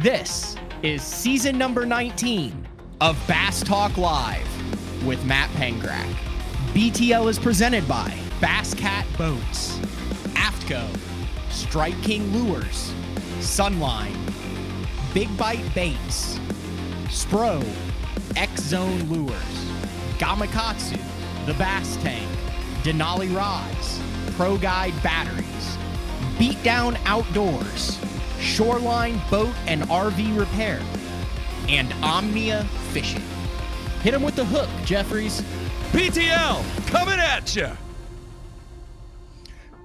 This is season number 19 of Bass Talk Live with Matt Pangrac. BTL is presented by Bass Cat Boats, Aftco, Strike King Lures, Sunline, Big Bite Baits, Spro, X Zone Lures, Gamakatsu, The Bass Tank, Denali Rods, Pro Guide Batteries, Beatdown Outdoors, Shoreline Boat and RV Repair, and Omnia Fishing. Hit them with the hook, Jeffries. BTL coming at you.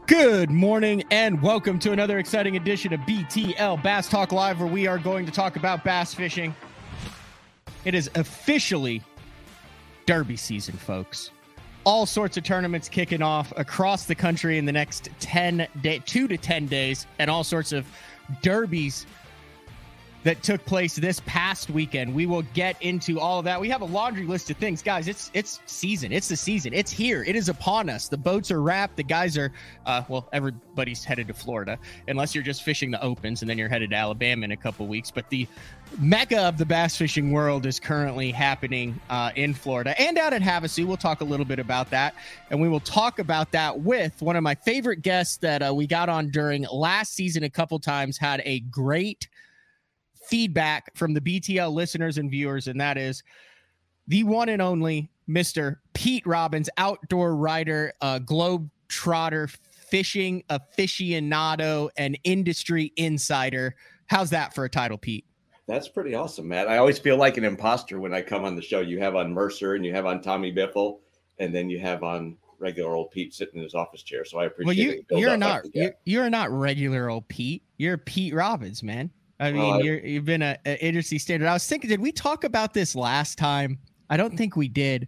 Good morning and welcome to another exciting edition of BTL Bass Talk Live, where we are going to talk about bass fishing. It is officially Derby season, folks. All sorts of tournaments kicking off across the country in the next 10 day, two to 10 days, and all sorts of derbies that took place this past weekend. We will get into all of that. We have a laundry list of things, guys. It's it's season. It's the season. It's here. It is upon us. The boats are wrapped. The guys are uh, well. Everybody's headed to Florida, unless you're just fishing the opens, and then you're headed to Alabama in a couple weeks. But the mecca of the bass fishing world is currently happening uh, in Florida and out at Havasu. We'll talk a little bit about that, and we will talk about that with one of my favorite guests that uh, we got on during last season. A couple times had a great feedback from the BTL listeners and viewers, and that is the one and only Mr. Pete Robbins, outdoor writer, uh, globe trotter, fishing aficionado, and industry insider. How's that for a title, Pete? That's pretty awesome, Matt. I always feel like an imposter when I come on the show. You have on Mercer and you have on Tommy Biffle, and then you have on regular old Pete sitting in his office chair. So I appreciate well, you, You're not you're, you're not regular old Pete. You're Pete Robbins, man. I mean, Well, you're you've been an a industry standard. I was thinking, did we talk about this last time? I don't think we did.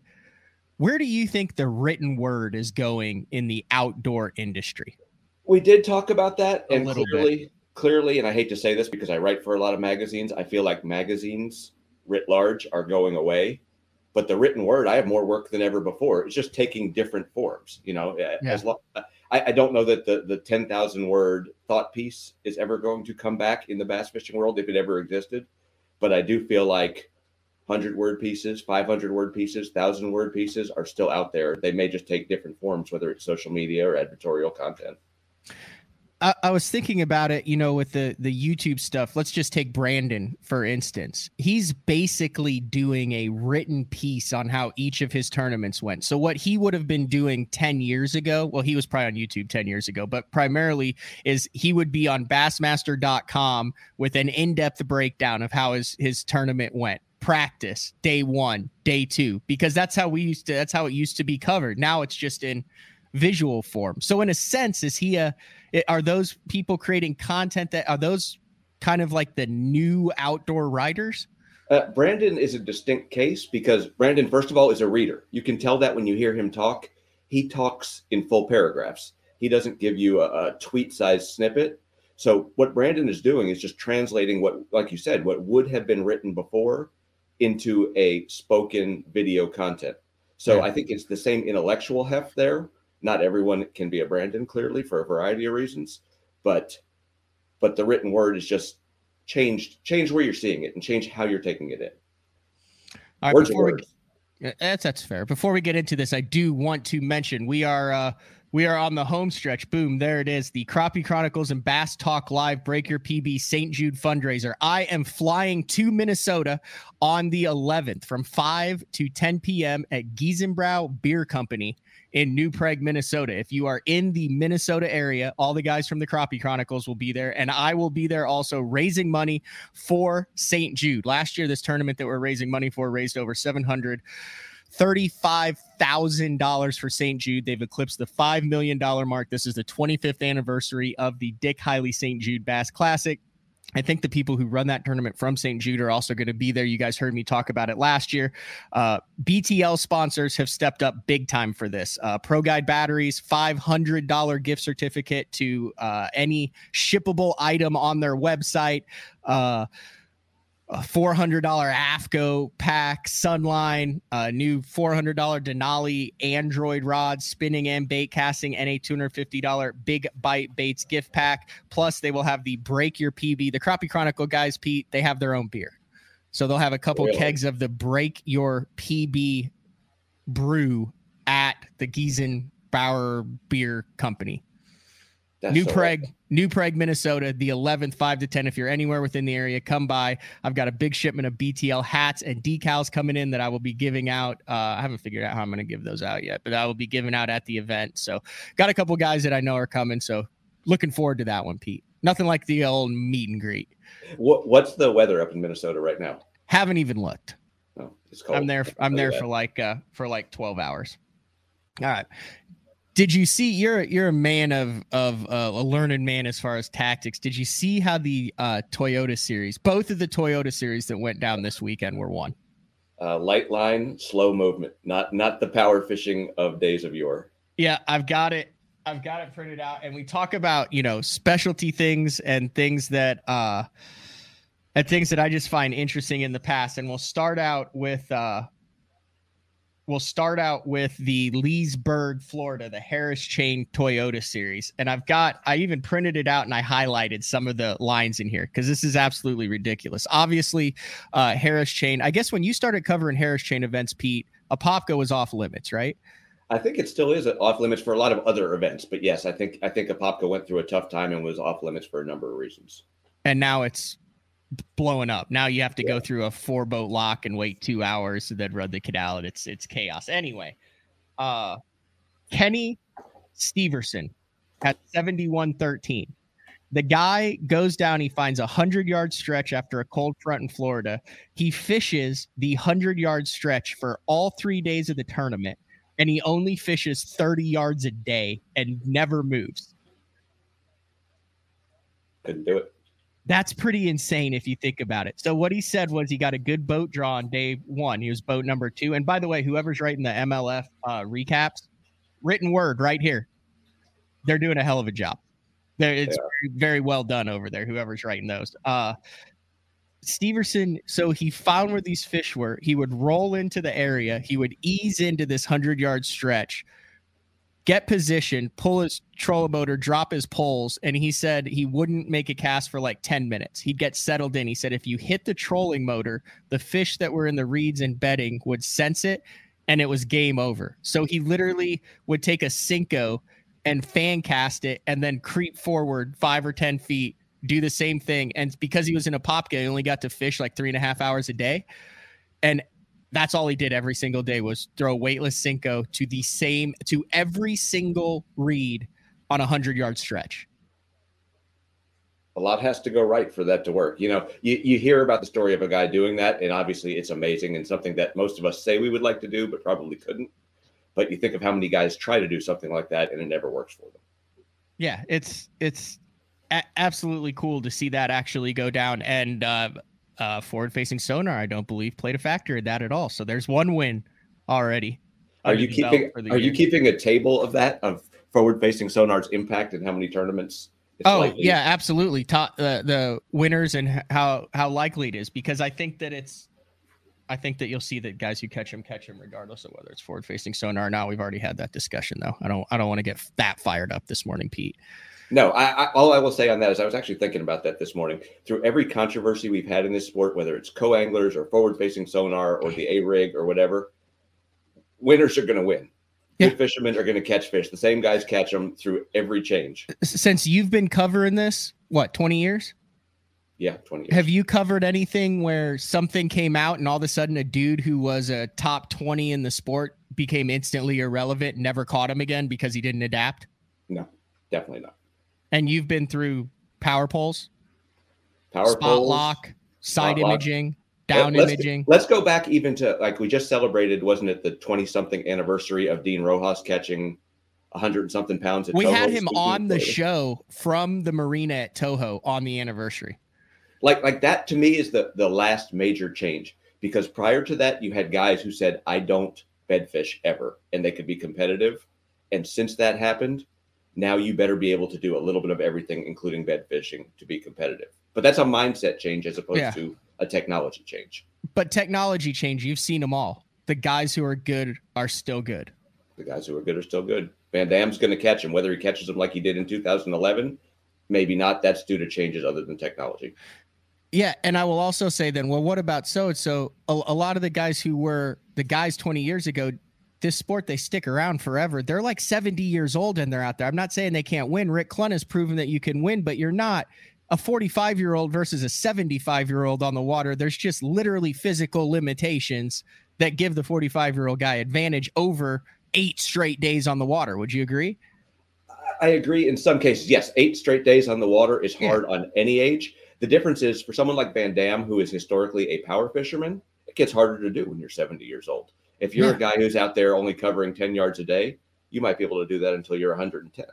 Where do you think the written word is going in the outdoor industry? We did talk about that, A and little bit. clearly, clearly, and I hate to say this because I write for a lot of magazines. I feel like magazines writ large are going away, but the written word, I have more work than ever before. It's just taking different forms. You know, as lo- uh, I, I don't know that the the ten thousand word thought piece is ever going to come back in the bass fishing world if it ever existed, but I do feel like. 100 word pieces, 500 word pieces, 1000 word pieces are still out there. They may just take different forms, whether it's social media or editorial content. I, I was thinking about it, you know, with the the YouTube stuff. Let's just take Brandon for instance. He's basically doing a written piece on how each of his tournaments went. So what he would have been doing 10 years ago, well, he was probably on YouTube 10 years ago, but primarily is he would be on bassmaster.com with an in-depth breakdown of how his his tournament went. Practice, day 1, day 2, because that's how we used to that's how it used to be covered. Now it's just in visual form. So in a sense, is he a it- are those people creating content that are those kind of like the new outdoor writers? Uh, Brandon is a distinct case because Brandon, first of all, is a reader. You can tell that when you hear him talk. He talks in full paragraphs. He doesn't give you a, a tweet-sized snippet. So what Brandon is doing is just translating what, like you said, what would have been written before into a spoken video content. So Yeah. I think it's the same intellectual heft there. Not everyone can be a Brandon, clearly, for a variety of reasons, but but the written word is just changed change where you're seeing it and change how you're taking it in. All right, before we, that's that's fair. Before we get into this, I do want to mention we are uh we are on the home stretch. Boom, there it is. The Crappie Chronicles and Bass Talk Live Break Your PB St. Jude fundraiser. I am flying to Minnesota on the 11th from 5 to 10 p.m. at Giesenbrau Beer Company in New Prague, Minnesota. If you are in the Minnesota area, all the guys from the Crappie Chronicles will be there, and I will be there also raising money for St. Jude. Last year, this tournament that we're raising money for raised over 700 $35,000 for St. Jude. They've eclipsed the $5 million mark. This is the 25th anniversary of the Dick Hiley St. Jude Bass Classic. I think the people who run that tournament from St. Jude are also going to be there. You guys heard me talk about it last year. Uh, BTL sponsors have stepped up big time for this. Uh, Pro Guide batteries, $500 gift certificate to uh, any shippable item on their website. A $400 Aftco pack, Sunline, a new $400 Denali Android rod, spinning and bait casting, and a $250 Big Bite Baits gift pack. Plus, they will have the Break Your PB. The Crappie Chronicle guys, Pete, they have their own beer. So they'll have a couple really? kegs of the Break Your PB brew at the Giesen Bauer Beer Company. That's New Prague, right. New Prague, Minnesota, the 11th, 5 to 10. If you're anywhere within the area, come by. I've got a big shipment of BTL hats and decals coming in that I will be giving out. Uh, I haven't figured out how I'm going to give those out yet, but I will be giving out at the event. So, got a couple guys that I know are coming. So, looking forward to that one, Pete. Nothing like the old meet and greet. What, what's the weather up in Minnesota right now? Haven't even looked. Oh, it's cold. I'm there. I'm there for like uh, for like 12 hours. All right did you see you're you're a man of of uh, a learned man as far as tactics. Did you see how the uh, toyota series both of the toyota series that went down this weekend were won? Uh, light line slow movement not not the power fishing of days of yore. Yeah i've got it. I've got it printed out. And we talk about you know specialty things and things that uh and things that i just find interesting in the past. And we'll start out with uh we'll start out with the Leesburg, Florida, the Harris Chain Toyota series. And I've got, I even printed it out and I highlighted some of the lines in here because this is absolutely ridiculous. Obviously, uh, Harris Chain, I guess when you started covering Harris Chain events, Pete, Apopka was off limits, right? I think it still is off limits for a lot of other events, but yes, I think I think Apopka went through a tough time and was off limits for a number of reasons. And now it's blowing up. Now you have to go through a four boat lock and wait two hours to then run the canal, and it's it's chaos. Anyway, uh, Kenny Steverson at seventy one thirteen. The guy goes down. He finds a hundred yard stretch after a cold front in Florida. He fishes the hundred yard stretch for all three days of the tournament, and he only fishes thirty yards a day and never moves. Couldn't do it. That's pretty insane if you think about it. So what he said was he got a good boat draw on day one. He was boat number two. And by the way, whoever's writing the MLF uh, recaps, written word right here. They're doing a hell of a job. They're, it's yeah. very, very, well done over there. Whoever's writing those. Uh, Steverson, so he found where these fish were. He would roll into the area. He would ease into this hundred yard stretch get position, pull his trolling motor, drop his poles, and he said he wouldn't make a cast for like 10 minutes. He'd get settled in. He said if you hit the trolling motor, the fish that were in the reeds and bedding would sense it and it was game over. So he literally would take a Senko and fan cast it and then creep forward five or 10 feet, do the same thing. And because he was in Apopka, he only got to fish like three and a half hours a day. And that's all he did every single day was throw weightless Senko to the same to every single reed on a hundred yard stretch. A lot has to go right for that to work. You know, you, you hear about the story of a guy doing that, and obviously it's amazing and something that most of us say we would like to do, but probably couldn't. But you think of how many guys try to do something like that and it never works for them. Yeah, it's it's a- absolutely cool to see that actually go down. And uh, uh, forward facing sonar, I don't believe played a factor in that at all. So there's one win already. Are you keeping are year. you keeping a table of that of forward facing sonar's impact and how many tournaments? oh likely? yeah, absolutely. Top uh, the winners and how how likely it is because I think that it's I think that you'll see that guys who catch them catch them regardless of whether it's forward facing sonar. Now we've already had that discussion though. I don't I don't want to get that fired up this morning, Pete. No, I, I, all I will say on that is I was actually thinking about that this morning. Through every controversy we've had in this sport, whether it's co-anglers or forward-facing sonar or the A rig or whatever, winners are going to win. Yeah. Good fishermen are going to catch fish. The same guys catch them through every change. Since you've been covering this, what twenty years? Yeah, 20 years. Have you covered anything where something came out and all of a sudden a dude who was a top 20 in the sport became instantly irrelevant, never caught him again because he didn't adapt? No, definitely not. And you've been through power poles, power spot poles, lock, side imaging, down let's, imaging. Let's go back even to like we just celebrated, wasn't it, the 20 something anniversary of Dean Rojas catching 100 something pounds. we Toho had him on the show from the marina at Toho on the anniversary. Like, like that to me is the the last major change because prior to that, you had guys who said, I don't bedfish ever, and they could be competitive. And since that happened, now you better be able to do a little bit of everything, including bed fishing, to be competitive. But that's a mindset change as opposed yeah. to a technology change. But technology change, you've seen them all. The guys who are good are still good. The guys who are good are still good. Van Dam's going to catch him, whether he catches him like he did in 2011, maybe not. That's due to changes other than technology. Yeah, and I will also say then, well, what about so and so? A lot of the guys who were the guys 20 years ago, this sport they stick around forever. They're like 70 years old and they're out there. I'm not saying they can't win. Rick Clunn has proven that you can win, but you're not a 45 year old versus a 75 year old on the water. There's just literally physical limitations that give the 45 year old guy advantage over eight straight days on the water. Would you agree? I agree in some cases. Yes, eight straight days on the water is hard yeah. on any age. The difference is for someone like Van Dam, who is historically a power fisherman, it gets harder to do when you're 70 years old. If you're yeah. a guy who's out there only covering 10 yards a day, you might be able to do that until you're 110.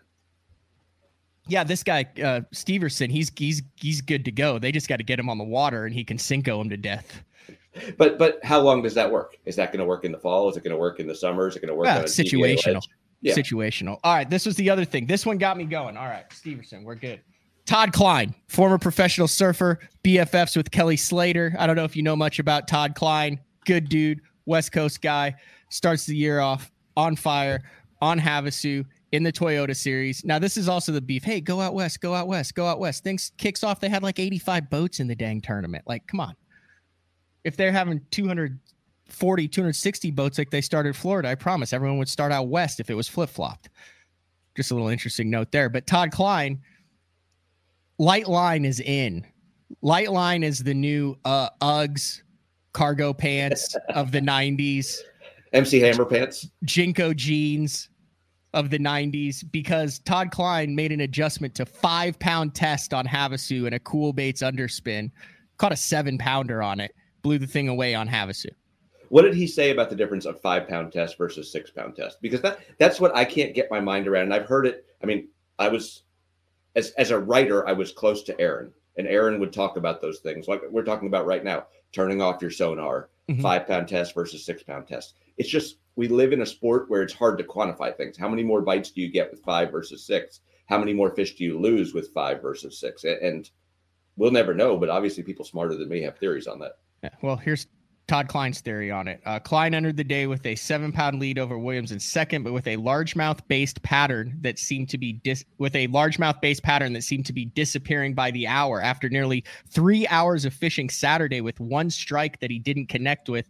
Yeah, this guy uh, Steverson, he's he's he's good to go. They just got to get him on the water, and he can Senko him to death. But but how long does that work? Is that going to work in the fall? Is it going to work in the summer? Is it going to work? Yeah, situational. Yeah. Situational. All right, this was the other thing. This one got me going. All right, Steverson, we're good. Todd Kline, former professional surfer, BFFs with Kelly Slater. I don't know if you know much about Todd Kline. Good dude, West Coast guy. Starts the year off on fire on Havasu in the Toyota series. Now, this is also the beef. Hey, go out west, go out west, go out west. Things kicks off. They had like 85 boats in the dang tournament. Like, come on. If they're having 240, 260 boats like they started Florida, I promise everyone would start out west if it was flip flopped. Just a little interesting note there. But Todd Kline, Light line is in. Light line is the new uh, Uggs cargo pants of the 90s. MC Hammer pants. JNCO jeans of the 90s because Todd Kline made an adjustment to five pound test on Havasu and a cool baits underspin. Caught a seven pounder on it, blew the thing away on Havasu. What did he say about the difference of five pound test versus six pound test? Because that that's what I can't get my mind around. And I've heard it. I mean, I was as as a writer, I was close to Aaron, and Aaron would talk about those things like we're talking about right now, turning off your sonar, mm-hmm. five pound test versus six pound test. It's just we live in a sport where it's hard to quantify things. How many more bites do you get with five versus six? How many more fish do you lose with five versus six? And we'll never know, but obviously people smarter than me have theories on that. Yeah, well, here's Todd Kline's theory on it. Uh, Kline entered the day with a seven pound lead over Williams in second, but with a largemouth based pattern that seemed to be dis- with a largemouth based pattern that seemed to be disappearing by the hour after nearly three hours of fishing Saturday with one strike that he didn't connect with.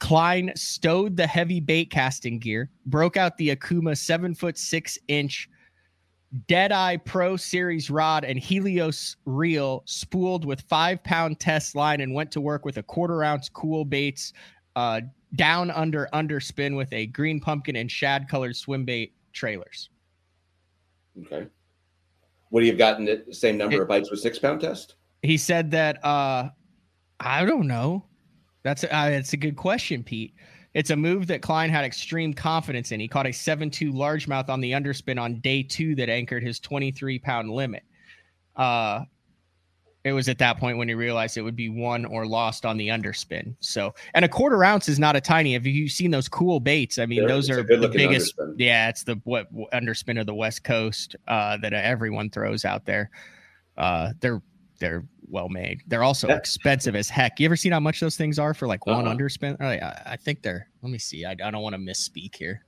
Kline stowed the heavy bait casting gear, broke out the Okuma seven foot six inch Deadeye Pro Series rod and Helios reel spooled with five pound test line and went to work with a quarter ounce cool baits uh, down under underspin with a green pumpkin and shad colored swim bait trailers. Okay. Would he have gotten the same number it, of bites with six pound test? He said that, uh, I don't know. That's a, uh, that's a good question, Pete. It's a move that Kline had extreme confidence in. He caught a 7 2 largemouth on the underspin on day two that anchored his 23 pound limit. Uh, it was at that point when he realized it would be won or lost on the underspin. So, and a quarter ounce is not a tiny. Have you seen those cool baits? I mean, They're, those are the biggest. Underspin. Yeah, it's the what underspin of the West Coast uh, that everyone throws out there. Uh, they're they're well made. They're also yeah. expensive as heck. You ever seen how much those things are for like one uh-huh. underspin? I, I think they're. Let me see. I, I don't want to misspeak here.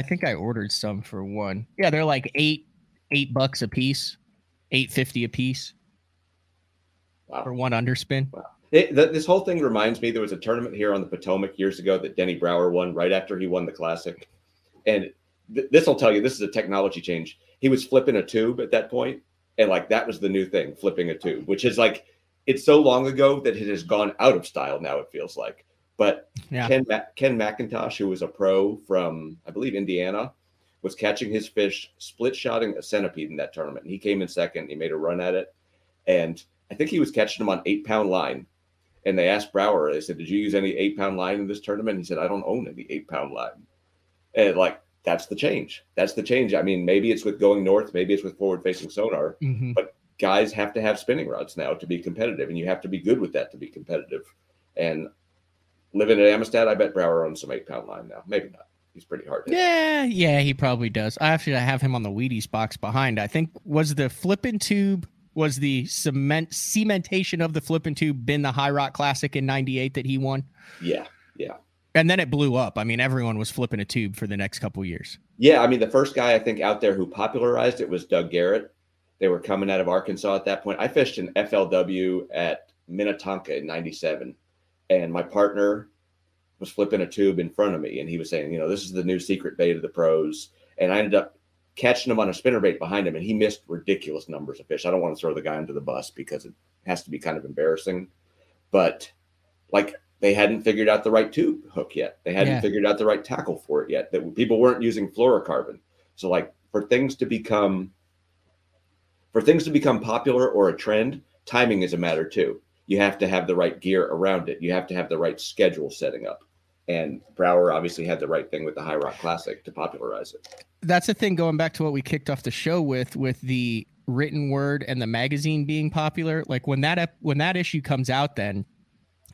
I think I ordered some for one. Yeah, they're like eight eight bucks a piece, eight fifty a piece wow. for one underspin. Wow. It, this whole thing reminds me there was a tournament here on the Potomac years ago that Denny Brauer won right after he won the Classic, and th- this will tell you this is a technology change he was flipping a tube at that point, and like that was the new thing, flipping a tube, which is like it's so long ago that it has gone out of style now. It feels like, but yeah. Ken Ken McIntosh, who was a pro from I believe Indiana, was catching his fish split shotting a centipede in that tournament. And he came in second. He made a run at it, and I think he was catching them on eight pound line. And they asked Brauer, they said, "Did you use any eight pound line in this tournament?" He said, "I don't own any eight pound line." And like that's the change. That's the change. I mean, maybe it's with going north, maybe it's with forward facing sonar, mm-hmm. but guys have to have spinning rods now to be competitive, and you have to be good with that to be competitive. And living at Amistad, I bet Brauer owns some eight pound line now. Maybe not. He's pretty hard. Hit. Yeah, yeah, he probably does. I actually have him on the Wheaties box behind. I think was the flipping tube was the cement cementation of the flipping tube been the High Rock Classic in '98 that he won? Yeah, yeah. And then it blew up. I mean, everyone was flipping a tube for the next couple years. Yeah, I mean, the first guy I think out there who popularized it was Doug Garrett. They were coming out of Arkansas at that point. I fished an FLW at Minnetonka in '97, and my partner was flipping a tube in front of me, and he was saying, you know, this is the new secret bait of the pros. And I ended up catching him on a spinner bait behind him, and he missed ridiculous numbers of fish. I don't want to throw the guy under the bus because it has to be kind of embarrassing, but like they hadn't figured out the right tube hook yet. They hadn't Yeah. figured out the right tackle for it yet. That people weren't using fluorocarbon. So like for things to become for things to become popular or a trend, timing is a matter too. You have to have the right gear around it. You have to have the right schedule setting up. And Brauer obviously had the right thing with the High Rock Classic to popularize it. That's the thing. Going back to what we kicked off the show with, with the written word and the magazine being popular. Like when that when that issue comes out, then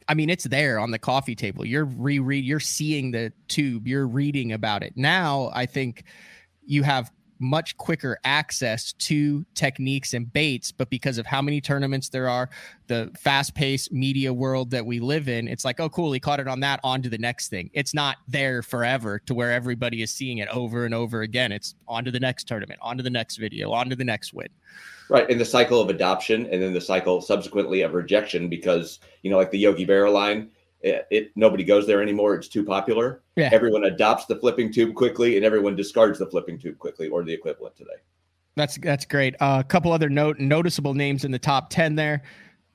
I mean, it's there on the coffee table. You're reread, you're seeing the tube, you're reading about it. Now, I think you have much quicker access to techniques and baits, but because of how many tournaments there are, the fast-paced media world that we live in, it's like, oh, cool, he caught it on that, on to the next thing. It's not there forever to where everybody is seeing it over and over again. It's on to the next tournament, on to the next video, on to the next win. Right. In the cycle of adoption and then the cycle subsequently of rejection because, you know, like the Yogi Berra line, it, it nobody goes there anymore. It's too popular. Yeah. Everyone adopts the flipping tube quickly and everyone discards the flipping tube quickly or the equivalent today. That's that's great. Uh, a couple other note noticeable names in the top ten there: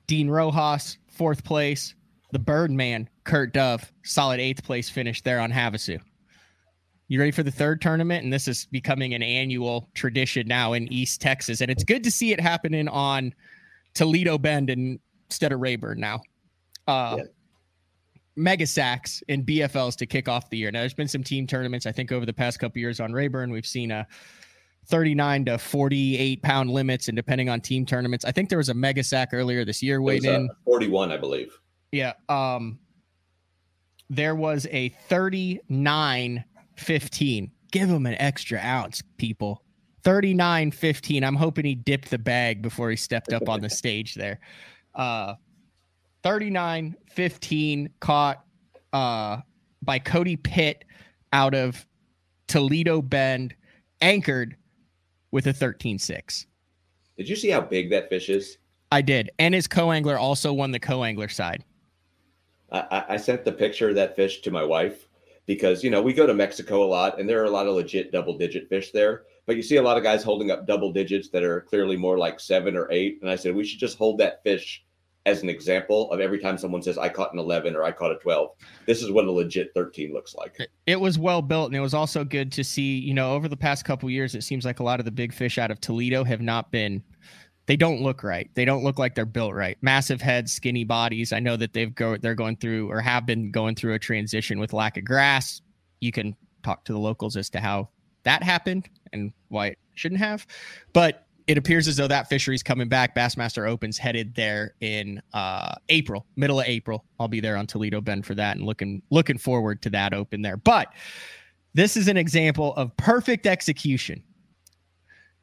Dean Rojas, fourth place. The Birdman, Kurt Dove, solid eighth place finish there on Havasu. You ready for the third tournament? And this is becoming an annual tradition now in East Texas, and it's good to see it happening on Toledo Bend instead of Rayburn now. Uh, Yeah. Mega sacks in BFLs to kick off the year. Now, there's been some team tournaments. I think over the past couple years on Rayburn, we've seen a 39 to 48 pound limits, and depending on team tournaments, I think there was a mega sack earlier this year weighed in. 41, I believe. Yeah. Um, there was a 39 15. Give him an extra ounce, people. 39 15. I'm hoping he dipped the bag before he stepped up on the stage there. Uh, 39 15 caught uh, by Cody Pitt out of Toledo Bend, anchored with a 13 6. Did you see how big that fish is? I did. And his co angler also won the co angler side. I, I- I sent the picture of that fish to my wife because you know we go to Mexico a lot and there are a lot of legit double digit fish there. But you see a lot of guys holding up double digits that are clearly more like seven or eight. And I said we should just hold that fish as an example of every time someone says I caught an eleven or I caught a twelve. This is what a legit thirteen looks like. it was well built and it was also good to see you know over the past couple years it seems like a lot of the big fish out of toledo have not been they don't look right. They don't look like they're built right. Massive heads skinny bodies. I know that they've go they're going through or have been going through a transition with lack of grass. You can talk to the locals as to how that happened and why it shouldn't have. But it appears as though that fishery's coming back. Bassmaster opens headed there in uh april middle of april. I'll be there on toledo bend for that and looking looking forward to that open there. But this is an example of perfect execution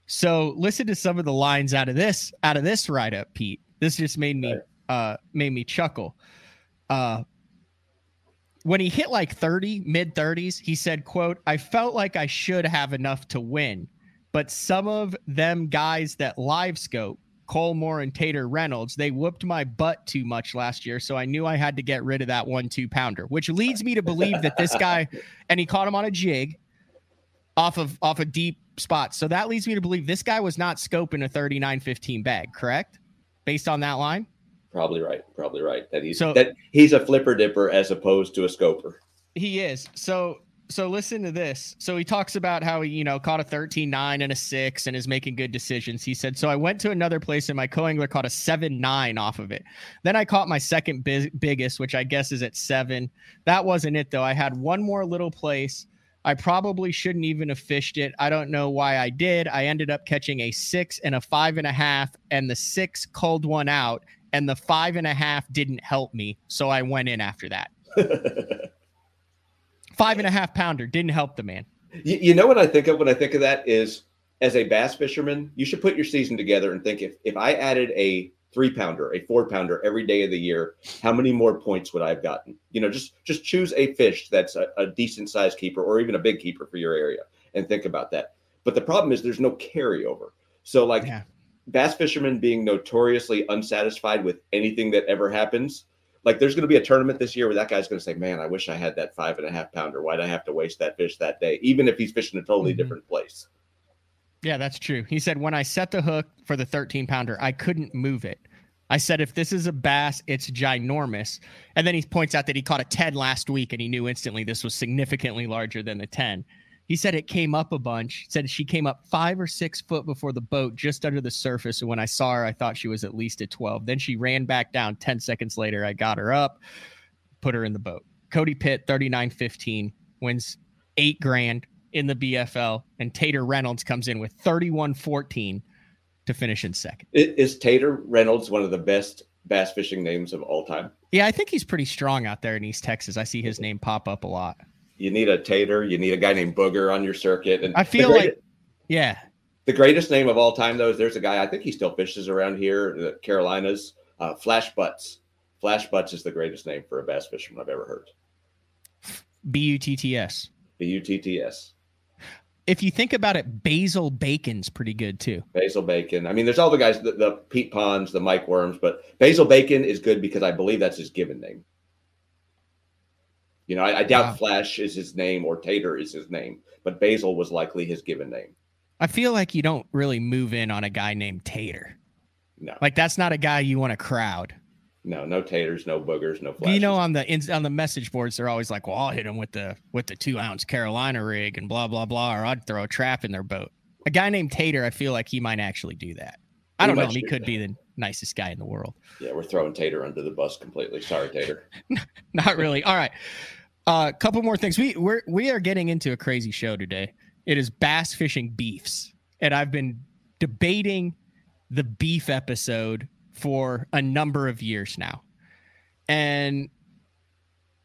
so listen to some of the lines out of this out of this write up pete this just made me uh made me chuckle uh when he hit like 30 mid 30s he said quote i felt like i should have enough to win but some of them guys that live scope Cole Moore and Tater Reynolds, they whooped my butt too much last year. So I knew I had to get rid of that one two pounder, which leads me to believe that this guy, and he caught him on a jig off of off a deep spot. So that leads me to believe this guy was not scoping a 39-15 bag, correct? Based on that line. Probably right. Probably right. That he's So- that he's a flipper dipper as opposed to a scoper. He is. So so listen to this. So he talks about how he, you know, caught a 13-9 and a 6 and is making good decisions. He said, "So I went to another place and my co-angler caught a 7-9 off of it. Then I caught my second bi- biggest, which I guess is at 7. That wasn't it though. I had one more little place. I probably shouldn't even have fished it. I don't know why I did. I ended up catching a 6 and a five and a half and the 6 called one out and the five and a half didn't help me. So I went in after that. Five and a half pounder didn't help the man. You, you know what I think of when I think of that is as a bass fisherman, you should put your season together and think if if I added a three pounder, a four pounder every day of the year, how many more points would I have gotten? You know, just just choose a fish that's a, a decent sized keeper or even a big keeper for your area and think about that. But the problem is there's no carryover. So like yeah. bass fishermen being notoriously unsatisfied with anything that ever happens. Like there's going to be a tournament this year where that guy's going to say, "Man, I wish I had that five and a half pounder. Why'd I have to waste that fish that day?" Even if he's fishing a totally mm-hmm. different place. Yeah, that's true. He said, when I set the hook for the 13 pounder, I couldn't move it. I said, if this is a bass, it's ginormous. And then he points out that he caught a 10 last week and he knew instantly this was significantly larger than the 10. He said it came up a bunch. He said she came up five or six foot before the boat, just under the surface. And when I saw her, I thought she was at least a 12. Then she ran back down 10 seconds later. I got her up, put her in the boat. Cody Pitt, 39 15, wins eight grand in the BFL, and Tater Reynolds comes in with 31 14 to finish in second. Is Tater Reynolds one of the best bass fishing names of all time? Yeah, I think he's pretty strong out there in East Texas. I see his name pop up a lot. You need a Tater, you need a guy named Booger on your circuit. And I feel greatest, like, yeah. The greatest name of all time, though, is there's a guy, I think he still fishes around here, the Carolinas, uh, Flash Butts. Flash Butts is the greatest name for a bass fisherman I've ever heard. B U T T S. B U T T S if you think about it, Basil Bacon's pretty good too. Basil Bacon. I mean, there's all the guys, the, the Pete Ponds, the Mike Worms, but Basil Bacon is good because I believe that's his given name. You know, I, I doubt wow. Flash is his name or Tater is his name, but Basil was likely his given name. I feel like you don't really move in on a guy named Tater. No, like that's not a guy you want to crowd. No, no taters, no boogers, no flashes. You know, on the on the message boards, they're always like, "Well, I'll hit them with the with the two ounce Carolina rig and blah blah blah," or I'd throw a trap in their boat. A guy named Tater, I feel like he might actually do that. I don't know. He could that. be the nicest guy in the world. Yeah, we're throwing Tater under the bus completely. Sorry, Tater. Not really. All right. A uh, couple more things. We we're we are getting into a crazy show today. It is bass fishing beefs, and I've been debating the beef episode for a number of years now. And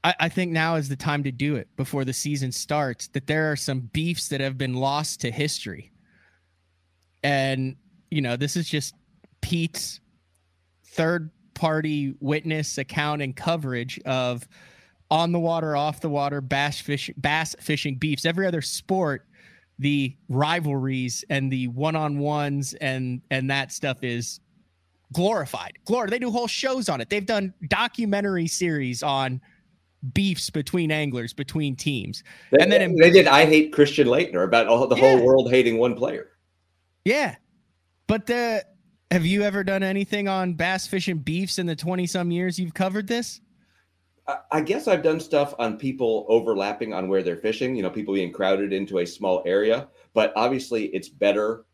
I, I, think now is the time to do it before the season starts. That there are some beefs that have been lost to history. And, you know, this is just Pete's third party witness account and coverage of on the water, off the water, bass fishing, bass fishing beefs. Every other sport, the rivalries and the one on ones and and that stuff is glorified. Glor, they do whole shows on it. They've done documentary series on beefs between anglers, between teams. They, and then in, they did I hate Christian Laettner about all, the yeah. whole world hating one player. Yeah. But the have you ever done anything on bass fishing beefs in the 20 some years you've covered this? I guess I've done stuff on people overlapping on where they're fishing, you know, people being crowded into a small area. But obviously, it's better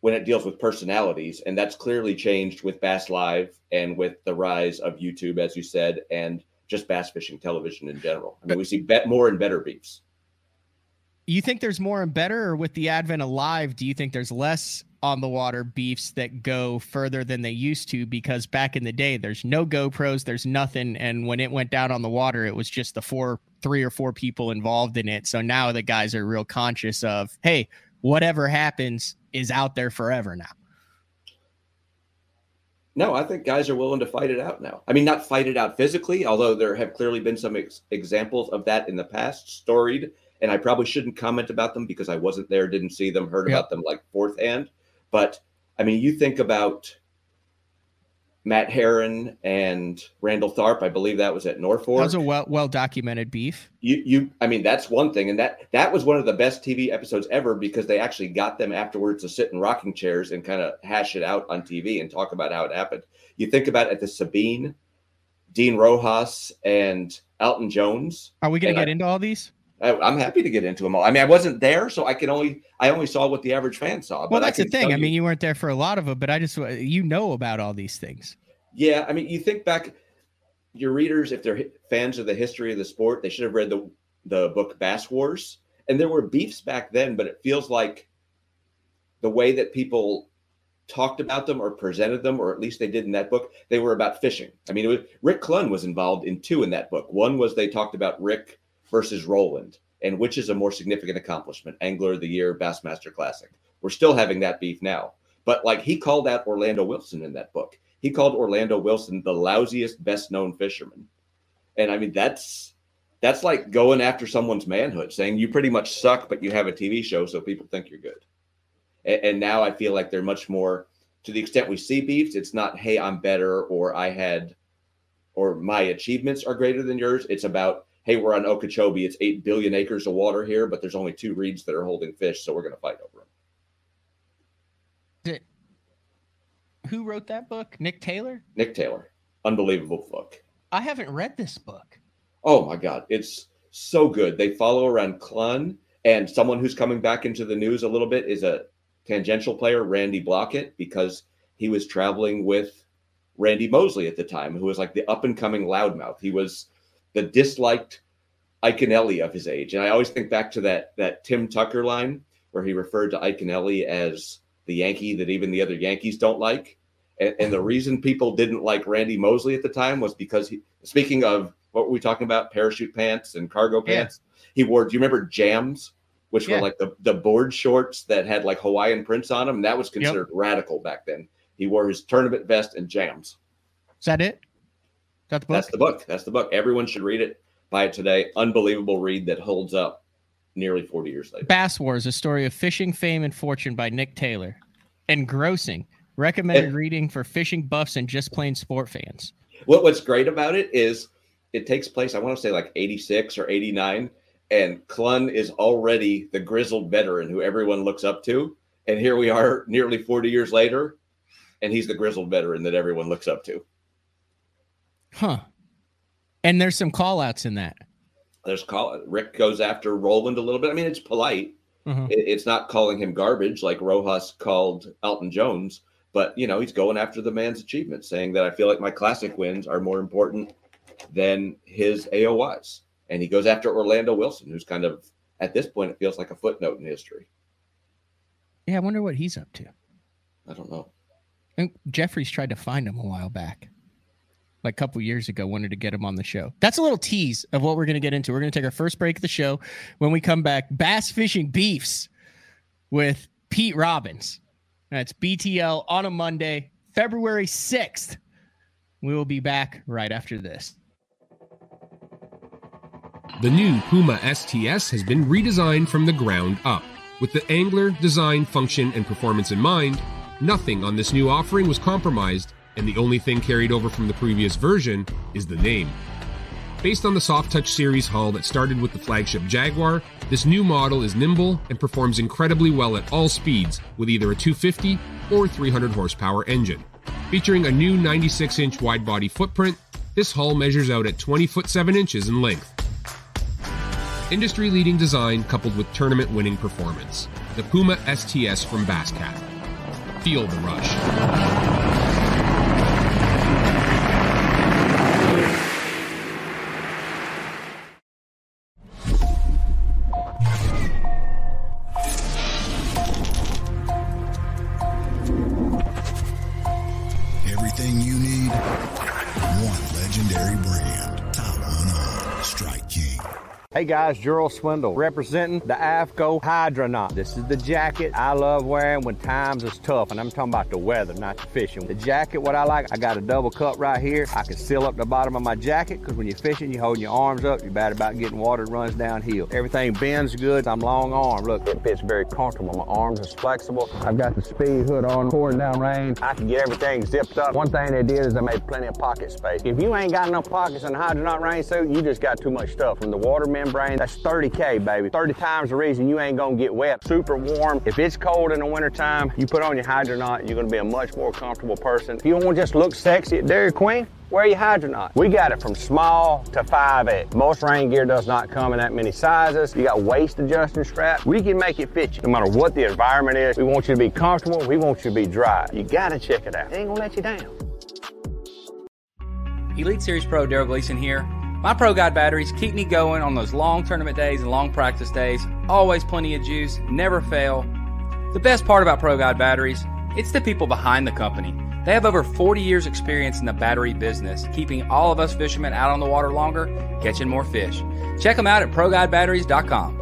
when it deals with personalities, and that's clearly changed with Bass Live and with the rise of YouTube, as you said, and just bass fishing television in general. I mean, we see bet more and better beefs. You think there's more and better, or with the advent of live, do you think there's less on the water beefs that go further than they used to? Because back in the day, there's no GoPros, there's nothing, and when it went down on the water, it was just the four, three or four people involved in it. So now the guys are real conscious of, hey, whatever happens, is out there forever now. No, I think guys are willing to fight it out now. I mean, not fight it out physically, although there have clearly been some ex- examples of that in the past, storied. And I probably shouldn't comment about them because I wasn't there, didn't see them, heard yep. about them like fourth hand. But I mean, you think about Matt Herren and Randall Tharp. I believe that was at Norfolk. That was a well well documented beef. You you I mean that's one thing, and that that was one of the best TV episodes ever because they actually got them afterwards to sit in rocking chairs and kind of hash it out on TV and talk about how it happened. You think about at the Sabine, Dean Rojas and Alton Jones. Are we going to get I, into all these? I, am happy to get into them all. I mean, I wasn't there, so I can only I only saw what the average fan saw. Well, that's the thing. I mean, you weren't there for a lot of them, but I just you know about all these things. Yeah, I mean, you think back, your readers, if they're fans of the history of the sport, they should have read the the book Bass Wars, and there were beefs back then, but it feels like the way that people talked about them or presented them, or at least they did in that book, they were about fishing. I mean, was, Rick Clunn was involved in two in that book. One was they talked about Rick versus Roland and which is a more significant accomplishment, Angler of the Year, Bassmaster Classic. We're still having that beef now. But like he called out Orlando Wilson in that book. He called Orlando Wilson the lousiest, best known fisherman. And I mean, that's that's like going after someone's manhood, saying you pretty much suck, but you have a TV show, so people think you're good. And, and now I feel like they're much more to the extent we see beefs, it's not, hey, I'm better or I had or my achievements are greater than yours. It's about, hey, we're on Okeechobee. It's eight billion acres of water here, but there's only two reeds that are holding fish, so we're going to fight over them. Who wrote that book? Nick Taylor? Nick Taylor. Unbelievable book. I haven't read this book. Oh my God. It's so good. They follow around Clunn and someone who's coming back into the news a little bit is a tangential player, Randy Blaukat, because he was traveling with Randy Mosley at the time, who was like the up and coming loudmouth. He was the disliked Iaconelli of his age. And I always think back to that that Tim Tucker line where he referred to Iaconelli as the Yankee that even the other Yankees don't like. And, and the reason people didn't like Randy Mosley at the time was because he, speaking of what were we talking about? Parachute pants and cargo pants. Yeah. He wore, do you remember jams? Which yeah. were like the, the board shorts that had like Hawaiian prints on them. And that was considered yep. radical back then. He wore his tournament vest and jams. Is that it? That the book? That's the book. That's the book. Everyone should read it. Buy it today. Unbelievable read that holds up nearly 40 years later. Bass Wars, a story of fishing fame and fortune by Nick Taylor. Engrossing. Recommended and, reading for fishing buffs and just plain sport fans. What, what's great about it is it takes place, I want to say like 86 or 89, and Clunn is already the grizzled veteran who everyone looks up to. And here we are nearly 40 years later, and he's the grizzled veteran that everyone looks up to. Huh. And there's some call outs in that. There's call Rick goes after Roland a little bit. I mean, it's polite. Mm-hmm. It, it's not calling him garbage like Rojas called Alton Jones, but you know, he's going after the man's achievements, saying that I feel like my classic wins are more important than his AOYs. And he goes after Orlando Wilson, who's kind of at this point it feels like a footnote in history. Yeah, I wonder what he's up to. I don't know. And Jeffries tried to find him a while back like a couple years ago wanted to get him on the show. That's a little tease of what we're going to get into. We're going to take our first break of the show. When we come back, bass fishing beefs with Pete Robbins. That's BTL on a Monday, February 6th. We will be back right after this. The new Puma STS has been redesigned from the ground up. With the angler, design, function, and performance in mind, nothing on this new offering was compromised and the only thing carried over from the previous version is the name. Based on the Soft Touch series hull that started with the flagship Jaguar, this new model is nimble and performs incredibly well at all speeds with either a 250 or 300 horsepower engine. Featuring a new 96 inch wide body footprint, this hull measures out at 20 foot 7 inches in length. Industry leading design coupled with tournament winning performance. The Puma STS from Basscat. Feel the rush. Hey guys, Gerald Swindle representing the Aftco Hydronaut. This is the jacket I love wearing when times is tough, and I'm talking about the weather, not the fishing. The jacket, what I like, I got a double cup right here. I can seal up the bottom of my jacket because when you're fishing, you're holding your arms up. You're bad about getting water runs downhill. Everything bends good. I'm long arm. Look, it fits very comfortable. My arms is flexible. I've got the speed hood on, pouring down rain. I can get everything zipped up. One thing they did is they made plenty of pocket space. If you ain't got enough pockets in the Hydronaut rain suit, you just got too much stuff from the membrane. That's 30K, baby. 30 times the reason you ain't gonna get wet. Super warm. If it's cold in the wintertime, you put on your Hydronaut, you're gonna be a much more comfortable person. If you to just look sexy at Dairy Queen, wear your Hydronaut. We got it from small to 5X. Most rain gear does not come in that many sizes. You got waist adjusting straps. We can make it fit you. No matter what the environment is, we want you to be comfortable. We want you to be dry. You gotta check it out. It ain't gonna let you down. Elite Series Pro Darold Gleason here. My Pro Guide batteries keep me going on those long tournament days and long practice days. Always plenty of juice, never fail. The best part about Pro Guide batteries, it's the people behind the company. They have over 40 years experience in the battery business, keeping all of us fishermen out on the water longer, catching more fish. Check them out at ProGuideBatteries.com.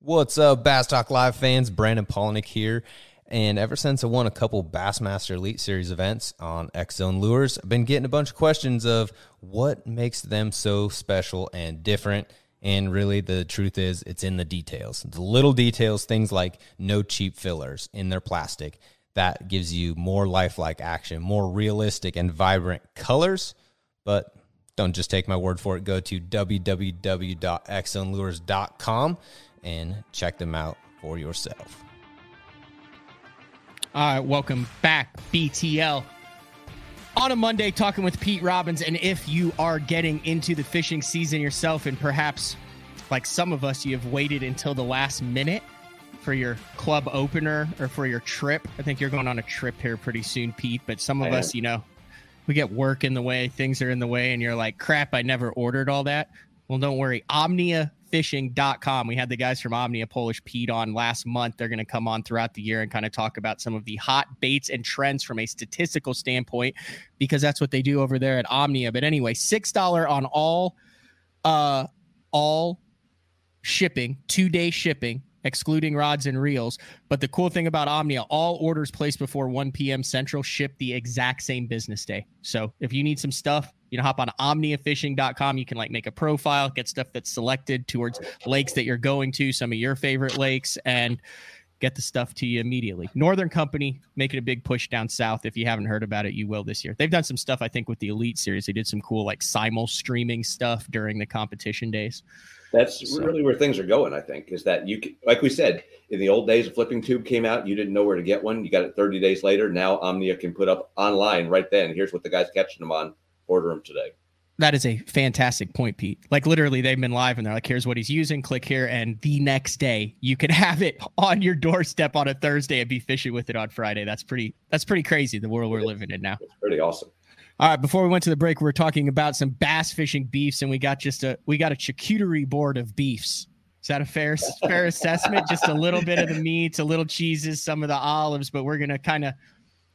What's up, Bass Talk Live fans? Brandon Palaniuk here. And ever since I won a couple Bassmaster Elite Series events on X Zone Lures, I've been getting a bunch of questions of what makes them so special and different. And really, the truth is, it's in the details. The little details, things like no cheap fillers in their plastic, that gives you more lifelike action, more realistic and vibrant colors. But don't just take my word for it. Go to www.xzonelures.com and check them out for yourself. All right, welcome back, BTL. On a Monday, talking with Pete Robbins. And if you are getting into the fishing season yourself, and perhaps like some of us, you have waited until the last minute for your club opener or for your trip. I think you're going on a trip here pretty soon, Pete. But some of us, you know, we get work in the way, things are in the way, and you're like, crap, I never ordered all that. Well, don't worry. OmniaFishing.com. We had the guys from Omnia Polish Pete on last month. They're going to come on throughout the year and kind of talk about some of the hot baits and trends from a statistical standpoint, because that's what they do over there at Omnia. But anyway, six dollar on all, uh, all shipping, two day shipping excluding rods and reels. But the cool thing about Omnia, all orders placed before 1 p.m. Central ship the exact same business day. So if you need some stuff, you know, hop on omniafishing.com. You can like make a profile, get stuff that's selected towards lakes that you're going to, some of your favorite lakes, and get the stuff to you immediately. Northern Company making a big push down south. If you haven't heard about it, you will this year. They've done some stuff, I think, with the Elite Series. They did some cool like simul streaming stuff during the competition days. That's so. really where things are going. I think is that you, can, like we said, in the old days, a flipping tube came out. You didn't know where to get one. You got it 30 days later. Now Omnia can put up online right then. Here's what the guy's catching them on. Order them today. That is a fantastic point, Pete. Like literally, they've been live and they're like, "Here's what he's using. Click here, and the next day you can have it on your doorstep on a Thursday and be fishing with it on Friday." That's pretty. That's pretty crazy. The world we're living in now. It's pretty awesome. All right, before we went to the break, we are talking about some bass fishing beefs, and we got just a we got a charcuterie board of beefs. Is that a fair fair assessment? Just a little bit of the meats, a little cheeses, some of the olives, but we're gonna kind of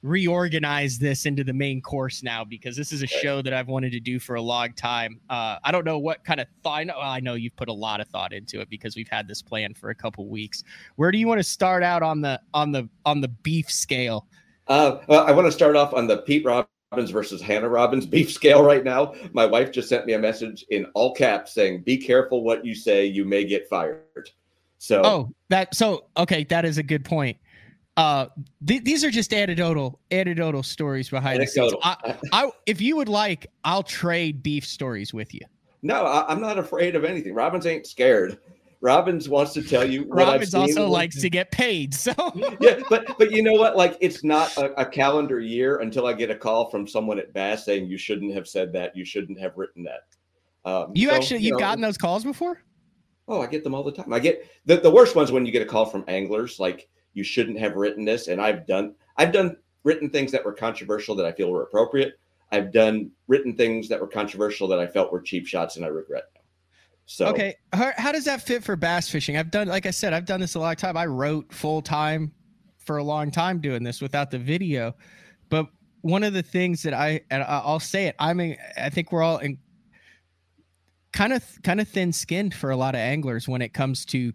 reorganize this into the main course now because this is a show that I've wanted to do for a long time. Uh, I don't know what kind of thought. I know, I know you've put a lot of thought into it because we've had this plan for a couple weeks. Where do you want to start out on the on the on the beef scale? Uh, well, I want to start off on the Pete Robbins versus Hannah Robbins beef scale right now. My wife just sent me a message in all caps saying, "Be careful what you say; you may get fired." So, oh, that so okay, that is a good point. Uh, th- these are just anecdotal anecdotal stories behind anecdotal. the scenes. I, I, if you would like, I'll trade beef stories with you. No, I, I'm not afraid of anything. Robbins ain't scared. Robbins wants to tell you. Robbins also likes to get paid. So yeah, but but you know what? Like it's not a, a, calendar year until I get a call from someone at Bass saying you shouldn't have said that. You shouldn't have written that. Um, you so, actually you you've know, gotten those calls before? Oh, I get them all the time. I get the, the worst ones when you get a call from anglers like you shouldn't have written this, and I've done I've done written things that were controversial that I feel were appropriate. I've done written things that were controversial that I felt were cheap shots, and I regret. Them. So okay, how, how, does that fit for bass fishing? I've done, like I said, I've done this a long time. I wrote full time for a long time doing this without the video, but one of the things that I and I'll say it, I mean, I think we're all in kind of kind of thin skinned for a lot of anglers when it comes to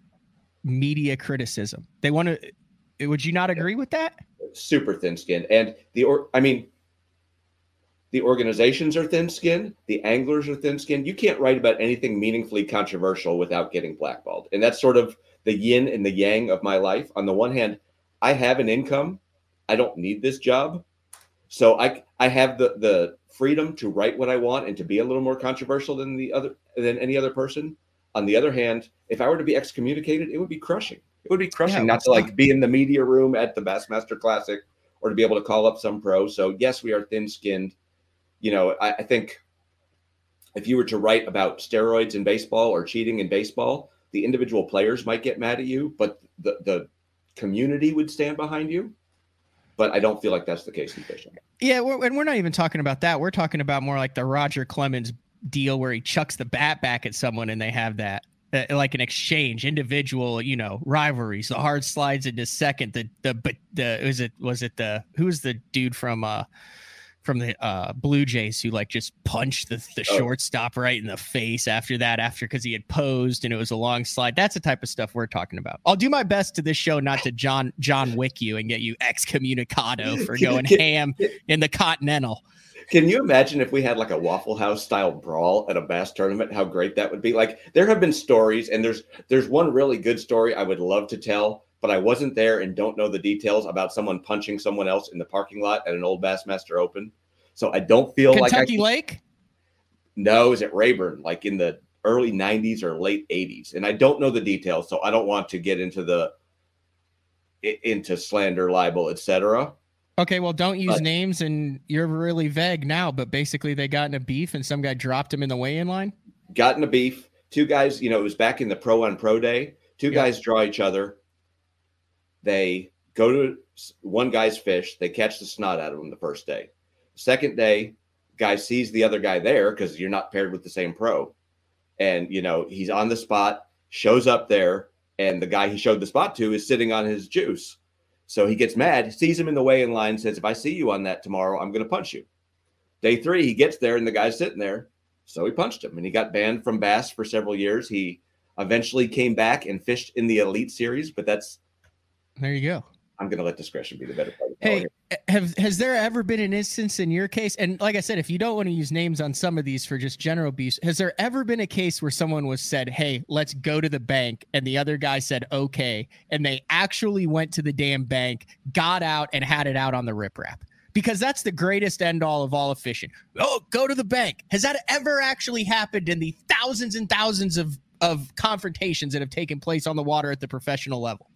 media criticism. They want to. Would you not agree with that? Super thin skinned, and the or I mean, the organizations are thin skinned, the anglers are thin skinned. You can't write about anything meaningfully controversial without getting blackballed. And that's sort of the yin and the yang of my life. On the one hand, I have an income. I don't need this job. So I I have the the freedom to write what I want and to be a little more controversial than the other than any other person. On the other hand, if I were to be excommunicated, it would be crushing. It would be crushing yeah, not to like be in the media room at the Bassmaster Classic or to be able to call up some pro. So yes, we are thin skinned you know, I, I think if you were to write about steroids in baseball or cheating in baseball, the individual players might get mad at you, but the the community would stand behind you. But I don't feel like that's the case in fishing. Yeah, we're, and we're not even talking about that. We're talking about more like the Roger Clemens deal where he chucks the bat back at someone and they have that uh, like an exchange, individual, you know, rivalries. The hard slides into second. The the but the was it was it the who's the dude from uh from the uh, Blue Jays who like just punched the, the oh. shortstop right in the face after that, after because he had posed and it was a long slide. That's the type of stuff we're talking about. I'll do my best to this show not to John John Wick you and get you excommunicado for going ham in the Continental. Can you imagine if we had like a Waffle House style brawl at a bass tournament? How great that would be! Like there have been stories, and there's there's one really good story I would love to tell but I wasn't there and don't know the details about someone punching someone else in the parking lot at an old Bassmaster Open. So I don't feel Kentucky like Kentucky Lake. No, is it Rayburn? Like in the early '90s or late '80s, and I don't know the details, so I don't want to get into the into slander, libel, etc. Okay, well, don't use but, names, and you're really vague now. But basically, they got in a beef, and some guy dropped him in the weigh-in line. Got in a beef. Two guys, you know, it was back in the pro on pro day. Two guys draw each other. They go to one guy's fish. They catch the snot out of him the first day. Second day, guy sees the other guy there because you're not paired with the same pro, and you know he's on the spot. Shows up there, and the guy he showed the spot to is sitting on his juice. So he gets mad, sees him in the way in line, says, "If I see you on that tomorrow, I'm going to punch you." Day three, he gets there, and the guy's sitting there, so he punched him, and he got banned from bass for several years. He eventually came back and fished in the elite series, but that's there you go. I'm going to let discretion be the better part. Hey, have has there ever been an instance in your case? And like I said, if you don't want to use names on some of these for just general abuse, has there ever been a case where someone was said, "Hey, let's go to the bank," and the other guy said, "Okay," and they actually went to the damn bank, got out, and had it out on the riprap? Because that's the greatest end all of all of fishing. Oh, go to the bank. Has that ever actually happened in the thousands and thousands of of confrontations that have taken place on the water at the professional level?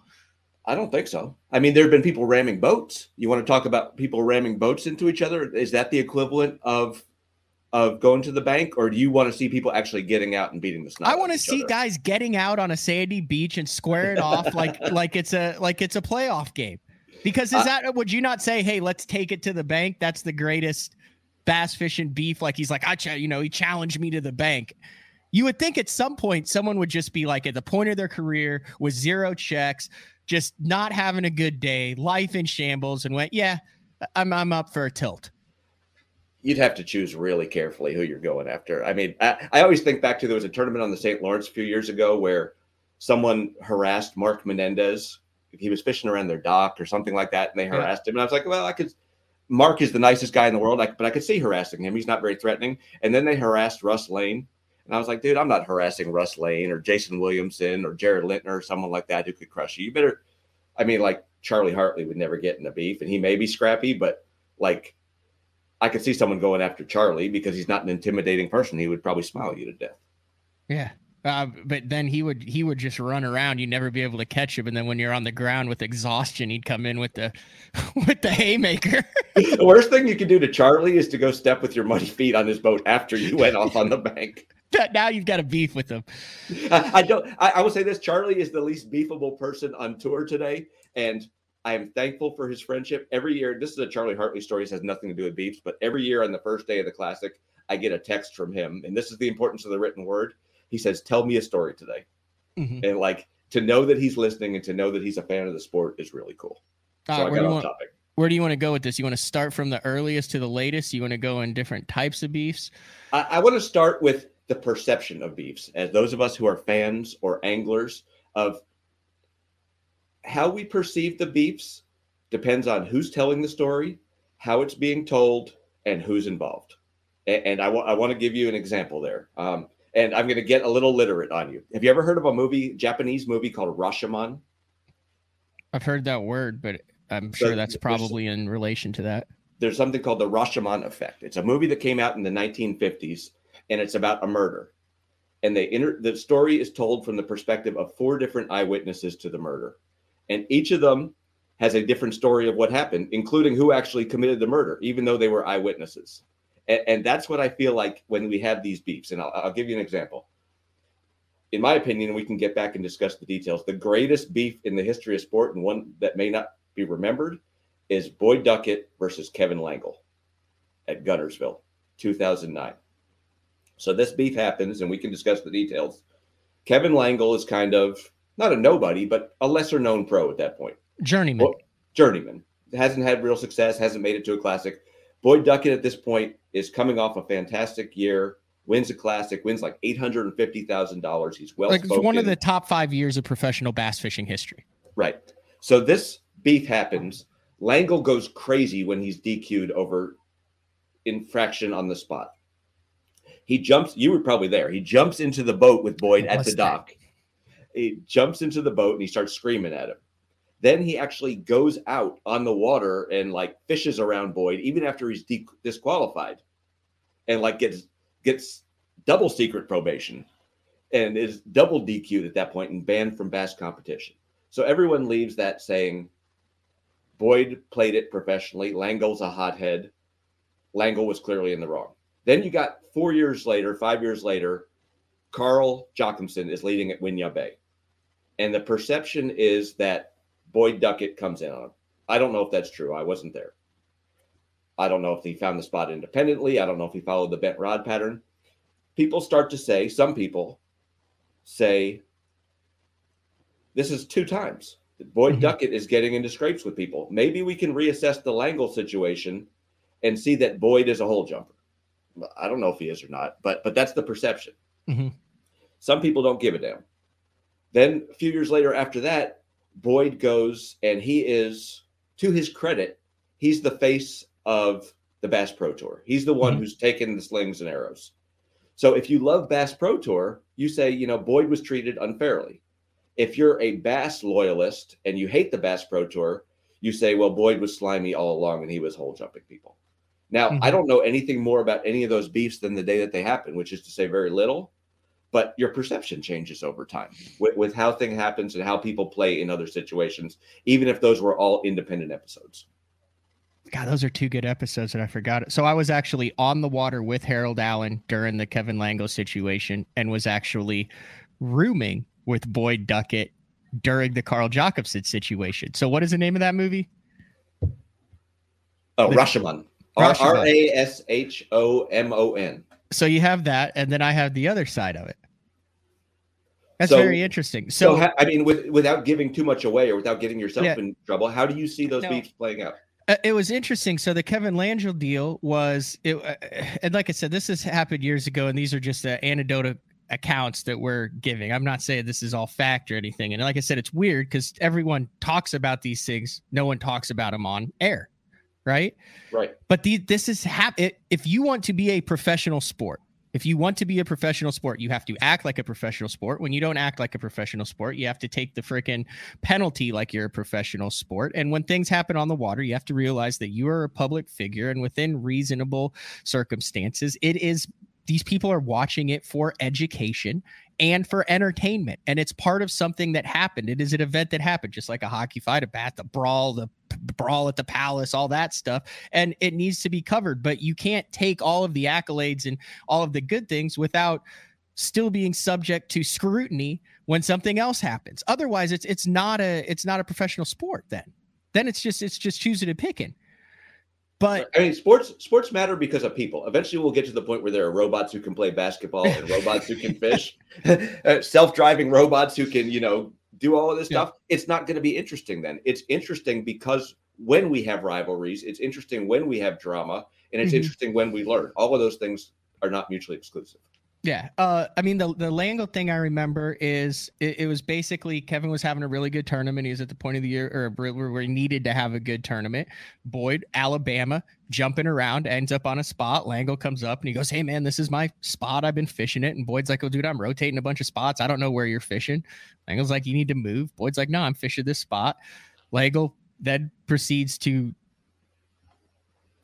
I don't think so. I mean, there have been people ramming boats. You want to talk about people ramming boats into each other? Is that the equivalent of of going to the bank, or do you want to see people actually getting out and beating the snot? I want to see other? guys getting out on a sandy beach and square it off like like it's a like it's a playoff game. Because is that would you not say, hey, let's take it to the bank? That's the greatest bass fishing beef. Like he's like, I, ch- you know, he challenged me to the bank. You would think at some point someone would just be like at the point of their career with zero checks, just not having a good day, life in shambles, and went, yeah, I'm I'm up for a tilt. You'd have to choose really carefully who you're going after. I mean, I, I always think back to there was a tournament on the St. Lawrence a few years ago where someone harassed Mark Menendez. He was fishing around their dock or something like that, and they harassed yeah. him. And I was like, well, I could. Mark is the nicest guy in the world, but I could see harassing him. He's not very threatening. And then they harassed Russ Lane. And I was like, dude, I'm not harassing Russ Lane or Jason Williamson or Jared Lintner or someone like that who could crush you. You better, I mean, like Charlie Hartley would never get in a beef and he may be scrappy, but like I could see someone going after Charlie because he's not an intimidating person. He would probably smile you to death. Yeah. Uh, but then he would he would just run around. You'd never be able to catch him. And then when you're on the ground with exhaustion, he'd come in with the with the haymaker. the worst thing you can do to Charlie is to go step with your muddy feet on his boat after you went off on the bank. now you've got a beef with him. I, I don't. I, I will say this: Charlie is the least beefable person on tour today, and I am thankful for his friendship. Every year, this is a Charlie Hartley story. This has nothing to do with beefs, but every year on the first day of the classic, I get a text from him, and this is the importance of the written word he says, "Tell me a story today," mm-hmm. and like to know that he's listening and to know that he's a fan of the sport is really cool. So I got off want, topic. Where do you want to go with this? You want to start from the earliest to the latest? You want to go in different types of beefs? I, I want to start with the perception of beefs, as those of us who are fans or anglers of how we perceive the beefs depends on who's telling the story, how it's being told, and who's involved. And, and I, w- I want to give you an example there. Um, and I'm going to get a little literate on you. Have you ever heard of a movie, Japanese movie called Rashomon? I've heard that word, but I'm sure so that's probably in relation to that. There's something called the Rashomon effect. It's a movie that came out in the 1950s, and it's about a murder. And they inter- the story is told from the perspective of four different eyewitnesses to the murder, and each of them has a different story of what happened, including who actually committed the murder, even though they were eyewitnesses. And, and that's what I feel like when we have these beefs. And I'll, I'll give you an example. In my opinion, we can get back and discuss the details. The greatest beef in the history of sport, and one that may not be remembered, is Boyd Duckett versus Kevin Langill at Guntersville, 2009. So this beef happens, and we can discuss the details. Kevin Langill is kind of not a nobody, but a lesser known pro at that point. Journeyman. Well, journeyman. Hasn't had real success, hasn't made it to a classic. Boyd Duckett at this point is coming off a fantastic year, wins a classic, wins like eight hundred and fifty thousand dollars. He's well like it's one of the top five years of professional bass fishing history. Right. So this beef happens. Langill goes crazy when he's DQ'd over infraction on the spot. He jumps. You were probably there. He jumps into the boat with Boyd at the dock. He jumps into the boat and he starts screaming at him. Then he actually goes out on the water and like fishes around Boyd, even after he's de- disqualified, and like gets gets double secret probation, and is double DQ'd at that point and banned from bass competition. So everyone leaves that saying Boyd played it professionally. Langill's a hothead. Langill was clearly in the wrong. Then you got four years later, five years later, Carl Jocumsen is leading at Winyah Bay. And the perception is that Boyd Duckett comes in on him. I don't know if that's true. I wasn't there. I don't know if he found the spot independently. I don't know if he followed the bent rod pattern. People start to say, some people say, this is two times. Boyd mm-hmm. Duckett is getting into scrapes with people. Maybe we can reassess the Langill situation and see that Boyd is a hole jumper. I don't know if he is or not, but but that's the perception. Mm-hmm. Some people don't give a damn. Then a few years later, after that, Boyd goes and he is, to his credit, he's the face of the Bass Pro Tour. He's the one mm-hmm. who's taken the slings and arrows. So if you love Bass Pro Tour, you say, you know, Boyd was treated unfairly. If you're a Bass loyalist and you hate the Bass Pro Tour, you say, well, Boyd was slimy all along and he was hole jumping people. Now, mm-hmm. I don't know anything more about any of those beefs than the day that they happened, which is to say very little. But your perception changes over time with, with how thing happens and how people play in other situations, even if those were all independent episodes. God, those are two good episodes that I forgot. So I was actually on the water with Harold Allen during the Kevin Langill situation and was actually rooming with Boyd Duckett during the Carl Jocumsen situation. So what is the name of that movie? Oh, Rashomon. R A S H O M O N. So you have that, and then I have the other side of it. That's so, very interesting. So, so, I mean, with, without giving too much away or without getting yourself yeah. in trouble, how do you see those no, beefs playing out? Uh, it was interesting. So the Kevin Langill deal was, it, uh, and like I said, this has happened years ago, and these are just uh, anecdotal accounts that we're giving. I'm not saying this is all fact or anything. And like I said, it's weird because everyone talks about these things. No one talks about them on air right? Right. But the, this is hap- if you want to be a professional sport, if you want to be a professional sport, you have to act like a professional sport. When you don't act like a professional sport, you have to take the freaking penalty like you're a professional sport. And when things happen on the water, you have to realize that you are a public figure and within reasonable circumstances, it is these people are watching it for education and for entertainment. And it's part of something that happened. It is an event that happened, just like a hockey fight, a bat, the brawl, the brawl at the palace, all that stuff. And it needs to be covered. But you can't take all of the accolades and all of the good things without still being subject to scrutiny when something else happens. Otherwise, it's it's not a it's not a professional sport then. Then it's just it's just choosing and picking. But I mean, sports sports matter because of people. Eventually, we'll get to the point where there are robots who can play basketball and robots who can fish, uh, self-driving robots who can, you know, do all of this yeah. stuff. It's not going to be interesting then. It's interesting because when we have rivalries, it's interesting when we have drama, and it's mm-hmm. interesting when we learn. All of those things are not mutually exclusive. Yeah. Uh, I mean, the, the Langill thing I remember is it, it, was basically Kevin was having a really good tournament. He was at the point of the year or where he needed to have a good tournament. Boyd, Alabama, jumping around, ends up on a spot. Langill comes up and he goes, Hey, man, this is my spot. I've been fishing it. And Boyd's like, Oh, dude, I'm rotating a bunch of spots. I don't know where you're fishing. Langill's like, You need to move. Boyd's like, No, I'm fishing this spot. Langill then proceeds to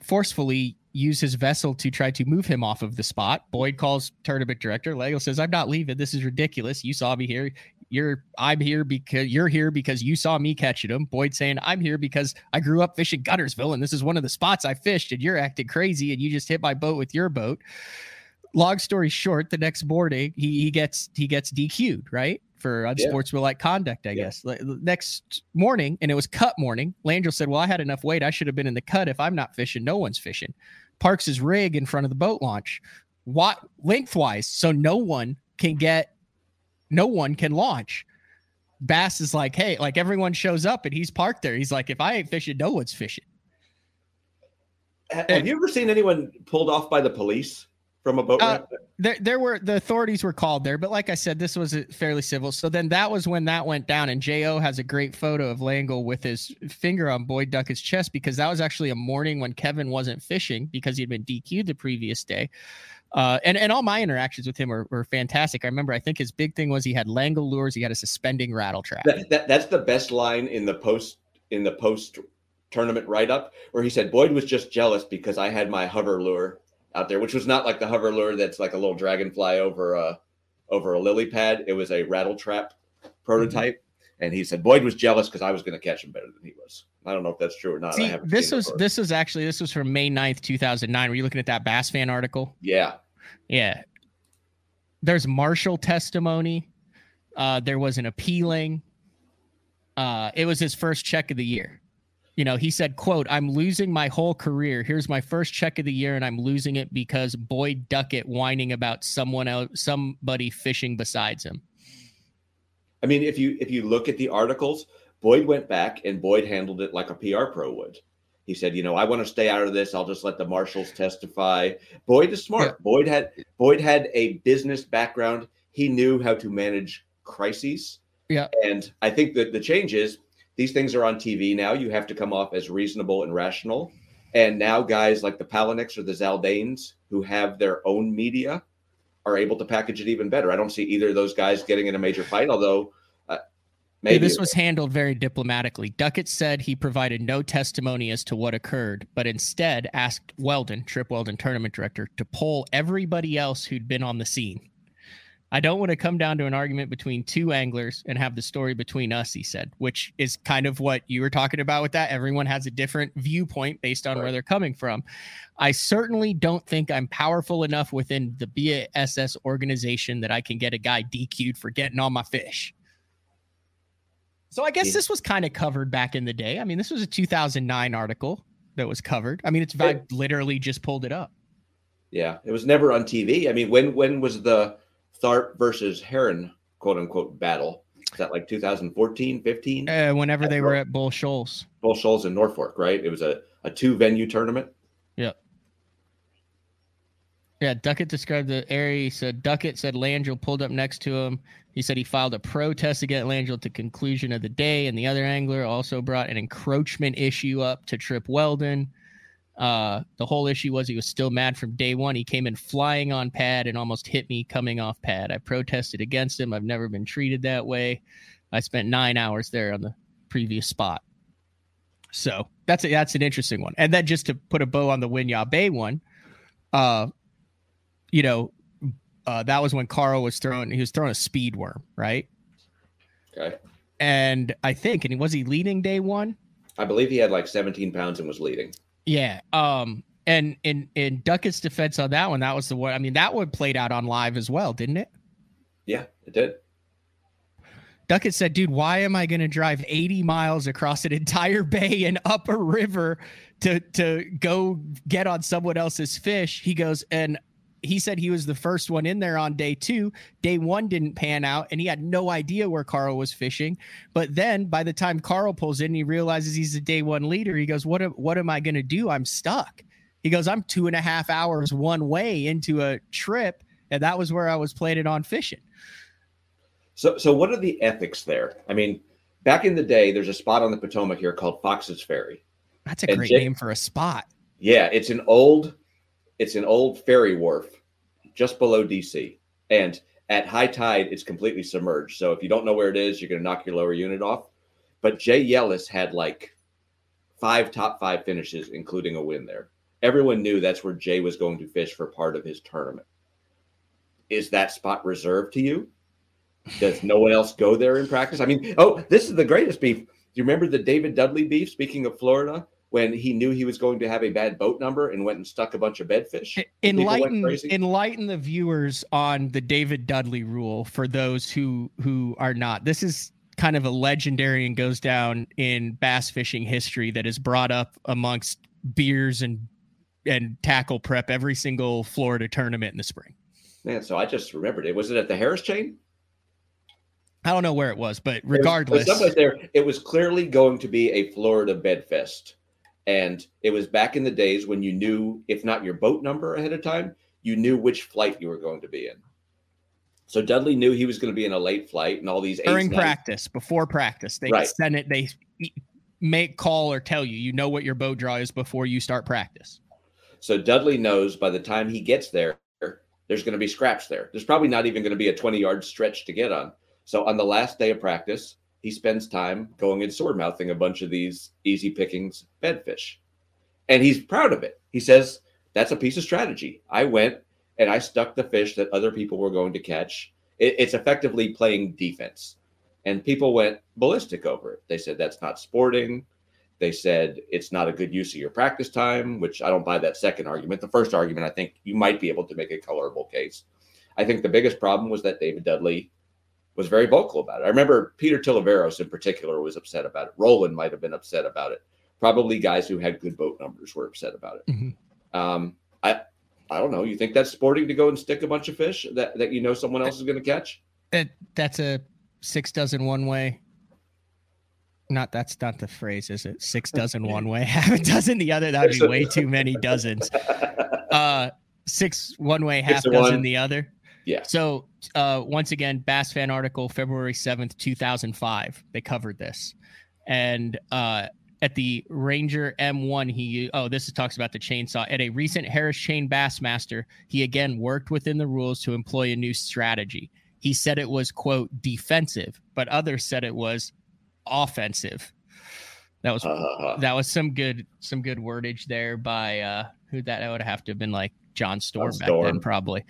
forcefully use his vessel to try to move him off of the spot. Boyd calls tournament director. Langill says, "I'm not leaving. This is ridiculous. You saw me here. You're I'm here because you're here because you saw me catching him." Boyd saying, "I'm here because I grew up fishing Guntersville and this is one of the spots I fished and you're acting crazy and you just hit my boat with your boat." Long story short, the next morning he, he gets he gets DQ'd, right? for unsportsmanlike yeah. conduct, I yeah. guess. Next morning, and it was cut morning, Langill said, Well, I had enough weight. I should have been in the cut. If I'm not fishing, no one's fishing parks his rig in front of the boat launch, what lengthwise, so no one can get, no one can launch. Bass is like, hey, like everyone shows up and he's parked there. He's like, if I ain't fishing, no one's fishing. Have you ever seen anyone pulled off by the police from a boat Uh, ramp? there there were the authorities were called there but like i said this was a fairly civil so then that was when that went down and jo has a great photo of langill with his finger on boyd duckett's chest because that was actually a morning when kevin wasn't fishing because he'd been dq'd the previous day uh, and, and all my interactions with him were, were fantastic. I remember, I think his big thing was he had Langill lures. He had a suspending rattle trap. That, that that's the best line in the post in the post tournament write up where he said Boyd was just jealous because I had my hover lure out there, which was not like the hover lure that's like a little dragonfly over a over a lily pad. It was a rattle trap prototype. And he said Boyd was jealous because I was going to catch him better than he was. I don't know if that's true or not. See, this was this was actually this was from May 9th, 2009. Were you looking at that Bass fan article? yeah. Yeah. There's Marshall testimony. Uh, there was an appealing. Uh, it was his first check of the year. You know, he said, quote, I'm losing my whole career. Here's my first check of the year, and I'm losing it because Boyd Duckett whining about someone else, somebody fishing besides him. I mean, if you if you look at the articles, Boyd went back and Boyd handled it like a PR pro would. He said, "You know, I want to stay out of this. I'll just let the marshals testify." Boyd is smart. Boyd had Boyd had a business background. He knew how to manage crises. Yeah. And I think that the change is these things are on TV now. You have to come off as reasonable and rational. And now guys like the Palaniuks or the Zaldains who have their own media are able to package it even better. I don't see either of those guys getting in a major fight, although uh, maybe this was handled very diplomatically. Duckett said he provided no testimony as to what occurred, but instead asked Weldon, Trip Weldon, tournament director, to poll everybody else who'd been on the scene. I don't want to come down to an argument between two anglers and have the story between us, he said, which is kind of what you were talking about with that. Everyone has a different viewpoint based on where they're coming from. I certainly don't think I'm powerful enough within the BSS organization that I can get a guy DQ'd for getting on my fish. So I guess Yeah. this was kind of covered back in the day. I mean, this was a 2009 article that was covered. I mean, it's I literally just pulled it up. Yeah, it was never on TV. I mean, when when was the Tharp versus Herren quote unquote battle? Is that like 2014, 15? Uh, whenever At they were at Bull Shoals. Bull Shoals in Norfork, right? It was a, a two venue tournament. Yeah, Yeah, Duckett described the area. He said Duckett said Langill pulled up next to him. He said he filed a protest against at the conclusion of the day, and the other angler also brought an encroachment issue up to Trip Weldon. Uh, the whole issue was he was still mad from day one. He came in flying on pad and almost hit me coming off pad. I protested against him. I've never been treated that way. I spent nine hours there on the previous spot. So that's a, that's an interesting one. And then just to put a bow on the Winyah Bay one, uh, you know, uh, that was when Carl was throwing he was throwing a speed worm, right? Okay. And I think, and he was he leading day one? I believe he had like 17 pounds and was leading. Yeah. Um. And in in Duckett's defense on that one, that was the one. I mean, that one played out on live as well, didn't it? Yeah, it did. Duckett said, dude, why am I going to drive 80 miles across an entire bay and up a river to to go get on someone else's fish? He goes, and he said he was the first one in there on day two. Day one didn't pan out, and he had no idea where Carl was fishing. But then by the time Carl pulls in, he realizes he's the day one leader. He goes, What am, what am I going to do? I'm stuck. He goes, I'm two and a half hours one way into a trip, and that was where I was planning on fishing. So, so what are the ethics there? I mean, back in the day, there's a spot on the Potomac here called Fox's Ferry. That's a And great Jake- name for a spot. Yeah, it's an old, it's an old ferry wharf just below DC, and at high tide, it's completely submerged. So if you don't know where it is, you're going to knock your lower unit off. But Jay Yelas had like five top five finishes, including a win there. Everyone knew that's where Jay was going to fish for part of his tournament. Is that spot reserved to you? Does no one else go there in practice? I mean, oh, this is the greatest beef. Do you remember the David Dudley beef? Speaking of Florida, when he knew he was going to have a bad boat number and went and stuck a bunch of bedfish. Enlighten enlighten the viewers on the David Dudley rule for those who who are not. This is kind of a legendary and goes down in bass fishing history that is brought up amongst beers and and tackle prep every single Florida tournament in the spring. Man, so I just remembered it. Was it at the Harris chain? I don't know where it was, but It was- it was regardless, there. It was clearly going to be a Florida bed fest, And it was back in the days when you knew, if not your boat number ahead of time, you knew which flight you were going to be in. So Dudley knew he was going to be in a late flight, and all these during practice, before practice, they right. send it. They make call or tell you. You know what your boat draw is before you start practice. So Dudley knows by the time he gets there, there's going to be scraps there. There's probably not even going to be a 20 yard stretch to get on. So on the last day of practice, he spends time going and sore mouthing a bunch of these easy pickings bedfish. And he's proud of it. He says, That's a piece of strategy. I went and I stuck the fish that other people were going to catch. It, it's effectively playing defense. And people went ballistic over it. They said, That's not sporting. They said it's not a good use of your practice time, which I don't buy that second argument. The first argument, I think you might be able to make a colorable case. I think the biggest problem was that David Dudley was very vocal about it. I remember Peter Thliveros in particular was upset about it. Roland might have been upset about it. Probably guys who had good boat numbers were upset about it. Mm-hmm. Um, I I don't know. You think that's sporting to go and stick a bunch of fish that, that you know someone else is going to catch? It, that's a six dozen one way. Not that's not the phrase, is it? Six dozen one way, half a dozen the other. That'd be way too many dozens. Uh, six one way, half dozen one. the other. Yeah. So uh, once again, Bass Fan article, February seventh, two thousand five. They covered this, and uh, at the Ranger M1, he oh, this is, talks about the chainsaw. At a recent Harris Chain Bassmaster, he again worked within the rules to employ a new strategy. He said it was quote defensive, but others said it was offensive. That was uh, that was some good some good wordage there by uh who that would have to have been like John Storm, John Storm. back then probably.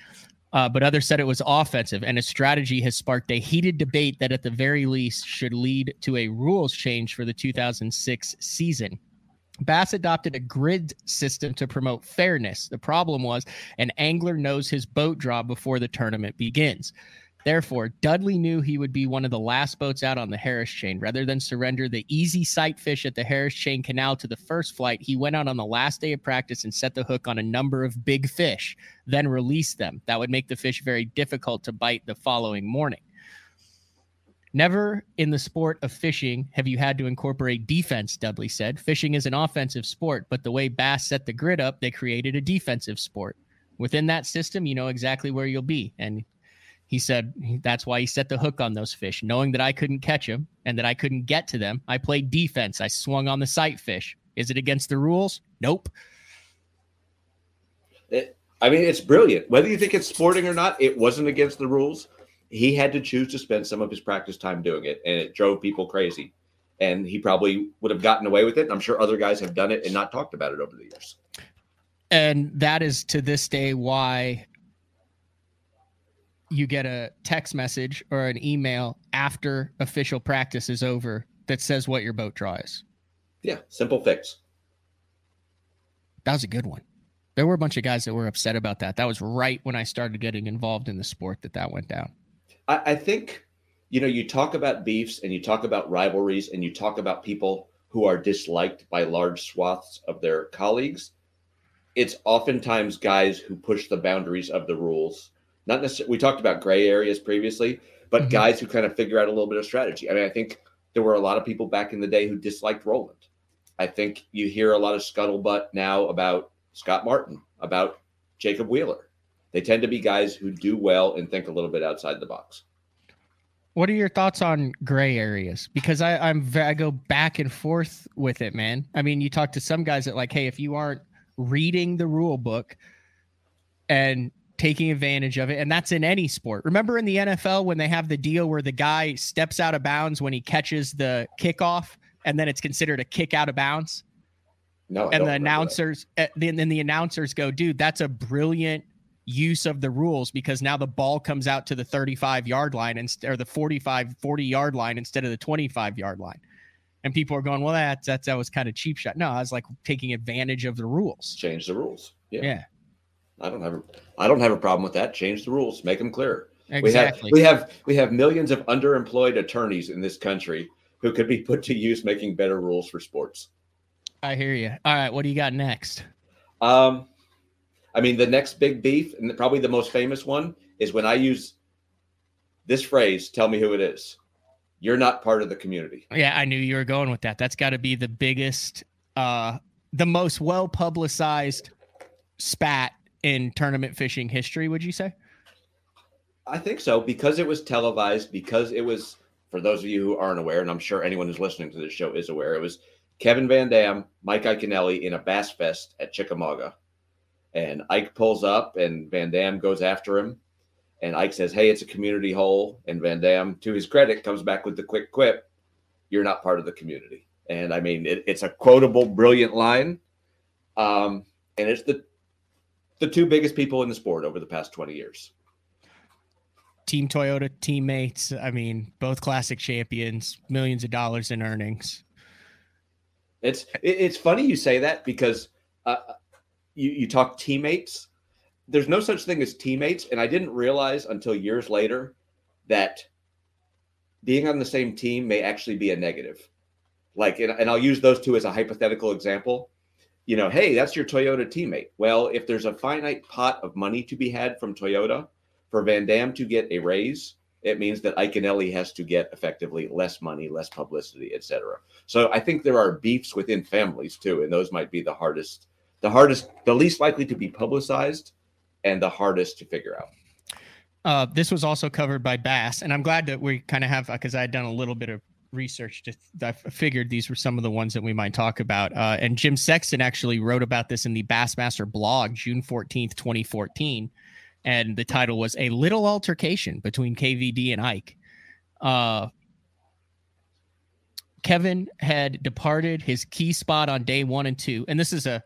Uh, but others said it was offensive, and his strategy has sparked a heated debate that, at the very least, should lead to a rules change for the 2006 season. Bass adopted a grid system to promote fairness. The problem was an angler knows his boat draw before the tournament begins. Therefore, Dudley knew he would be one of the last boats out on the Harris chain. Rather than surrender the easy sight fish at the Harris chain canal to the first flight, he went out on the last day of practice and set the hook on a number of big fish, then released them. That would make the fish very difficult to bite the following morning. Never in the sport of fishing have you had to incorporate defense, Dudley said. Fishing is an offensive sport, but the way Bass set the grid up, they created a defensive sport. Within that system, you know exactly where you'll be. And he said that's why he set the hook on those fish, knowing that I couldn't catch them and that I couldn't get to them. I played defense. I swung on the sight fish. Is it against the rules? Nope. It, I mean, it's brilliant. Whether you think it's sporting or not, it wasn't against the rules. He had to choose to spend some of his practice time doing it, and it drove people crazy. And he probably would have gotten away with it. And I'm sure other guys have done it and not talked about it over the years. And that is to this day why you get a text message or an email after official practice is over that says what your boat draw is. Yeah, simple fix. That was a good one. There were a bunch of guys that were upset about that. That was right when I started getting involved in the sport that that went down. I, I think, you know, you talk about beefs and you talk about rivalries and you talk about people who are disliked by large swaths of their colleagues. It's oftentimes guys who push the boundaries of the rules not necessarily we talked about gray areas previously, but mm-hmm. guys who kind of figure out a little bit of strategy. I mean, I think there were a lot of people back in the day who disliked Roland. I think you hear a lot of scuttlebutt now about Scott Martin, about Jacob Wheeler. They tend to be guys who do well and think a little bit outside the box. What are your thoughts on gray areas? Because I, I'm I go back and forth with it, man. I mean, you talk to some guys that like, hey, if you aren't reading the rule book and taking advantage of it. And that's in any sport. Remember in the NFL when they have the deal where the guy steps out of bounds when he catches the kickoff and then it's considered a kick out of bounds? No. and the announcers, eh, then, then the announcers go, dude, that's a brilliant use of the rules because now the ball comes out to the 35 yard line instead or the 45, 40 yard line instead of the 25 yard line. And people are going, well, that, that, that was kind of cheap shot. No, I was like taking advantage of the rules. Change the rules. Yeah. Yeah. I don't have a, I don't have a problem with that. Change the rules, make them clear. Exactly. We have we have we have millions of underemployed attorneys in this country who could be put to use making better rules for sports. I hear you. All right, what do you got next? Um, I mean, the next big beef, and probably the most famous one, is when I use this phrase. Tell me who it is. You're not part of the community. Yeah, I knew you were going with that. That's got to be the biggest uh the most well publicized spat in tournament fishing history, would you say? I think so because it was televised, because it was, for those of you who aren't aware, and I'm sure anyone who's listening to this show is aware, it was Kevin Van Dam, Mike Iaconelli in a bass fest at Chickamauga. And Ike pulls up and Van Dam goes after him. And Ike says, Hey, it's a community hole. And Van Dam, to his credit, comes back with the quick quip You're not part of the community. And I mean, it, it's a quotable, brilliant line. Um, and it's the the two biggest people in the sport over the past 20 years. Team Toyota teammates. I mean, both classic champions, millions of dollars in earnings. It's it's funny you say that because uh, you you talk teammates. There's no such thing as teammates, and I didn't realize until years later that being on the same team may actually be a negative. Like, and, and I'll use those two as a hypothetical example. You know, hey, that's your Toyota teammate. Well, if there's a finite pot of money to be had from Toyota for Van Dam to get a raise, it means that Iaconelli has to get effectively less money, less publicity, etc. So I think there are beefs within families too, and those might be the hardest, the hardest, the least likely to be publicized, and the hardest to figure out. Uh, this was also covered by Bass, and I'm glad that we kind of have because I had done a little bit of research to I figured these were some of the ones that we might talk about. Uh, and Jim Sexton actually wrote about this in the Bassmaster blog, June 14th, 2014 and the title was "A Little Altercation Between KVD and Ike." Uh, Kevin had departed his key spot on day one and two, and this is a,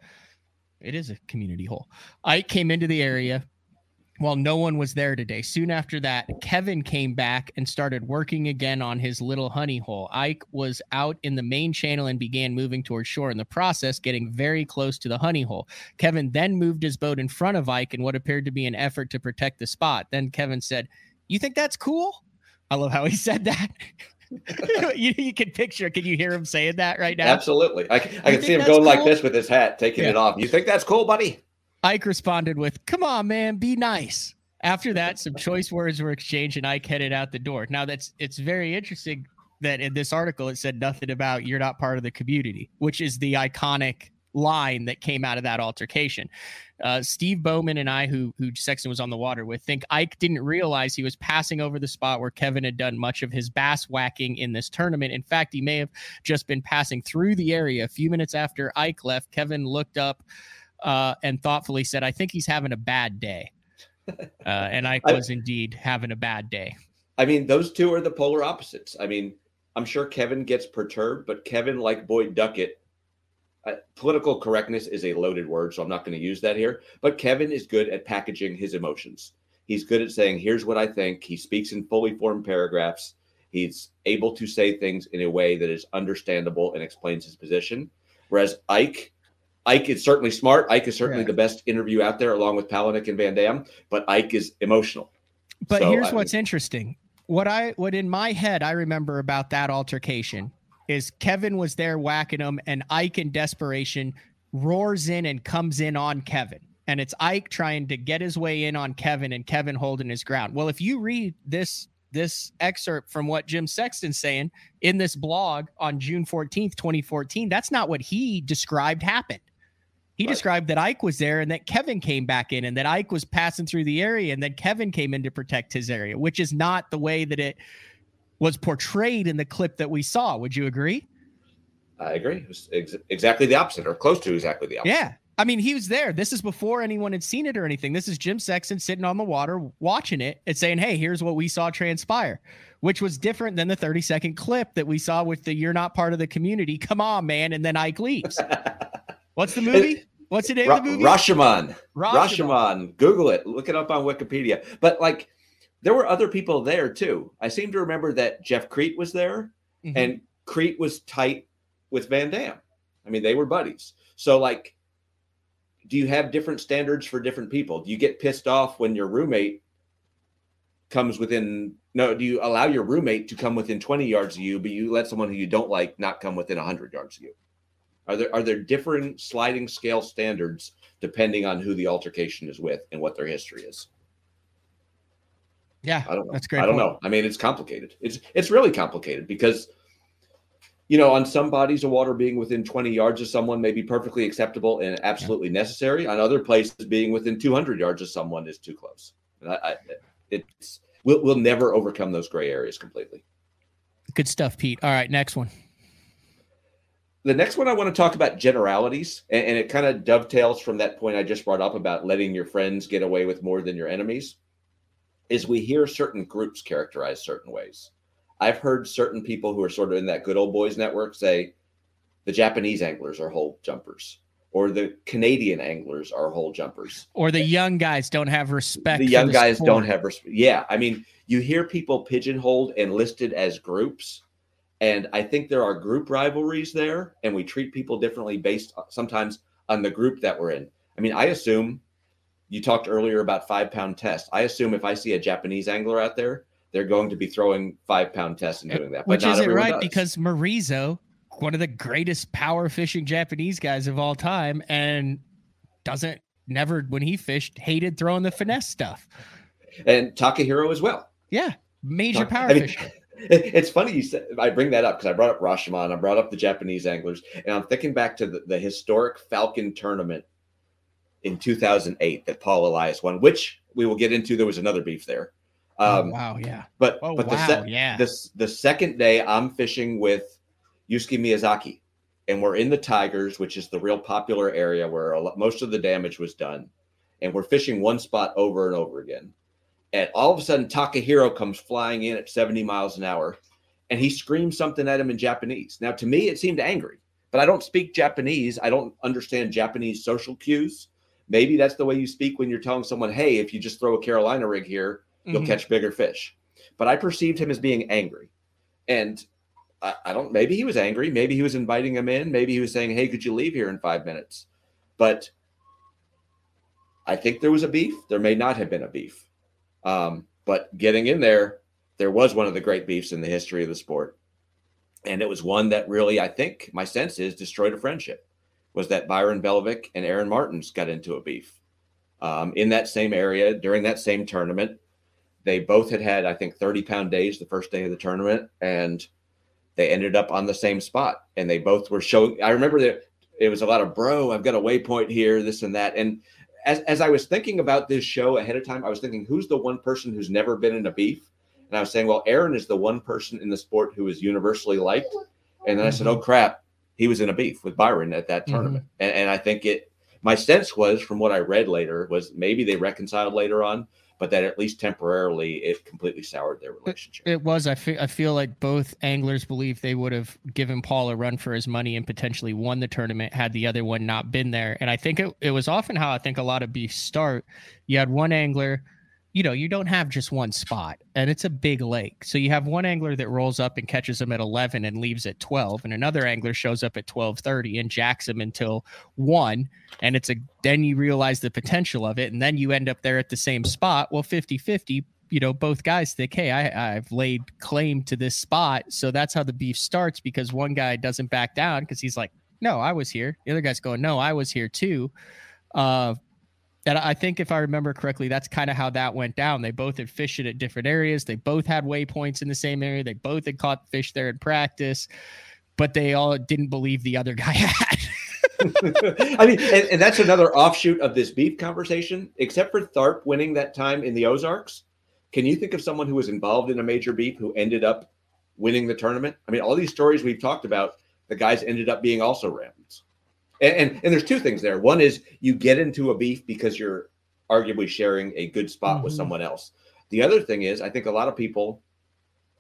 it is a community hole. Ike came into the area, well, no one was there today. Soon after that, Kevin came back and started working again on his little honey hole. Ike was out in the main channel and began moving towards shore in the process, getting very close to the honey hole. Kevin then moved his boat in front of Ike in what appeared to be an effort to protect the spot. Then Kevin said, You think that's cool? I love how he said that. you, you, can picture, can you hear him saying that right now? Absolutely. I, I can see him going cool? like this with his hat, taking yeah. it off. You think that's cool, buddy? Ike responded with, Come on, man, be nice. After that, some choice words were exchanged and Ike headed out the door. Now that's it's very interesting that in this article it said nothing about you're not part of the community, which is the iconic line that came out of that altercation. Uh, Steve Bowman and I, who who Sexton was on the water with, think Ike didn't realize he was passing over the spot where Kevin had done much of his bass whacking in this tournament. In fact, he may have just been passing through the area. A few minutes after Ike left, Kevin looked up uh, and thoughtfully said, I think he's having a bad day. Uh, and I was indeed having a bad day. I mean, those two are the polar opposites. I mean, I'm sure Kevin gets perturbed, but Kevin, like Boyd Duckett, uh, political correctness is a loaded word, so I'm not going to use that here. But Kevin is good at packaging his emotions. He's good at saying, here's what I think. He speaks in fully formed paragraphs. He's able to say things in a way that is understandable and explains his position. Whereas Ike, Ike is certainly smart. Ike is certainly yeah. the best interview out there, along with Palaniuk and Van Dam. But Ike is emotional. But so, here's I what's mean, interesting. What I what in my head I remember about that altercation is Kevin was there whacking him, and Ike in desperation roars in and comes in on Kevin. And it's Ike trying to get his way in on Kevin and Kevin holding his ground. Well, if you read this this excerpt from what Jim Sexton's saying in this blog on June 14th, 2014, that's not what he described happened. He right. described that Ike was there and that Kevin came back in and that Ike was passing through the area and then Kevin came in to protect his area, which is not the way that it was portrayed in the clip that we saw. Would you agree? I agree. It was ex- exactly the opposite or close to exactly the opposite. Yeah. I mean, he was there. This is before anyone had seen it or anything. This is Jim Sexton sitting on the water watching it and saying, Hey, here's what we saw transpire, which was different than the 30 second clip that we saw with the You're not part of the community. Come on, man. And then Ike leaves. What's the movie? What's the name Ra- of the movie? Rashomon. Rashomon. Rashomon. Google it. Look it up on Wikipedia. But like, there were other people there too. I seem to remember that Jeff Kriet was there, mm-hmm. and Kriet was tight with Van Dam. I mean, they were buddies. So like, do you have different standards for different people? Do you get pissed off when your roommate comes within? No, do you allow your roommate to come within 20 yards of you, but you let someone who you don't like not come within 100 yards of you? Are there are there different sliding scale standards depending on who the altercation is with and what their history is? Yeah, I don't know. That's great. I don't point. know. I mean, it's complicated. It's it's really complicated because you know, on some bodies of water, being within 20 yards of someone may be perfectly acceptable and absolutely yeah. necessary. On other places, being within 200 yards of someone is too close. I, I, it's we'll, we'll never overcome those gray areas completely. Good stuff, Pete. All right, next one. The next one I want to talk about generalities, and, and it kind of dovetails from that point I just brought up about letting your friends get away with more than your enemies. Is we hear certain groups characterized certain ways I've heard certain people who are sort of in that good old boys network say the Japanese anglers are hole jumpers or the Canadian anglers are hole jumpers. Or the young guys don't have respect. The young the guys sport. don't have respect. Yeah. I mean, you hear people pigeonholed and listed as groups. And I think there are group rivalries there, and we treat people differently based uh, sometimes on the group that we're in. I mean, I assume you talked earlier about five pound test. I assume if I see a Japanese angler out there, they're going to be throwing five pound tests and doing that. Which isn't right does. because Morizo, one of the greatest power fishing Japanese guys of all time, and doesn't never when he fished hated throwing the finesse stuff. And Takahiro as well. Yeah, major power I mean, fisher. It's funny you said I bring that up because I brought up Rashomon, I brought up the Japanese anglers, and I'm thinking back to the, the historic Falcon tournament in 2008 that Paul Elias won, which we will get into. There was another beef there. Oh, um, oh, wow, yeah. But oh, but wow, the se- yeah. the the second day I'm fishing with Yusuke Miyazaki, and we're in the Tigers, which is the real popular area where lot, most of the damage was done, and we're fishing one spot over and over again. And all of a sudden, Takahiro comes flying in at 70 miles an hour, and he screams something at him in Japanese. Now, to me, it seemed angry, but I don't speak Japanese. I don't understand Japanese social cues. Maybe that's the way you speak when you're telling someone, "Hey, if you just throw a Carolina rig here." you'll mm-hmm. catch bigger fish. But I perceived him as being angry. And I, I, don't, maybe he was angry. Maybe he was inviting him in. Maybe he was saying, Hey, could you leave here in five minutes? But I think there was a beef. There may not have been a beef. Um, but getting in there, there was one of the great beefs in the history of the sport. And it was one that really, I think, my sense is destroyed a friendship. Was that Byron Velvick and Aaron Martens got into a beef um, in that same area during that same tournament they both had had, I think, 30 pound days the first day of the tournament, and they ended up on the same spot. And they both were showing. I remember that it was a lot of, bro, I've got a waypoint here, this and that. And as, as I was thinking about this show ahead of time, I was thinking, who's the one person who's never been in a beef? And I was saying, well, Aaron is the one person in the sport who is universally liked. And then I said, oh, crap, he was in a beef with Byron at that mm-hmm. tournament. Mm-hmm. And, and I think it, my sense was from what I read later was maybe they reconciled later on, but that at least temporarily it completely soured their relationship. It was. I feel. I feel like both anglers believe they would have given Paul a run for his money and potentially won the tournament had the other one not been there. And I think it, it was often how I think a lot of beefs start. You had one angler you know, you don't have just one spot and it's a big lake. So you have one angler that rolls up and catches them at 11 and leaves at 12 and another angler shows up at 12:30 and jacks them until 1 and it's a then you realize the potential of it and then you end up there at the same spot. Well, 50-50, you know, both guys think, "Hey, I I've laid claim to this spot." So that's how the beef starts because one guy doesn't back down because he's like, "No, I was here." The other guy's going, "No, I was here too." Uh and I think if I remember correctly, that's kind of how that went down. They both had fished it at different areas. They both had waypoints in the same area. They both had caught fish there in practice, but they all didn't believe the other guy had. I mean, and, and, that's another offshoot of this beef conversation. Except for Tharp winning that time in the Ozarks, can you think of someone who was involved in a major beef who ended up winning the tournament? I mean, all these stories we've talked about, the guys ended up being also Rams. And, and, and there's two things there. One is you get into a beef because you're arguably sharing a good spot mm-hmm. with someone else. The other thing is, I think a lot of people,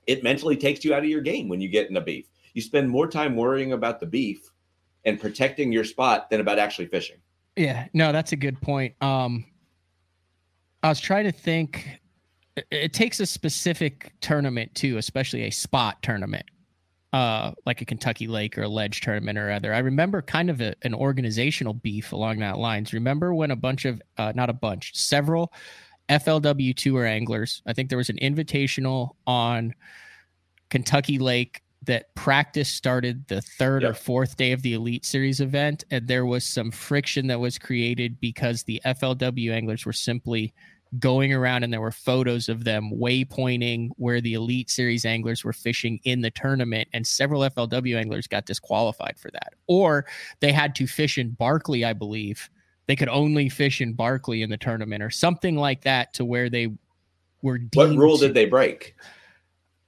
it mentally takes you out of your game when you get in a beef. You spend more time worrying about the beef and protecting your spot than about actually fishing. Yeah, no, that's a good point. Um, I was trying to think. It takes a specific tournament too, especially a spot tournament uh, like a Kentucky Lake or a ledge tournament or other. I remember kind of a, an organizational beef along that lines. Remember when a bunch of, uh, not a bunch, several FLW tour anglers, I think there was an invitational on Kentucky Lake that practice started the third yep. or fourth day of the Elite Series event. And there was some friction that was created because the FLW anglers were simply going around and there were photos of them waypointing where the Elite Series anglers were fishing in the tournament, and several FLW anglers got disqualified for that. Or they had to fish in Barkley, I believe. They could only fish in Barkley in the tournament or something like that to where they were What rule did they break?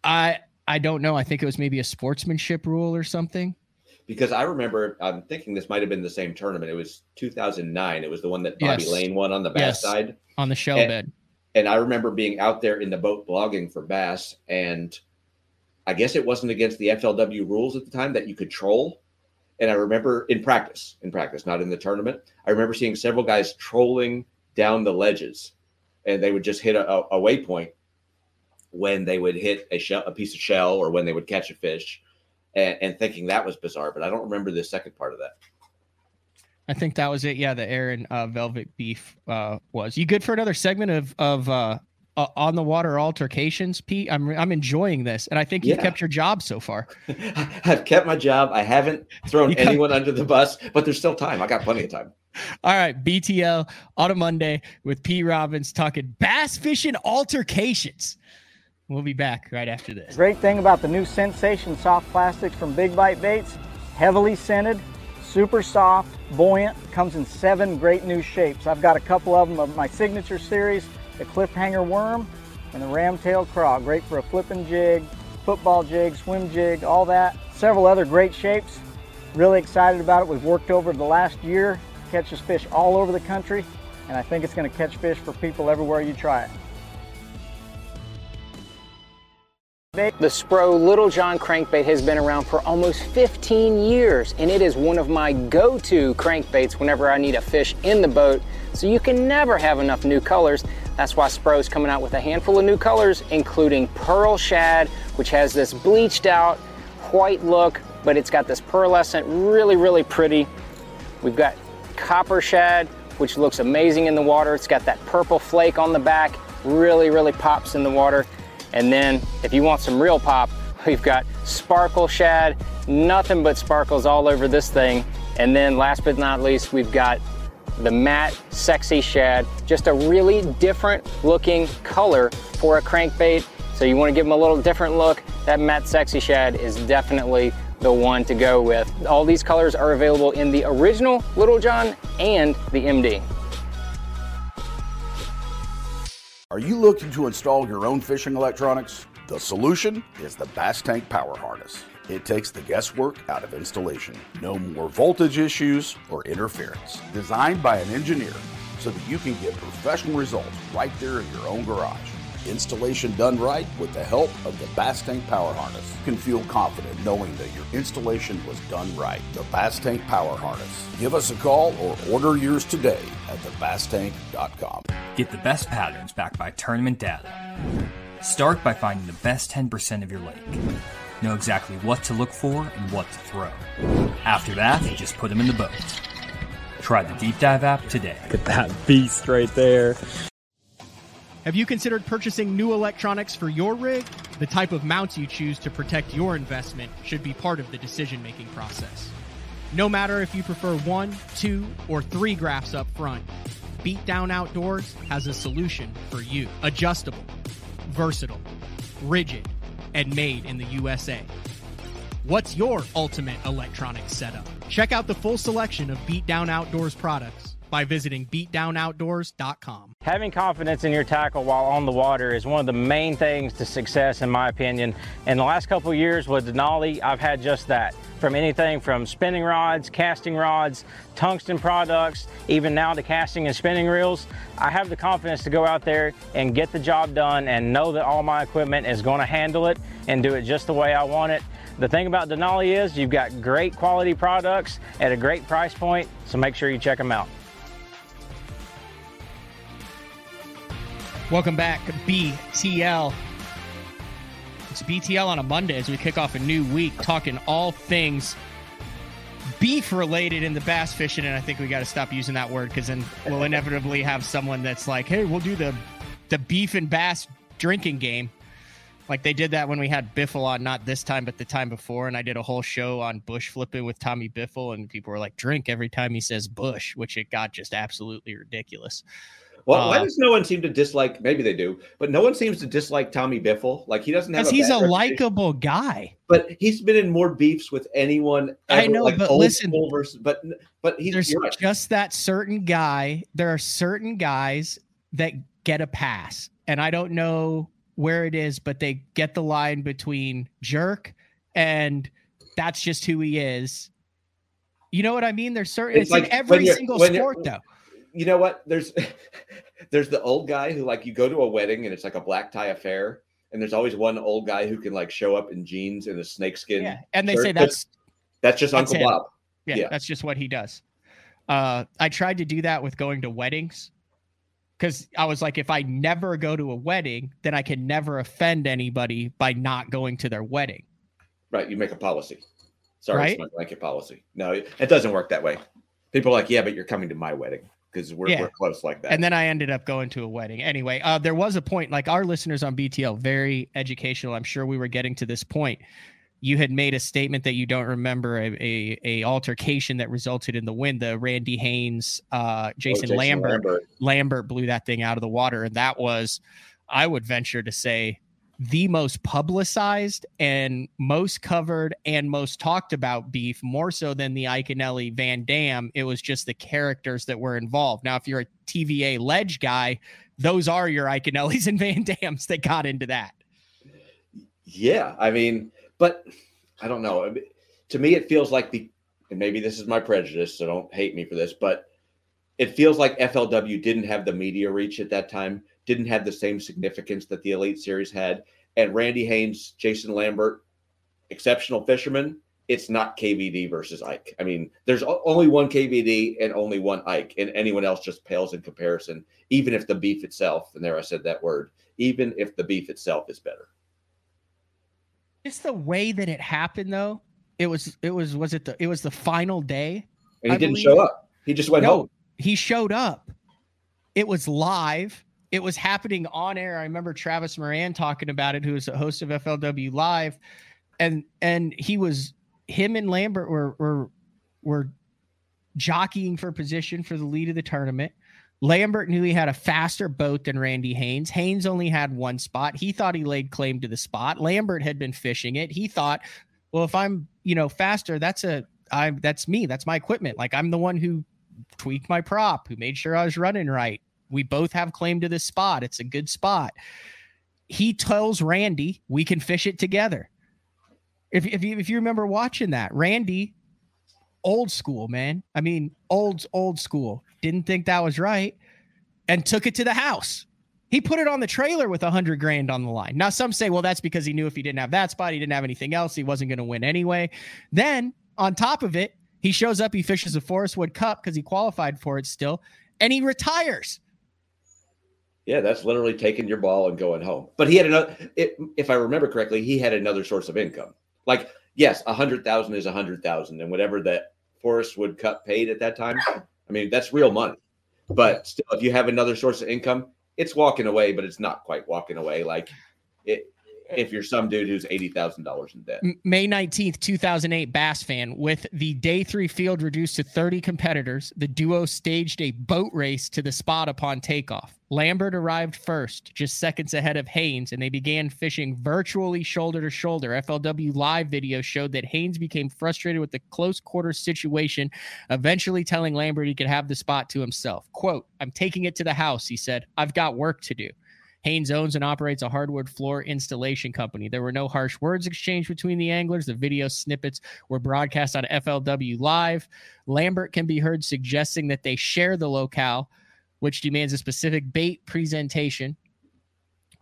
I I don't know. I think it was maybe a sportsmanship rule or something. Because I remember, I'm thinking this might have been the same tournament. It was 2009. It was the one that Bobby Yes. Lane won on the bass Yes. side. on the shell And- bed. And I remember being out there in the boat blogging for bass, and I guess it wasn't against the FLW rules at the time that you could troll. And I remember in practice, in practice, not in the tournament, I remember seeing several guys trolling down the ledges, and they would just hit a, a, a waypoint when they would hit a shell, a piece of shell, or when they would catch a fish, and, and thinking that was bizarre. But I don't remember the second part of that. I think that was it. Yeah, the Aaron uh, Velvick Beef uh, was. You good for another segment of of uh, uh, on the water altercations, Pete? I'm I'm enjoying this, and I think you've Yeah. kept your job so far. I've kept my job. I haven't thrown anyone under the bus, but there's still time. I got plenty of time. All right, BTL on a Monday with P. Robbins talking bass fishing altercations. We'll be back right after this. Great thing about the new Sensation soft plastics from Big Bite Baits, heavily scented, super soft, buoyant, comes in seven great new shapes. I've got a couple of them of my signature series, the cliffhanger worm and the ramtail craw. Great for a flipping jig, football jig, swim jig, all that. Several other great shapes. Really excited about it. We've worked over the last year, catches fish all over the country, and I think it's gonna catch fish for people everywhere you try it. The Spro Little John crankbait has been around for almost 15 years and it is one of my go-to crankbaits whenever I need a fish in the boat. So you can never have enough new colors. That's why Spro is coming out with a handful of new colors, including Pearl Shad, which has this bleached out white look, but it's got this pearlescent, really, really pretty. We've got Copper Shad, which looks amazing in the water. It's got that purple flake on the back, really, really pops in the water. And then if you want some real pop, we've got Sparkle Shad, nothing but sparkles all over this thing. And then last but not least, we've got the matte sexy shad, just a really different looking color for a crankbait. So you want to give them a little different look. That matte sexy shad is definitely the one to go with. All these colors are available in the original Little John and the MD. Are you looking to install your own fishing electronics? The solution is the Bass Tank Power Harness. It takes the guesswork out of installation. No more voltage issues or interference. Designed by an engineer so that you can get professional results right there in your own garage. Installation done right with the help of the Bass Tank Power Harness. You can feel confident knowing that your installation was done right. The Bass Tank Power Harness. Give us a call or order yours today at thebasstank.com. Get the best patterns backed by tournament data. Start by finding the best 10% of your lake. Know exactly what to look for and what to throw. After that, just put them in the boat. Try the Deep Dive app today. Get that beast right there. Have you considered purchasing new electronics for your rig? The type of mounts you choose to protect your investment should be part of the decision making process. No matter if you prefer one, two, or three graphs up front, Beatdown Outdoors has a solution for you. Adjustable, versatile, rigid, and made in the USA. What's your ultimate electronic setup? Check out the full selection of Beatdown Outdoors products by visiting beatdownoutdoors.com. Having confidence in your tackle while on the water is one of the main things to success, in my opinion. In the last couple years with Denali, I've had just that. From anything from spinning rods, casting rods, tungsten products, even now to casting and spinning reels, I have the confidence to go out there and get the job done and know that all my equipment is going to handle it and do it just the way I want it. The thing about Denali is you've got great quality products at a great price point, so make sure you check them out. Welcome back, BTL. It's BTL on a Monday as we kick off a new week, talking all things beef related in the bass fishing. And I think we got to stop using that word because then we'll inevitably have someone that's like, "Hey, we'll do the the beef and bass drinking game." Like they did that when we had Biffle on, not this time, but the time before. And I did a whole show on bush flipping with Tommy Biffle, and people were like, drink every time he says bush, which it got just absolutely ridiculous. Well, why Uh, does no one seem to dislike? Maybe they do, but no one seems to dislike Tommy Biffle. Like he doesn't have. Because he's a likable guy. but he's been in more beefs with anyone. I know, like but listen- versus, but but he's There's right. just that certain guy. There are certain guys that get a pass, and I don't know where it is, but they get the line between jerk and that's just who he is. You know what I mean? There's certain. It's, in when every single sport, though. You know what? There's there's the old guy who like you go to a wedding and it's like a black tie affair, and there's always one old guy who can like show up in jeans and a snakeskin. Yeah, and they shirt. say that's that's just that's Uncle him. Bob. Yeah, Yeah. that's just what he does. Uh, I tried to do that with going to weddings because I was like, if I never go to a wedding, then I can never offend anybody by not going to their wedding. Right, you make a policy. Sorry, Right? it's my blanket policy. No, it it doesn't work that way. People are like, yeah, but you're coming to my wedding because we're, Yeah. we're close like that. And then I ended up going to a wedding. Anyway, uh, there was a point, like our listeners on BTL, very educational. I'm sure we were getting to this point. You had made a statement that you don't remember a, a, a altercation that resulted in the win. The Randy Haynes, uh, Jason, Oh, Jason Lambert, Lambert. Lambert blew that thing out of the water, and that was, I would venture to say, the most publicized and most covered and most talked about beef, more so than the Iaconelli Van Dam. It was just the characters that were involved. Now, if you're a TVA ledge guy, those are your Iaconellis and Van Dams that got into that. Yeah, I mean, but I don't know. To me, it feels like the, and maybe this is my prejudice, so don't hate me for this, but it feels like FLW didn't have the media reach at that time, didn't have the same significance that the Elite Series had. And Randy Haynes, Jason Lambert, exceptional fishermen. It's not KVD versus Ike. I mean, there's only one KVD and only one Ike, and anyone else just pales in comparison, even if the beef itself, and there I said that word, even if the beef itself is better. Just the way that it happened, though. It was. It was. Was it the? It was the final day. And he I didn't believe. show up. He just went No, home. He showed up. It was live. It was happening on air. I remember Travis Moran talking about it, who was a host of FLW Live, and and he was him and Lambert were were were jockeying for position for the lead of the tournament. Lambert knew he had a faster boat than Randy Haynes. Haynes only had one spot. He thought he laid claim to the spot. Lambert had been fishing it. He thought, well, if I'm, you know, faster, that's a I that's me. That's my equipment. Like I'm the one who tweaked my prop, who made sure I was running right. We both have claim to this spot. It's a good spot. He tells Randy, we can fish it together. If, if, you, if you remember watching that, Randy, old school, man. I mean, old, old school. Didn't think that was right and took it to the house. He put it on the trailer with a hundred grand on the line. Now, some say, well, that's because he knew if he didn't have that spot, he didn't have anything else. He wasn't going to win anyway. Then on top of it, he shows up, he fishes a Forrest Wood Cup because he qualified for it still, and he retires. Yeah, that's literally taking your ball and going home. But he had another. It, if I remember correctly, he had another source of income. Like, yes, a hundred thousand is a hundred thousand, and whatever that Forrest Wood Cup paid at that time, I mean, that's real money. But still, if you have another source of income, it's walking away, but it's not quite walking away. Like, it, if you're some dude who's eighty thousand dollars in debt. May 19th, 2008, Bass Fan. With the day three field reduced to 30 competitors, the duo staged a boat race to the spot upon takeoff. Lambert arrived first, just seconds ahead of Haynes, and they began fishing virtually shoulder to shoulder. FLW live video showed that Haynes became frustrated with the close quarter situation, eventually telling Lambert he could have the spot to himself. Quote, I'm taking it to the house, he said. I've got work to do. Haynes owns and operates a hardwood floor installation company. There were no harsh words exchanged between the anglers. The video snippets were broadcast on FLW Live. Lambert can be heard suggesting that they share the locale, which demands a specific bait presentation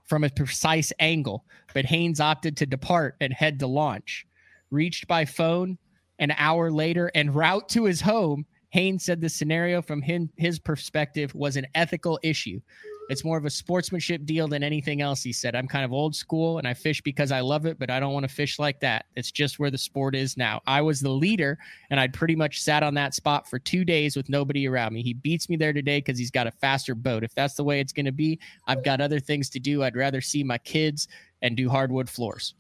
from a precise angle, but Haynes opted to depart and head to launch. Reached by phone an hour later en route to his home, Haynes said the scenario from him, his perspective was an ethical issue. It's more of a sportsmanship deal than anything else, he said. I'm kind of old school and I fish because I love it, but I don't want to fish like that. It's just where the sport is now. I was the leader and I'd pretty much sat on that spot for two days with nobody around me. He beats me there today because he's got a faster boat. If that's the way it's going to be, I've got other things to do. I'd rather see my kids and do hardwood floors.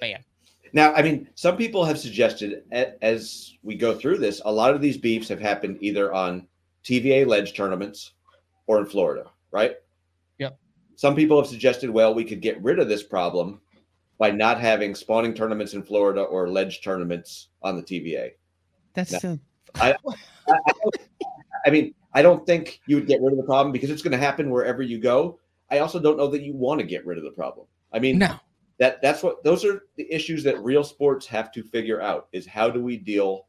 Bam. Now, I mean, some people have suggested as we go through this, a lot of these beefs have happened either on TVA ledge tournaments or in Florida, right? Some people have suggested, well, we could get rid of this problem by not having spawning tournaments in Florida or ledge tournaments on the TVA. That's No. so I, I, I I mean, I don't think you would get rid of the problem because it's going to happen wherever you go. I also don't know that you want to get rid of the problem. I mean, no. that that's what those are the issues that real sports have to figure out is how do we deal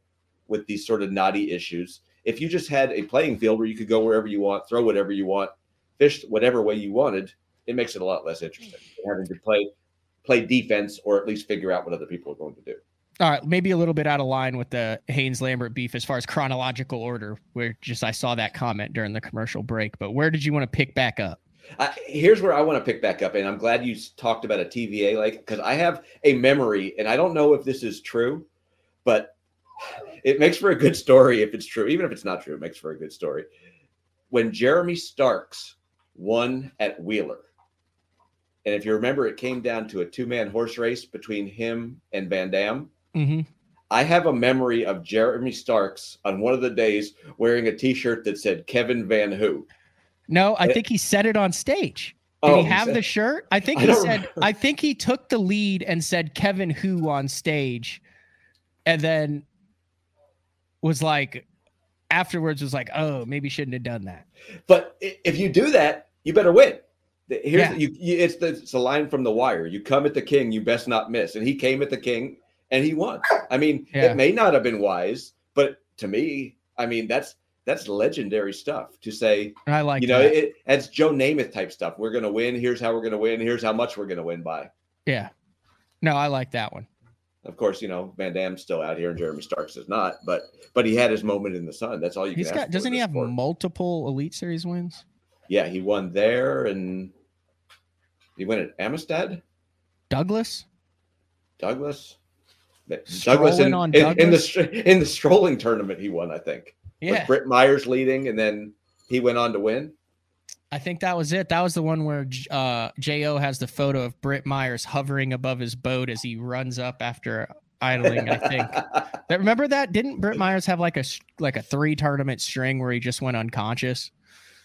with these sort of knotty issues if you just had a playing field where you could go wherever you want throw whatever you want fish whatever way you wanted it makes it a lot less interesting having to play play defense or at least figure out what other people are going to do All right, maybe a little bit out of line with the Haynes Lambert beef as far as chronological order, where just I saw that comment during the commercial break. But where did you want to pick back up? Uh, here's where I want to pick back up, and I'm glad you talked about a TVA, like because I have a memory, and I don't know if this is true, but it makes for a good story if it's true. Even if it's not true, it makes for a good story. When Jeremy Starks won at Wheeler, and if you remember, it came down to a two-man horse race between him and Van Dam. Mm-hmm. I have a memory of Jeremy Starks on one of the days wearing a T-shirt that said Kevin Van Who. No, I Eh. think he said it on stage. Did Oh, he he have said- the shirt? I think he don't said. remember. I think he took the lead and said Kevin Who on stage, and then was like, afterwards was like, oh, maybe shouldn't have done that. But if you do that, you better win. Here's Yeah. you, you, it's the it's a line from the wire. You come at the king, you best not miss. And he came at the king, and he won. I mean, Yeah. it may not have been wise, but to me, I mean, that's that's legendary stuff to say. I like you know, that. it, it's Joe Namath type stuff. We're gonna win. Here's how we're gonna win. Here's how much we're gonna win by. yeah. No, I like that one. Of course, you know Van Dam's still out here, and Jeremy Starks is not. But but he had his moment in the sun. That's all you He's can. got. Doesn't he have sport. multiple Elite Series wins? Yeah, he won there, and he won at Amistad. Douglas. Douglas. Douglas in, on in, the Douglas? in the strolling tournament he won, I think. Yeah. With Britt Myers leading, and then he went on to win. I think that was it. That was the one where uh, Jo has the photo of Britt Myers hovering above his boat as he runs up after idling. I think. But remember that? Didn't Britt Myers have like a like a three tournament string where he just went unconscious?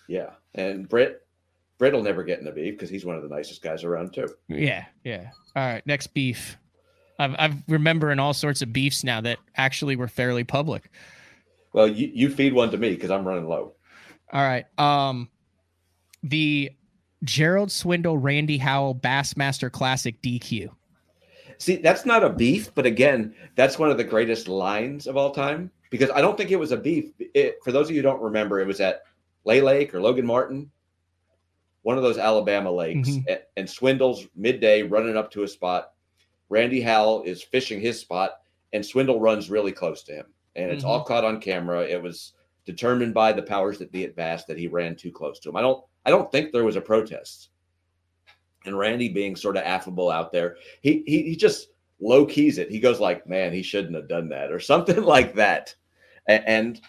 Yeah, and Britt Britt will never get in the beef because he's one of the nicest guys around too. Yeah, yeah. All right, next beef. I've I've remembering all sorts of beefs now that actually were fairly public. Well, you, you feed one to me because I'm running low. All right. Um the Gerald Swindle Randy Howell Bassmaster Classic DQ. See, that's not a beef, but again, that's one of the greatest lines of all time because I don't think it was a beef. It, for those of you who don't remember, it was at Lay Lake or Logan Martin, one of those Alabama lakes, Mhm. a- and Swindle's midday running up to a spot. Randy Howell is fishing his spot, and Swindle runs really close to him, and it's all caught on camera. It was determined by the powers that be at Bass that he ran too close to him. I don't, I don't think there was a protest and Randy being sort of affable out there, he he, he just low keys it. He goes like, "Man, he shouldn't have done that," or something like that. A- And,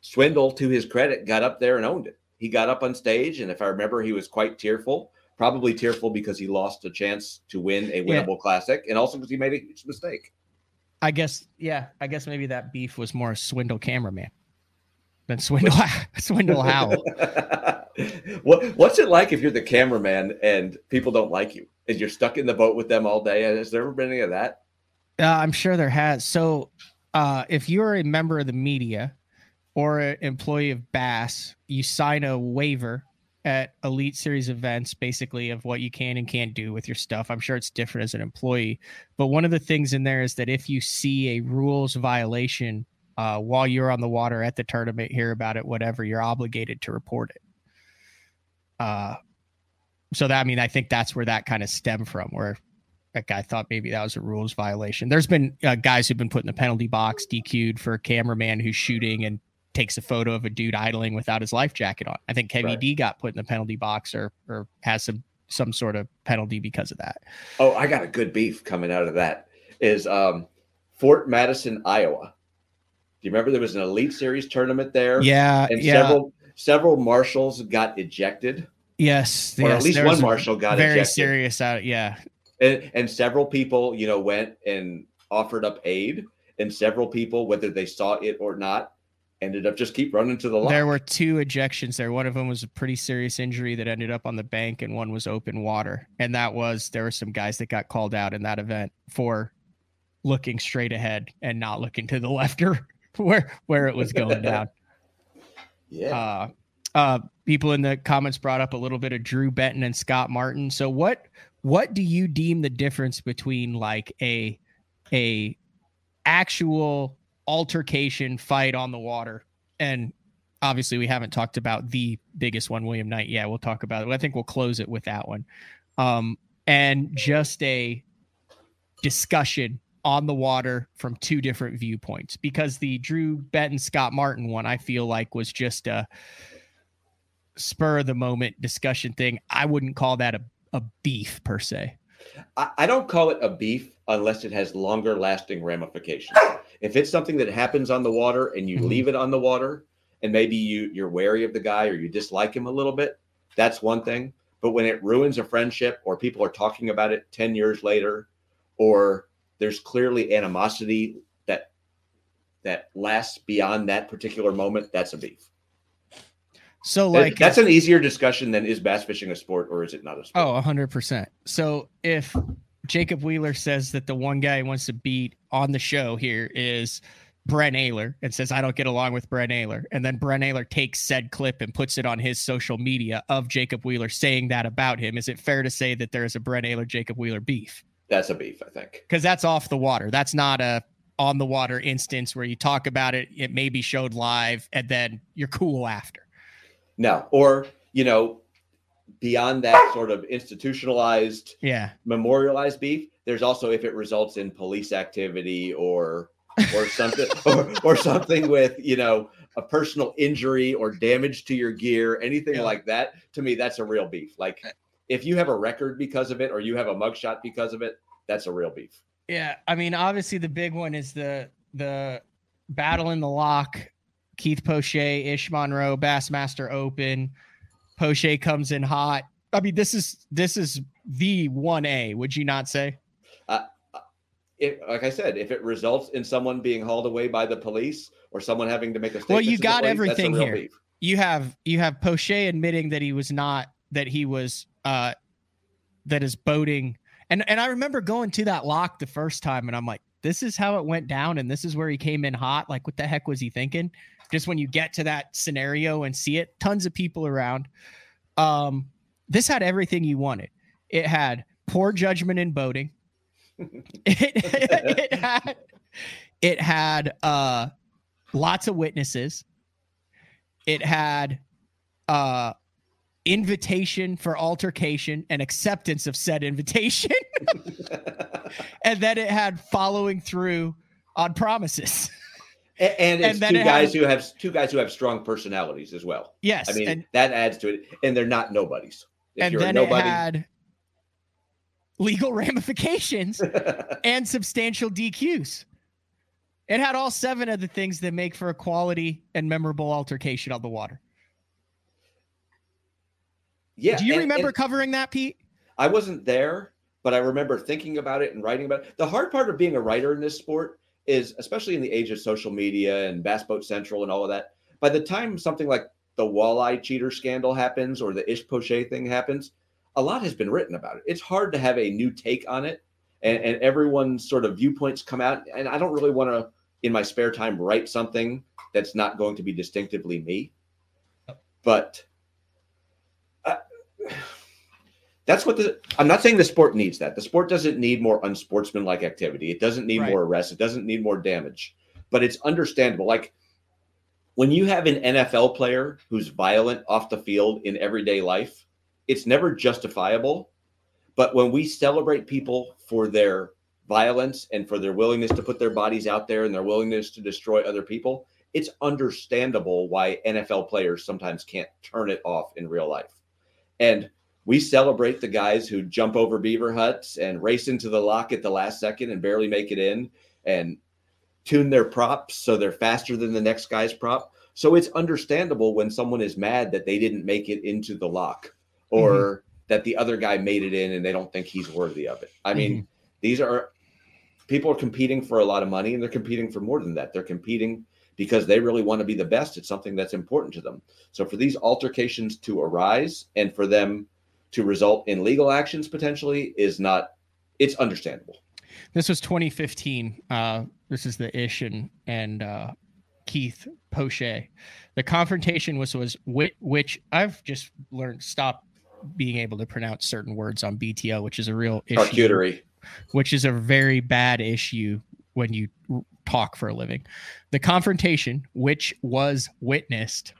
Swindle, to his credit, got up there and owned it. He got up on stage, and if I remember, he was quite tearful. Probably tearful because he lost a chance to win a Yeah. winnable classic, and also because he made a huge mistake. I guess yeah, I guess maybe that beef was more Swindle cameraman than Swindle Swindle Howell. what what's it like if you're the cameraman and people don't like you and you're stuck in the boat with them all day? Has there ever been any of that? Uh, I'm sure there has. So, uh, if you're a member of the media or an employee of Bass, you sign a waiver at Elite Series events, basically of what you can and can't do with your stuff. I'm sure it's different as an employee, but one of the things in there is that if you see a rules violation uh, while you're on the water at the tournament, hear about it, whatever, you're obligated to report it. Uh, so that I mean, I think that's where that kind of stemmed from, where that guy thought maybe that was a rules violation. There's been uh, guys who've been put in the penalty box, DQ'd for a cameraman who's shooting and takes a photo of a dude idling without his life jacket on. I think KVD Right. got put in the penalty box or or has some some sort of penalty because of that. Oh, I got a good beef coming out of that. Is um, Fort Madison, Iowa. Do you remember there was an Elite Series tournament there? Yeah, and yeah. several several marshals got ejected. Yes, Or at least one marshal got very ejected. serious out. Yeah, And, and several people, you know, went and offered up aid, and several people, whether they saw it or not, ended up just keep running to the lock. There were two ejections there. One of them was a pretty serious injury that ended up on the bank, and one was open water. And that was there were some guys that got called out in that event for looking straight ahead and not looking to the left or where where it was going down. Yeah. Uh, uh, people in the comments brought up a little bit of Drew Benton and Scott Martin. So what what do you deem the difference between like a a actual altercation fight on the water and obviously we haven't talked about the biggest one william knight yeah we'll talk about it i think we'll close it with that one um, and just a discussion on the water from two different viewpoints because the drew benton scott martin one i feel like was just a spur of the moment discussion thing i wouldn't call that a, a beef per se I, I don't call it a beef unless it has longer lasting ramifications. If it's something that happens on the water and you Mhm. leave it on the water, and maybe you you're wary of the guy or you dislike him a little bit, that's one thing. But when it ruins a friendship or people are talking about it 10 years later, or there's clearly animosity that that lasts beyond that particular moment, that's a beef. so That- like that's an easier discussion than is bass fishing a sport or is it not a sport? Oh, 100%. So if Jacob Wheeler says that the one guy he wants to beat on the show here is Brent Ehrler and says, I don't get along with Brent Ehrler. And then Brent Ehrler takes said clip and puts it on his social media of Jacob Wheeler saying that about him. Is it fair to say that there is a Brent Ehrler Jacob Wheeler beef? That's a beef, I think. Because that's off the water. That's not a on the water instance where you talk about it, it may be showed live, and then you're cool after. No, or you know, beyond that sort of institutionalized, Yeah. memorialized beef, there's also if it results in police activity or or something or, or something with you know a personal injury or damage to your gear, anything Yeah. like that. To me, that's a real beef. Like if you have a record because of it or you have a mugshot because of it, that's a real beef. Yeah, I mean, obviously the big one is the the battle in the lock. Keith Poche, Ish Monroe, Bassmaster Open. Poche comes in hot. I mean, this is this is the one A. Would you not say? Uh, uh, if, like I said, if it results in someone being hauled away by the police or someone having to make a statement, Well, you got police, everything that's a real here. beef. You have you have Poche admitting that he was not that he was uh that is boating. And and I remember going to that lock the first time, and I'm like, this is how it went down, and this is where he came in hot. Like, what the heck was he thinking? Just when you get to that scenario and see it, tons of people around. Um, this had everything you wanted. It had poor judgment in boating. it, it had it had uh lots of witnesses. It had uh invitation for altercation and acceptance of said invitation. and then it had following through on promises. A- And it's And two guys has- who have two guys who have strong personalities as well. Yes, I mean and- that adds to it, and they're not nobodies. If and you're a then nobody, it had legal ramifications and substantial DQs. It had all seven of the things that make for a quality and memorable altercation on the water. Yeah. Do you and- remember and covering that, Pete? I wasn't there, but I remember thinking about it and writing about it. The hard part of being a writer in this sport is, especially in the age of social media and Bass Boat Central and all of that. By the time something like the walleye cheater scandal happens or the Ish Poche thing happens, a lot has been written about it. It's hard to have a new take on it, and, and everyone's sort of viewpoints come out. And I don't really want to, in my spare time, write something that's not going to be distinctively me. But that's what the. I'm not saying the sport needs that. The sport doesn't need more unsportsmanlike activity. It doesn't need Right. more arrests. It doesn't need more damage. But it's understandable. Like when you have an NFL player who's violent off the field in everyday life, it's never justifiable. But when we celebrate people for their violence and for their willingness to put their bodies out there and their willingness to destroy other people, it's understandable why NFL players sometimes can't turn it off in real life. And we celebrate the guys who jump over beaver huts and race into the lock at the last second and barely make it in and tune their props so they're faster than the next guy's prop. So it's understandable when someone is mad that they didn't make it into the lock or that the other guy made it in and they don't think he's worthy of it. I mean, Mm-hmm. these are people are competing for a lot of money and they're competing for more than that. They're competing because they really want to be the best at something that's important to them. So for these altercations to arise and for them to result in legal actions potentially is not it's understandable. This was 2015. Uh, this is the Ish and and uh, Keith Poche. The confrontation was was which, which I've just learned stop being able to pronounce certain words on BTL, which is a real issue. Which is a very bad issue when you talk for a living. The confrontation, which was witnessed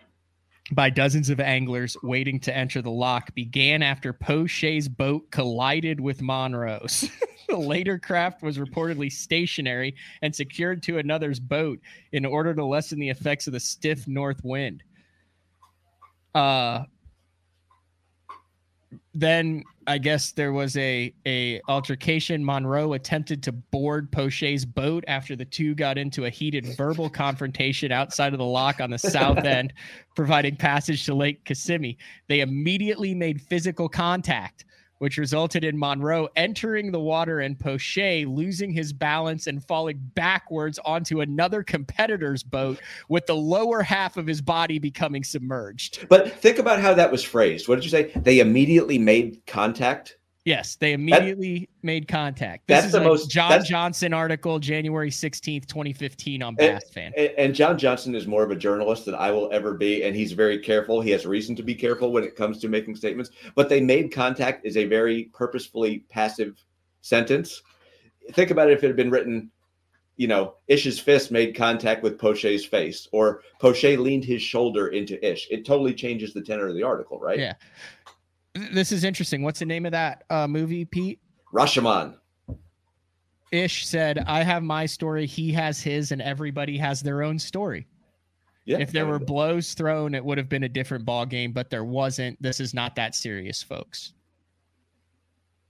by dozens of anglers waiting to enter the lock, began after Poche's boat collided with Monroe's. the later craft was reportedly stationary and secured to another's boat in order to lessen the effects of the stiff north wind. Uh, then I guess there was a a altercation. Monroe attempted to board Poche's boat after the two got into a heated verbal confrontation outside of the lock on the south end, providing passage to Lake Kissimmee. They immediately made physical contact, which resulted in Monroe entering the water and Poche losing his balance and falling backwards onto another competitor's boat with the lower half of his body becoming submerged. But think about how that was phrased. What did you say? They immediately made contact. Yes, they immediately made contact. This that's is the a most- John Johnson article, January 16th, 2015 on And, Bass Fan. and- and John Johnson is more of a journalist than I will ever be, and he's very careful. He has reason to be careful when it comes to making statements. But they made contact is a very purposefully passive sentence. Think about it if it had been written, you know, Ish's fist made contact with Poche's face, or Poche leaned his shoulder into Ish. It totally changes the tenor of the article, right? Yeah. This is interesting. What's the name of that uh, movie, Pete? Rashomon. Ish said, I have my story, he has his, and everybody has their own story. Yeah, if there were blows thrown, it would have been a different ball game, but there wasn't. This is not that serious, folks.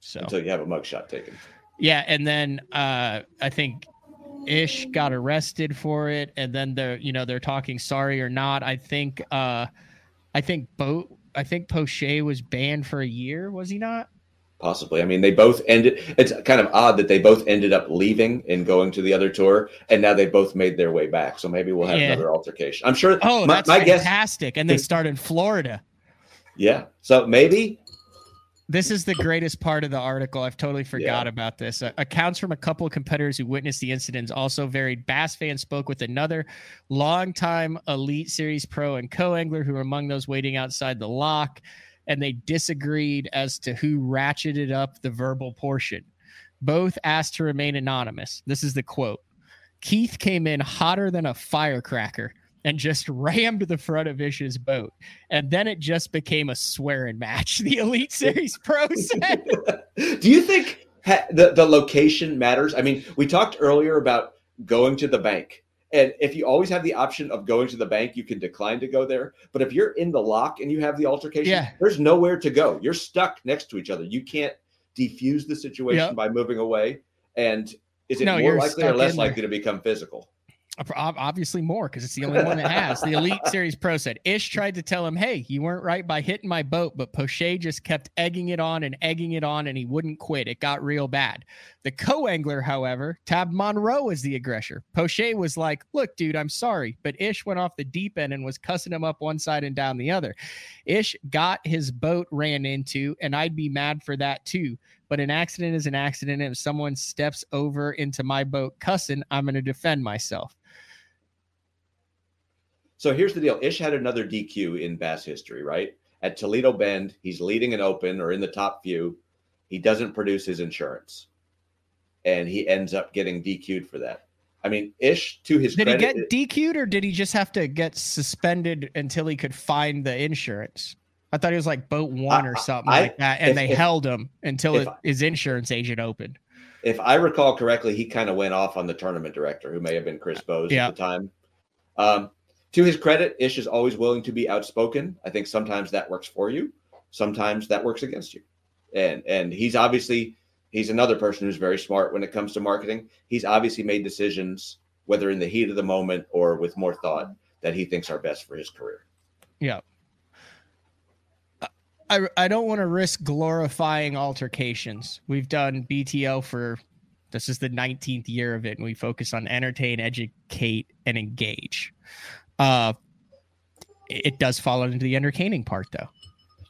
So Until you have a mugshot taken. yeah, and then uh I think Ish got arrested for it, and then they're you know they're talking sorry or not. I think uh I think Bo I think Poche was banned for a year, was he not? Possibly. I mean, they both ended. It's kind of odd that they both ended up leaving and going to the other tour, and now they both made their way back. So maybe we'll have Yeah. another altercation. I'm sure. Oh, my, that's my guess. fantastic. and they start in Florida. Yeah. So maybe This is the greatest part of the article. I've totally forgot about this. Uh, accounts from a couple of competitors who witnessed the incidents also varied. Bass fan spoke with another longtime Elite Series pro and co angler who were among those waiting outside the lock, and they disagreed as to who ratcheted up the verbal portion. Both asked to remain anonymous. This is the quote Keith came in hotter than a firecracker and just rammed the front of Ish's boat. And then it just became a swearing match. The Elite Series Pro said. Do you think ha- the the location matters? I mean, we talked earlier about going to the bank. And if you always have the option of going to the bank, you can decline to go there. But if you're in the lock and you have the altercation, Yeah. there's nowhere to go. You're stuck next to each other. You can't defuse the situation Yep. by moving away. And is it No, more likely or less in there. likely to become physical? Ob- Obviously more because it's the only one that has. The Elite Series Pro said Ish tried to tell him, "Hey, you weren't right by hitting my boat," but Poche just kept egging it on and egging it on, and he wouldn't quit. It got real bad. The co-angler, however, tabbed Monroe as the aggressor. Poche was like, "Look, dude, I'm sorry," but Ish went off the deep end and was cussing him up one side and down the other. Ish got his boat ran into, and I'd be mad for that too. But an accident is an accident. And if someone steps over into my boat cussing, I'm going to defend myself. So here's the deal. Ish had another DQ in bass history, right? At Toledo Bend, he's leading an open or in the top few. He doesn't produce his insurance. And he ends up getting DQ'd for that. I mean, Ish, to his Did he get DQ'd or did he just have to get suspended until he could find the insurance? I thought he was like boat one or something I- like that, and if- they if- held him until his insurance agent opened. if I recall correctly, he kind of went off on the tournament director, who may have been Chris Bowes Yeah. at the time. Um, to his credit, Ish is always willing to be outspoken. I think sometimes that works for you, sometimes that works against you. And and he's obviously he's another person who's very smart when it comes to marketing. He's obviously made decisions, whether in the heat of the moment or with more thought, that he thinks are best for his career. Yeah. I, I don't want to risk glorifying altercations. We've done BTL for this is the 19th year of it, and we focus on entertain, educate, and engage. Uh, it does fall into the entertaining part, though.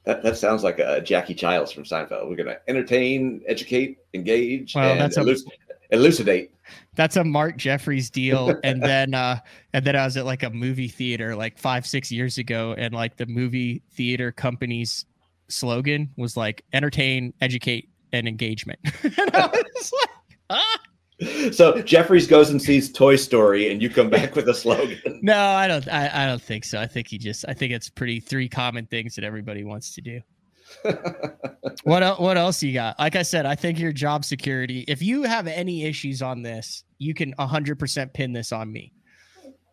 That, that sounds like a Jackie Chiles from Seinfeld. We're going to entertain, educate, engage, well, and that's elus- a, elucidate. That's a Mark Jeffries deal. and then, uh, and then I was at like a movie theater like five, six years ago, and like the movie theater company's slogan was like entertain, educate, and engagement. and I was like, ah. So Jeffries goes and sees Toy Story, and you come back with a slogan. No, I don't. I, I don't think so. I think he just. I think it's pretty three common things that everybody wants to do. what else, what else you got? Like I said, I think your job security. If you have any issues on this, you can 100% pin this on me.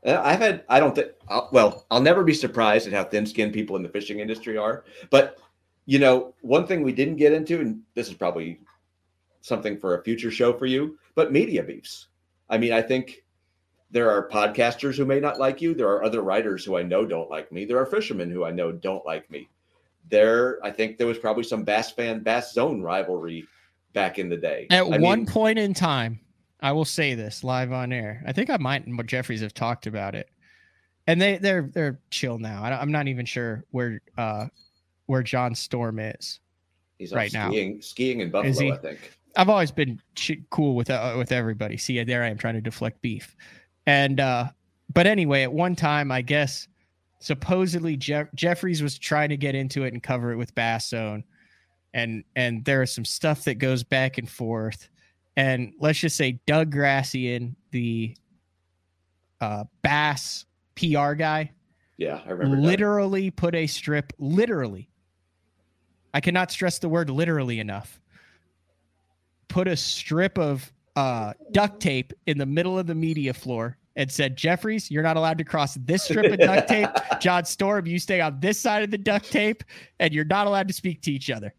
Uh, I've had. I don't think. Well, I'll never be surprised at how thin-skinned people in the fishing industry are. But you know, one thing we didn't get into, and this is probably something for a future show for you, but media beefs. I mean, I think there are podcasters who may not like you. There are other writers who I know don't like me. There are fishermen who I know don't like me. There, I think there was probably some Bass fan, Bass Zone rivalry back in the day. At I one mean, point in time, I will say this live on air. I think I might and Jeffries have talked about it, and they they're they're chill now. I, am not even sure where uh where John Storm is. He's right skiing, now skiing in Buffalo, I think. I've always been cool with uh, with everybody. See, there I am trying to deflect beef, and uh, but anyway, at one time, I guess supposedly Jeff- Jeffries was trying to get into it and cover it with Bass Zone, and and there is some stuff that goes back and forth, and let's just say Doug Gracian, the uh, Bass PR guy, yeah, I remember. Literally that. put a strip. Literally, I cannot stress the word literally enough put a strip of uh, duct tape in the middle of the media floor and said, Jeffries, you're not allowed to cross this strip of duct tape. John Storm, you stay on this side of the duct tape, and you're not allowed to speak to each other.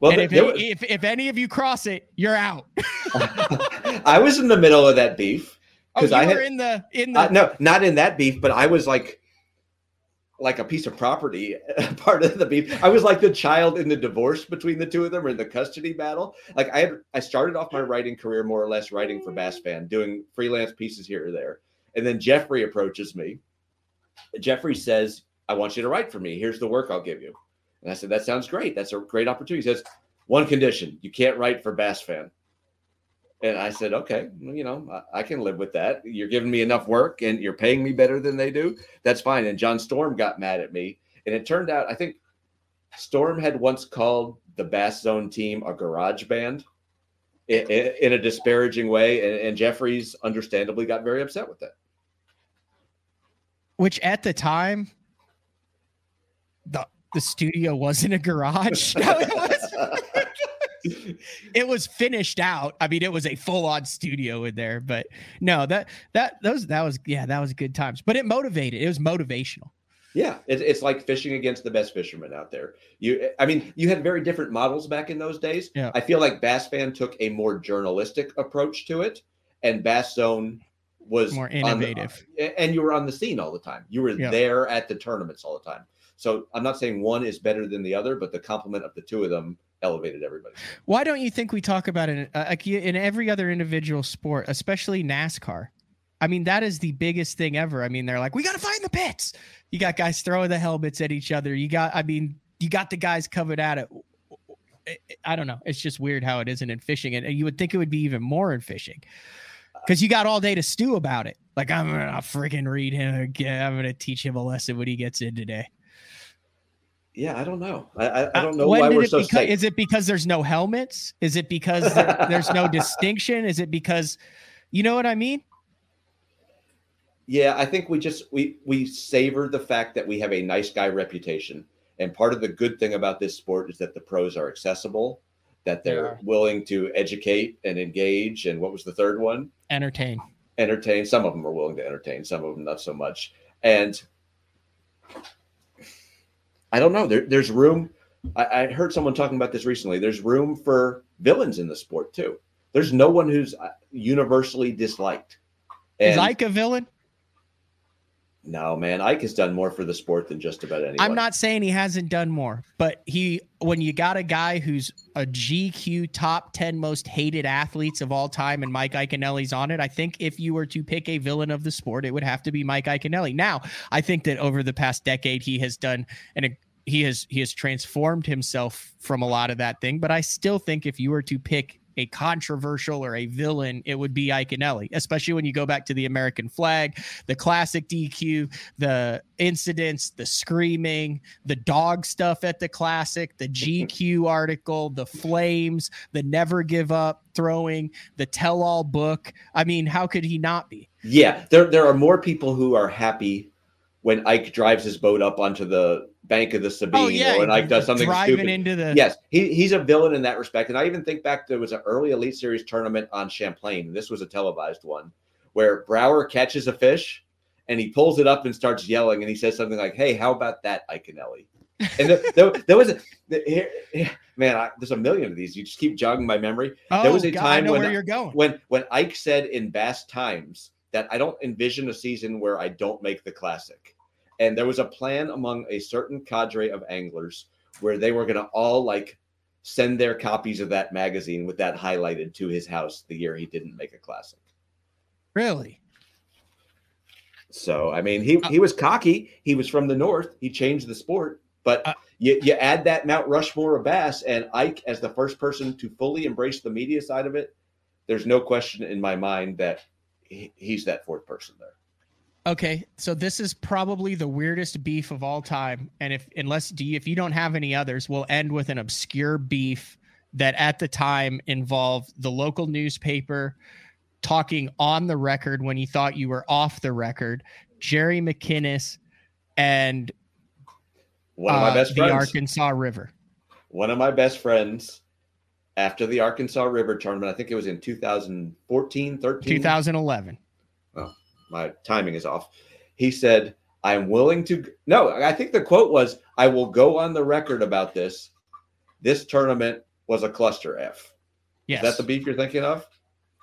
Well, and if, was... if, if any of you cross it, you're out. I was in the middle of that beef because oh, I had in the in the uh, no, not in that beef, but I was like like a piece of property part of the beef. I was like the child in the divorce between the two of them or in the custody battle. Like I had I started off my writing career more or less writing for Bass Fan, doing freelance pieces here or there. And then Jeffrey approaches me. Jeffrey says, I want you to write for me. Here's the work I'll give you. And I said, That sounds great. That's a great opportunity. He says, One condition you can't write for Bass Fan. And I said, okay, you know, I, I, can live with that. You're giving me enough work and you're paying me better than they do. That's fine. And John Storm got mad at me. And it turned out, I think Storm had once called the Bass Zone team a garage band in, in a disparaging way. And, and Jeffries understandably got very upset with that. Which at the time, the, the studio wasn't a garage. No, it was it was finished out. I mean, it was a full on studio in there, but no, that that those that was yeah, that was good times. But it motivated. It was motivational. Yeah, it, it's like fishing against the best fishermen out there. You, I mean, you had very different models back in those days. Yeah. I feel like Bass Fan took a more journalistic approach to it, and Bass Zone was more innovative. The, and you were on the scene all the time. You were there at the tournaments all the time. So I'm not saying one is better than the other, but the complement of the two of them elevated everybody. Why don't you think we talk about it uh, in every other individual sport, especially NASCAR? I mean, that is the biggest thing ever. I mean, they're like, we got to find the pits. You got guys throwing the helmets at each other. You got, I mean, you got the guys covered at it. I don't know. It's just weird how it isn't in fishing. And you would think it would be even more in fishing because you got all day to stew about it. Like, I'm going to freaking read him again. I'm going to teach him a lesson when he gets in today. Yeah, I don't know. I, I, I don't know uh, why we're so beca- safe. Is it because there's no helmets? Is it because there, there's no distinction? Is it because, you know what I mean? Yeah, I think we just we we savor the fact that we have a nice guy reputation, and part of the good thing about this sport is that the pros are accessible, that they're yeah. willing to educate and engage, and what was the third one? Entertain. Entertain. Some of them are willing to entertain, some of them not so much, and I don't know. There, there's room. I, I, heard someone talking about this recently. There's room for villains in the sport too. There's no one who's uh, universally disliked. And Is Ike a villain? No, man, Ike has done more for the sport than just about anyone. I'm not saying he hasn't done more, but he when you got a guy who's a GQ top 10 most hated athletes of all time and Mike Iaconelli's on it, I think if you were to pick a villain of the sport, it would have to be Mike Iaconelli. Now, I think that over the past decade he has done and he has he has transformed himself from a lot of that thing, but I still think if you were to pick a controversial or a villain, it would be Iaconelli, especially when you go back to the American flag, the classic DQ, the incidents, the screaming, the dog stuff at the classic, the GQ article, the flames, the never give up throwing, the tell all book. I mean, how could he not be? Yeah, there there are more people who are happy when Ike drives his boat up onto the bank of the Sabine, Oh, yeah, or when Ike does something driving stupid. into the- yes, he, he's a villain in that respect. And I even think back there was an early Elite Series tournament on Champlain. This was a televised one where Brauer catches a fish and he pulls it up and starts yelling, and he says something like, "Hey, how about that, Iaconelli?" And there, there, there was a here, man, I, there's a million of these. You just keep jogging my memory. there Oh, was a God, time when where you're going. when when Ike said in Bass Times that I don't envision a season where I don't make the classic. And there was a plan among a certain cadre of anglers where they were going to all like send their copies of that magazine with that highlighted to his house the year he didn't make a classic. Really? So I mean, he he was cocky. He was from the north. He changed the sport. But uh, you, you add that Mount Rushmore of bass and Ike as the first person to fully embrace the media side of it. There's no question in my mind that he, he's that fourth person there. Okay, so this is probably the weirdest beef of all time, and if unless do you, if you don't have any others, we'll end with an obscure beef that at the time involved the local newspaper talking on the record when you thought you were off the record, Jerry McKinnis, and One of my uh, best the friends. Arkansas River. One of my best friends after the Arkansas River tournament, I think it was in 2014, 13. 2011. My timing is off. He said, I'm willing to. No, I think the quote was, I will go on the record about this. This tournament was a cluster F. Yes. Is that the beef you're thinking of?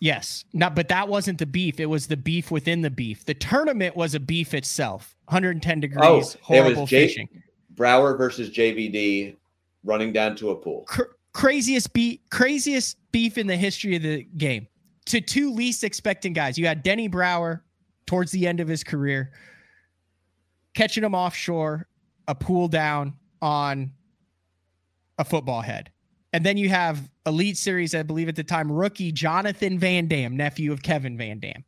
Yes. Not but that wasn't the beef. It was the beef within the beef. The tournament was a beef itself. 110 degrees, Oh, it horrible was J- fishing. Brauer versus JVD running down to a pool. Cr- craziest beef craziest beef in the history of the game. To two least expecting guys. You had Denny Brauer towards the end of his career catching him offshore, a pool down on a football head. And then you have Elite Series, I believe at the time, rookie Jonathan Van Dam, nephew of Kevin Van Dam.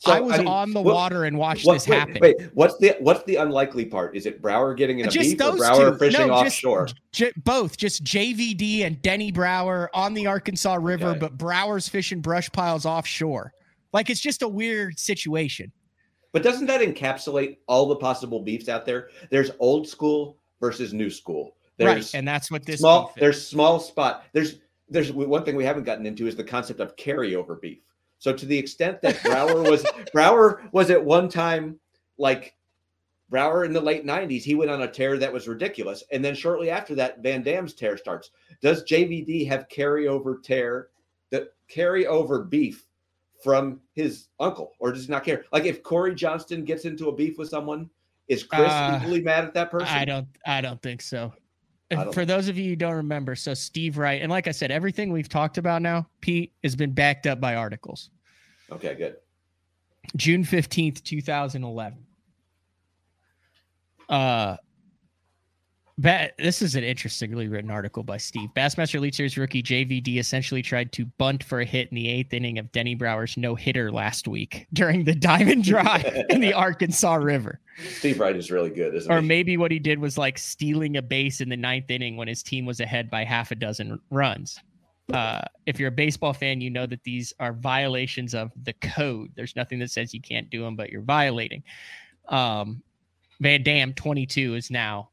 So, I was mean, on the what- water and watched what- this wait, happen. Wait, what's the what's the unlikely part? Is it Brauer getting in a Just beef or Brauer two. fishing No, just offshore? J- both, just JVD and Denny Brauer on the Arkansas River, Okay. but Brauer's fishing brush piles offshore. Like it's just a weird situation. But doesn't that encapsulate all the possible beefs out there? There's old school versus new school. There's right, and that's what this small. There's small spot. There's there's one thing we haven't gotten into is the concept of carryover beef. So to the extent that Brauer was Brauer was at one time like Brauer in the late 90s, he went on a tear that was ridiculous. And then shortly after that, Van Dam's tear starts. Does JVD have carryover tear, the carryover beef from his uncle, or does he not care? Like if Cory Johnston gets into a beef with someone, is Chris Uh, equally mad at that person? I don't I don't think so. For those of you who don't remember, so Steve Wright, and like I said, everything we've talked about now, Pete, has been backed up by articles. Okay, good. June 15th, 2011. Uh Ba- this is an interestingly written article by Steve. Bassmaster Elite Series rookie JVD essentially tried to bunt for a hit in the eighth inning of Denny Brauer's no hitter last week during the Diamond Drive in the Arkansas River. Steve Wright is really good, isn't it? Or he? maybe what he did was like stealing a base in the ninth inning when his team was ahead by half a dozen runs. Uh, if you're a baseball fan, you know that these are violations of the code. There's nothing that says you can't do them, but you're violating. Um, Van Dam, 22, is now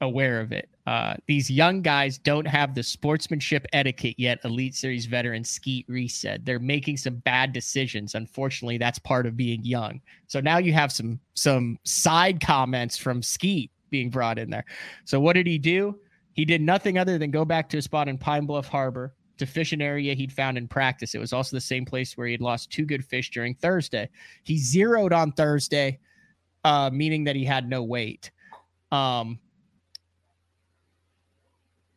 aware of it. Uh, these young guys don't have the sportsmanship etiquette yet. Elite Series veteran Skeet Reese said they're making some bad decisions. Unfortunately, that's part of being young. So now you have some some side comments from Skeet being brought in there. So what did he do? He did nothing other than go back to a spot in Pine Bluff Harbor, to fish an area he'd found in practice. It was also the same place where he had lost two good fish during Thursday. He zeroed on Thursday, uh, meaning that he had no weight. Um,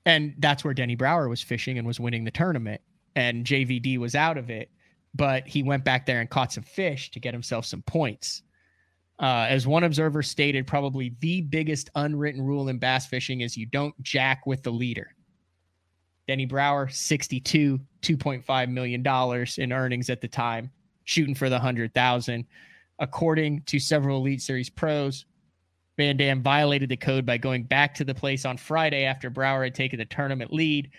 and that's where Denny Brauer was fishing and was winning the tournament. And JVD was out of it, but he went back there and caught some fish to get himself some points. Uh, as one observer stated, probably the biggest unwritten rule in bass fishing is you don't jack with the leader. Denny Brauer, 62, $2.5 million in earnings at the time, shooting for the 100,000. According to several Elite Series pros, Van Dam violated the code by going back to the place on Friday after Brauer had taken the tournament lead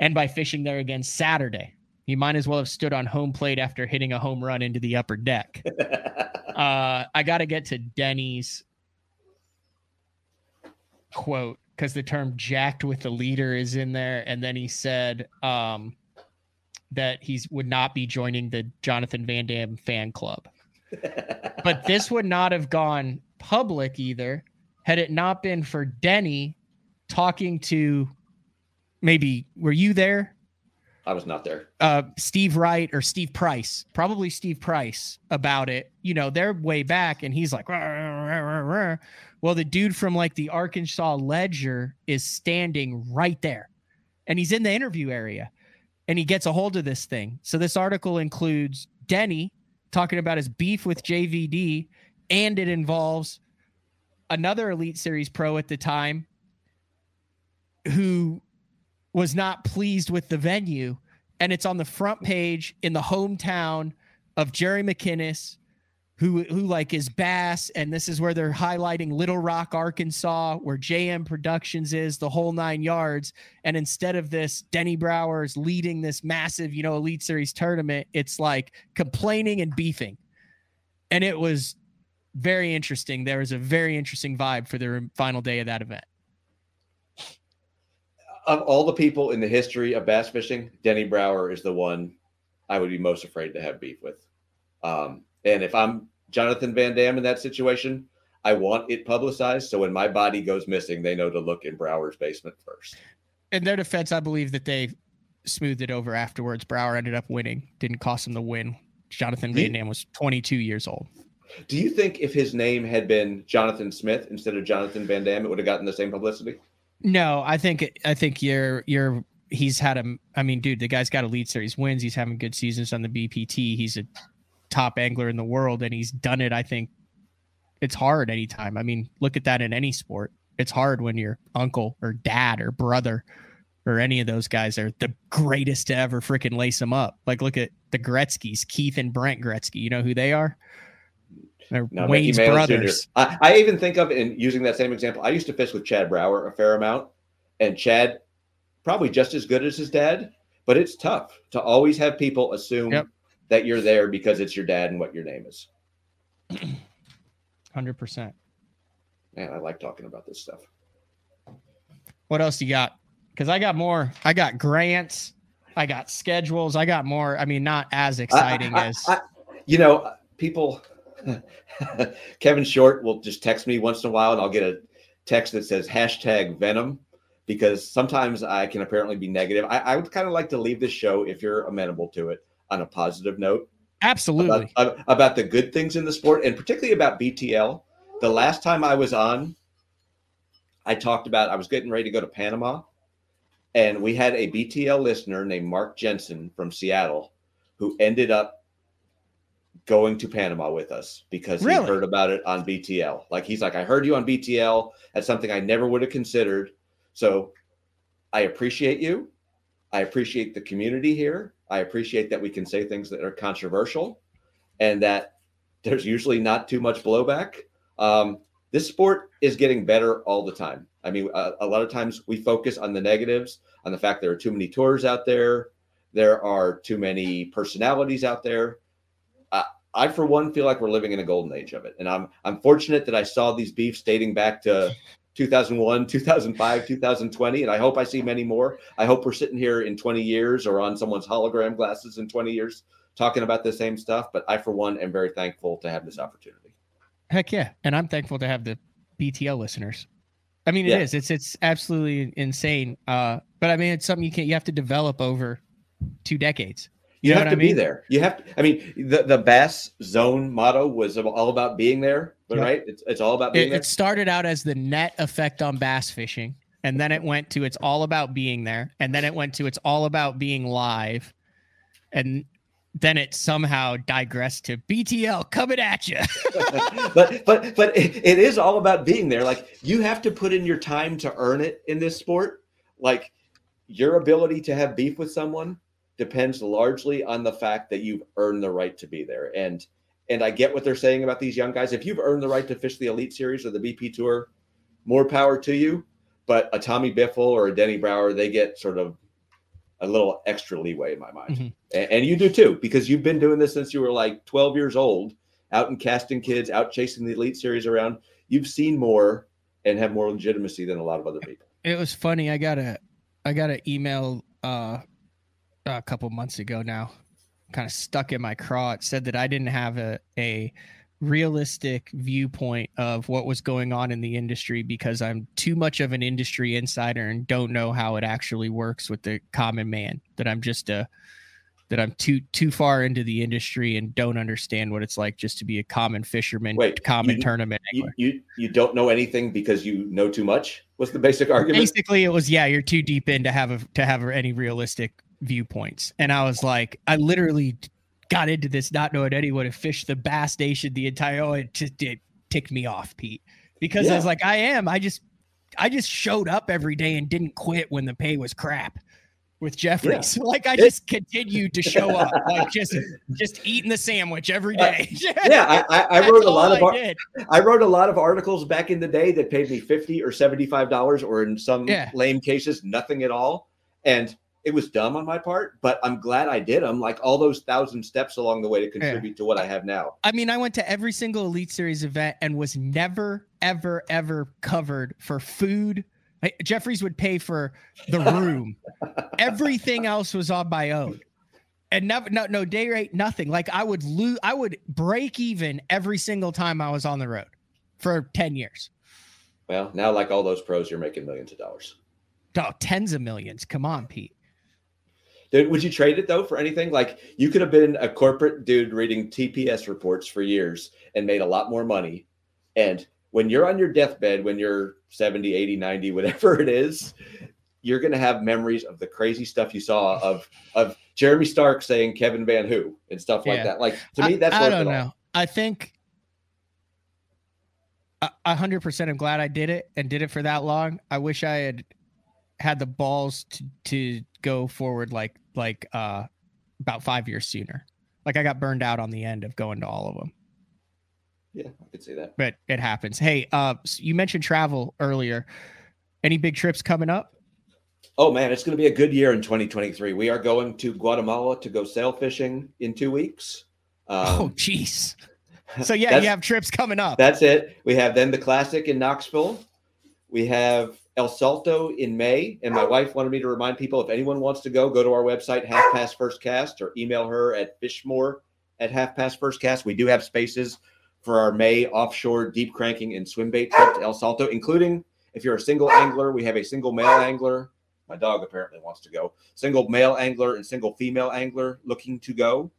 and by fishing there again Saturday. He might as well have stood on home plate after hitting a home run into the upper deck. uh, I got to get to Denny's quote because the term jacked with the leader is in there. And then he said um, that he would not be joining the Jonathan Van Dam fan club. but this would not have gone public either had it not been for Denny talking to maybe were you there? I was not there. Uh, Steve Wright or Steve Price, probably Steve Price about it. You know, they're way back, and he's like, "Rah, rah, rah, rah." well, the dude from like the Arkansas Ledger is standing right there, and he's in the interview area, and he gets a hold of this thing. So this article includes Denny talking about his beef with JVD, and it involves another Elite Series pro at the time who was not pleased with the venue. And it's on the front page in the hometown of Jerry McKinnis, who who like is Bass, and this is where they're highlighting Little Rock, Arkansas, where JM Productions is, the whole nine yards. And instead of this, Denny Brauer's leading this massive, you know, Elite Series tournament. It's like complaining and beefing. And it was very interesting. There was a very interesting vibe for the final day of that event of all the people in the history of bass fishing, Denny Brauer is the one I would be most afraid to have beef with. Um, and if I'm Jonathan Van Dam in that situation, I want it publicized. So when my body goes missing, they know to look in Brauer's basement first. In their defense, I believe that they smoothed it over afterwards. Brauer ended up winning, didn't cost him the win. Jonathan Van Dam was 22 years old. Do you think if his name had been Jonathan Smith instead of Jonathan Van Dam, it would have gotten the same publicity? No, I think I think you're you're he's had a I mean, dude, the guy's got Elite Series wins. He's having good seasons on the BPT. He's a top angler in the world, and he's done it. I think it's hard anytime. I mean, look at that in any sport. It's hard when your uncle or dad or brother or any of those guys are the greatest to ever freaking lace them up. Like, look at the Gretzky's, Keith and Brent Gretzky. You know who they are? They're No, Wayne's brothers. I, I even think of in using that same example. I used to fish with Chad Brauer a fair amount, and Chad probably just as good as his dad, but it's tough to always have people assume that you're there because it's your dad and what your name is. Hundred percent. Man, I like talking about this stuff. What else you got? Because I got more. I got grants. I got schedules. I got more. I mean, not as exciting I- I- as I- you know, people. Kevin Short will just text me once in a while, and I'll get a text that says hashtag Venom because sometimes I can apparently be negative. I, I would kind of like to leave this show, if you're amenable to it, on a positive note. Absolutely. About, about the good things in the sport, and particularly about BTL. The last time I was on, I talked about I was getting ready to go to Panama, and we had a BTL listener named Mark Jensen from Seattle who ended up going to Panama with us because Really? he heard about it on BTL. Like he's like, I heard you on BTL. That's something I never would have considered. So I appreciate you. I appreciate the community here. I appreciate that we can say things that are controversial and that there's usually not too much blowback. Um, this sport is getting better all the time. I mean, a, a lot of times we focus on the negatives, on the fact there are too many tours out there, there are too many personalities out there. I, for one, feel like we're living in a golden age of it, and I'm I'm fortunate that I saw these beefs dating back to 2001, 2005, 2020, and I hope I see many more. I hope we're sitting here in 20 years or on someone's hologram glasses in 20 years talking about the same stuff. But I, for one, am very thankful to have this opportunity. Heck yeah. And I'm thankful to have the BTL listeners. I mean, it Yeah. is. It's it's absolutely insane. Uh, but I mean, it's something you can't. you have to develop over two decades. You, know have to I be there. You have to. I mean, the the Bass Zone motto was all about being there, but Yeah. right? It's it's all about being It, there. it started out as the net effect on bass fishing, and then it went to it's all about being there, and then it went to it's all about being live, and then it somehow digressed to BTL coming at you. but but but it, it is all about being there. Like you have to put in your time to earn it in this sport. Like your ability to have beef with someone depends largely on the fact that you've earned the right to be there. And and I get what they're saying about these young guys. If you've earned the right to fish the Elite Series or the BP Tour, more power to you. But a Tommy Biffle or a Denny Brauer, they get sort of a little extra leeway in my mind. Mhm. A- And you do too, because you've been doing this since you were like 12 years old, out and casting kids, out chasing the Elite Series around. You've seen more and have more legitimacy than a lot of other people. it was funny. I got a I got an email uh a couple months ago now, kind of stuck in my craw. It said that I didn't have a a realistic viewpoint of what was going on in the industry because I'm too much of an industry insider and don't know how it actually works with the common man. That I'm just a that I'm too too far into the industry and don't understand what it's like just to be a common fisherman, Wait, common you- tournament You, you you don't know anything because you know too much. What's the basic argument? Basically, it was yeah, you're too deep in to have a to have any realistic viewpoints. And I was like, I literally got into this not knowing anyone to fish the Bass Nation the entire. Oh, it just it ticked me off, Pete, because I was like, I am. I just I just showed up every day and didn't quit when the pay was crap. With Jeffries, like I just continued to show up, like just just eating the sandwich every uh, day. yeah, I, I, I wrote a lot of I I wrote a lot of articles back in the day that paid me fifty or seventy five dollars, or in some Yeah. lame cases, nothing at all. And it was dumb on my part, but I'm glad I did them. Like all those thousand steps along the way to contribute to what I have now. I mean, I went to every single Elite Series event and was never, ever, ever covered for food. I- Jeffries would pay for the room. Everything else was on my own. And never, no, no day rate, nothing. Like I would lose, I would break even every single time I was on the road for 10 years. Well, now like all those pros, you're making millions of dollars. Oh, tens of millions. Come on, Pete. Would you trade it though for anything? Like you could have been a corporate dude reading TPS reports for years and made a lot more money. And when you're on your deathbed, when you're 70, 80, 90, whatever it is, you're going to have memories of the crazy stuff you saw of of Jeremy Stark saying Kevin Van Who and stuff like Yeah. that. Like to me, I- that's I, worth don't know. all. I think a hundred percent. I'm glad I did it and did it for that long. I wish I had had the balls to to go forward like like uh about five years sooner. Like I got burned out on the end of going to all of them, Yeah, I could see that. but it happens. Hey, uh, s- you mentioned travel earlier. Any big trips coming up? Oh man, it's going to be a good year in 2023. We are going to Guatemala to go sail fishing in two weeks. Um, oh, jeez. So yeah, you have trips coming up. That's it. We have then the classic in Knoxville. We have El Salto in May. And my wife wanted me to remind people if anyone wants to go, go to our website, Half Past First Cast, or email her at fishmore at Half Past First Cast. We do have spaces for our May offshore deep cranking and swim bait trip to El Salto, including if you're a single angler, we have a single male angler. My dog apparently wants to go. Single male angler and single female angler looking to go.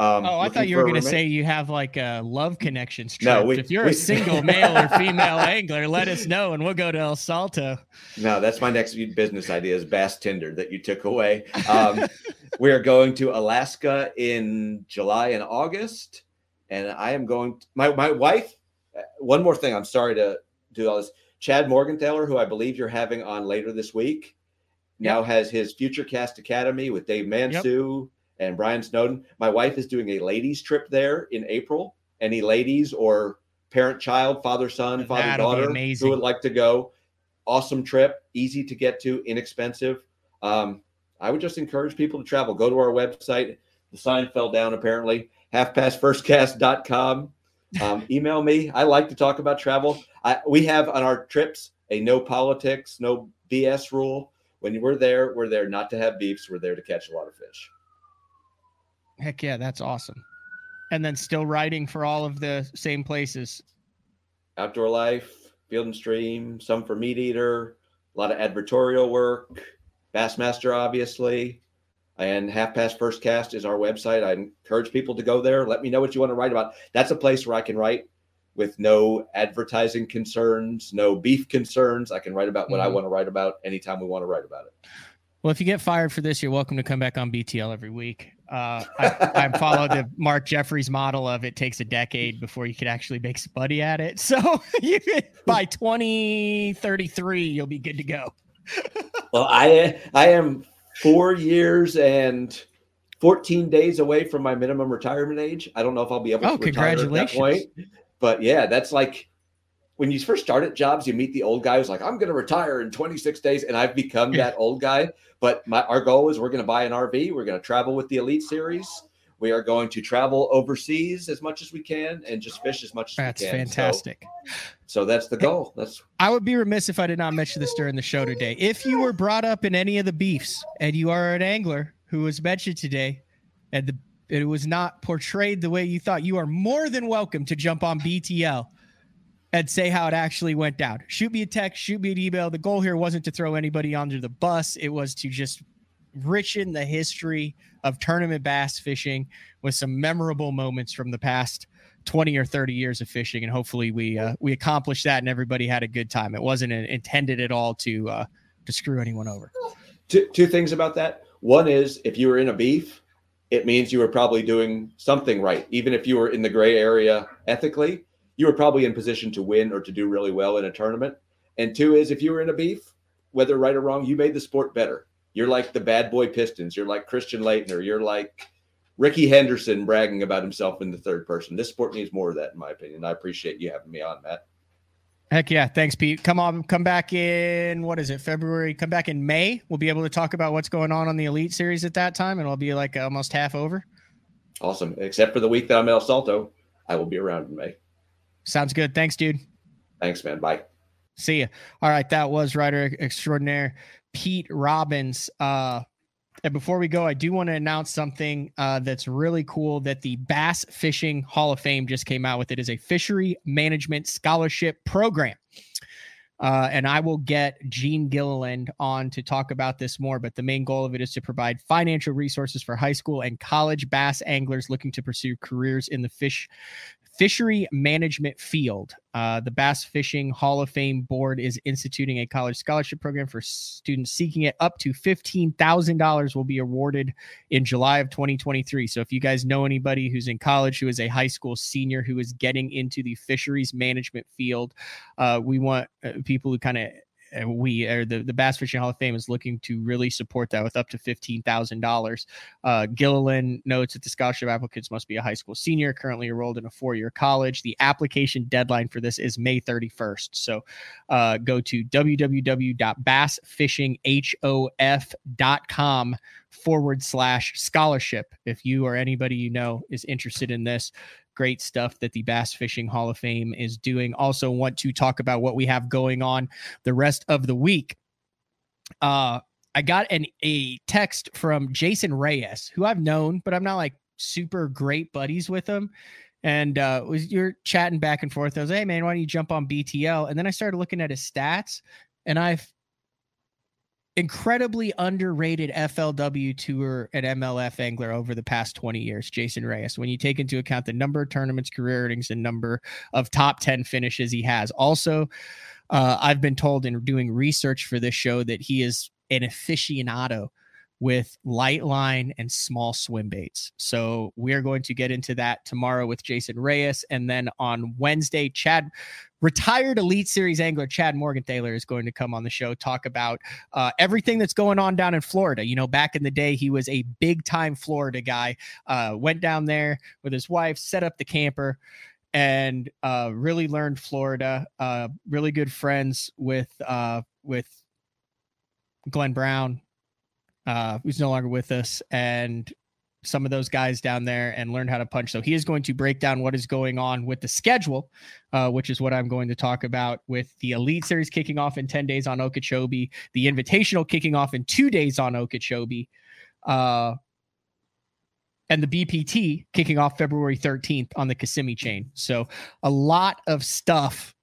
Um, Oh, I thought you were going to say you have like a love connections trip. No, we- if you're we- a single male or female angler, let us know and we'll go to El Salto. No, that's my next business idea is Bass Tinder that you took away. Um, we are going to Alaska in July and August, and I am going. my my wife. uh, One more thing. I'm sorry to do all this. Chad Morgenthaler, who I believe you're having on later this week, now has his Future Cast Academy with Dave Mansue and Brian Snowden. My wife is doing a ladies trip there in April. Any ladies or parent child, father son, father That'll daughter who would like to go, awesome trip, easy to get to, inexpensive. Um, I would just encourage people to travel. Go to our website. The sign fell down apparently. Halfpastfirstcast.com. Um, email me. I like to talk about travel. I, we have on our trips a no politics, no BS rule. When we're there, we're there not to have beefs. We're there to catch a lot of fish. Heck yeah, that's awesome. And then still writing for all of the same places. Outdoor life, Field and Stream, some for Meat Eater, a lot of advertorial work, Bassmaster, obviously. And Half Past First Cast is our website. I encourage people to go there. Let me know what you want to write about. That's a place where I can write with no advertising concerns, no beef concerns. I can write about what mm-hmm. I want to write about anytime we want to write about it. Well, if you get fired for this, you're welcome to come back on BTL every week. Uh, I, I followed the Mark Jeffries model of it takes a decade before you could actually make some money at it. So you, by 2033, you'll be good to go. well, I I am four years and 14 days away from my minimum retirement age. I don't know if I'll be able oh, to retire at that point. But yeah, that's like when you first start at jobs, you meet the old guy who's like, I'm going to retire in 26 days. And I've become that old guy. But my, our goal is we're going to buy an RV. We're going to travel with the Elite Series. We are going to travel overseas as much as we can and just fish as much as that's we can. That's fantastic. So, so, that's the goal. That's I would be remiss if I did not mention this during the show today. If you were brought up in any of the beefs and you are an angler who was mentioned today and the it was not portrayed the way you thought, you are more than welcome to jump on BTL and say how it actually went down. Shoot me a text, shoot me an email. The goal here wasn't to throw anybody under the bus, it was to just richen the history of tournament bass fishing with some memorable moments from the past 20 or 30 years of fishing and hopefully we uh, we accomplished that and everybody had a good time. It wasn't intended at all to uh, to screw anyone over. Two, two things about that. One is if you were in a beef it means you were probably doing something right even if you were in the gray area ethically you were probably in position to win or to do really well in a tournament. And two is if you were in a beef, whether right or wrong, you made the sport better. You're like the bad boy Pistons. You're like Christian Laettner. You're like Rickey Henderson bragging about himself in the third person. This sport needs more of that, in my opinion. I appreciate you having me on, Matt. Heck yeah. Thanks, Pete. Come on, come back in what is it, February? Come back in May. We'll be able to talk about what's going on on the Elite Series at that time, and it'll be like almost half over. Awesome. Except for the week that I'm at El Salto, I will be around in May. Sounds good. Thanks, dude. Thanks, man. Bye. See you. All right, that was writer extraordinaire Pete Robbins. Uh, and before we go, I do want to announce something uh, that's really cool that the Bass Fishing Hall of Fame just came out with. It is a fishery management scholarship program. Uh, and I will get Gene Gilliland on to talk about this more. But the main goal of it is to provide financial resources for high school and college bass anglers looking to pursue careers in the fish fishery management field. Uh, the Bass Fishing Hall of Fame Board is instituting a college scholarship program for students seeking it. Up to $15,000 will be awarded in July of 2023. So if you guys know anybody who's in college, who is a high school senior, who is getting into the fisheries management field, uh, we want uh, people who kind of we or the, the Bass Fishing Hall of Fame is looking to really support that with up to fifteen thousand uh, dollars. Gilliland notes that the scholarship applicants must be a high school senior, currently enrolled in a four-year college. The application deadline for this is May thirty first. So uh, go to www.bassfishinghof.com forward slash scholarship if you or anybody you know is interested in this great stuff that the Bass Fishing Hall of Fame is doing. Also, want to talk about what we have going on the rest of the week. Uh, I got an a text from Jason Reyes, who I've known, but I'm not like super great buddies with him. And uh, was you're chatting back and forth. I was, hey man, why don't you jump on BTL? And then I started looking at his stats, and I've incredibly underrated FLW tour and MLF angler over the past 20 years, Jason Reyes. When you take into account the number of tournaments, career earnings, and number of top 10 finishes he has. Also, uh, I've been told in doing research for this show that he is an aficionado with light line and small swim baits. So we're going to get into that tomorrow with Jason Reyes. And then on Wednesday, Chad, retired Elite Series angler Chad Morgenthaler is going to come on the show, talk about uh, everything that's going on down in Florida. You know, back in the day, he was a big time Florida guy, uh, went down there with his wife, set up the camper. And uh, really learned Florida. Uh, really good friends with uh, with Glenn Brown, uh, who's no longer with us, and some of those guys down there and learn how to punch. So he is going to break down what is going on with the schedule, uh, which is what I'm going to talk about with the Elite Series kicking off in 10 days on Okeechobee, the Invitational kicking off in two days on Okeechobee, uh, and the BPT kicking off February 13th on the Kissimmee chain. So a lot of stuff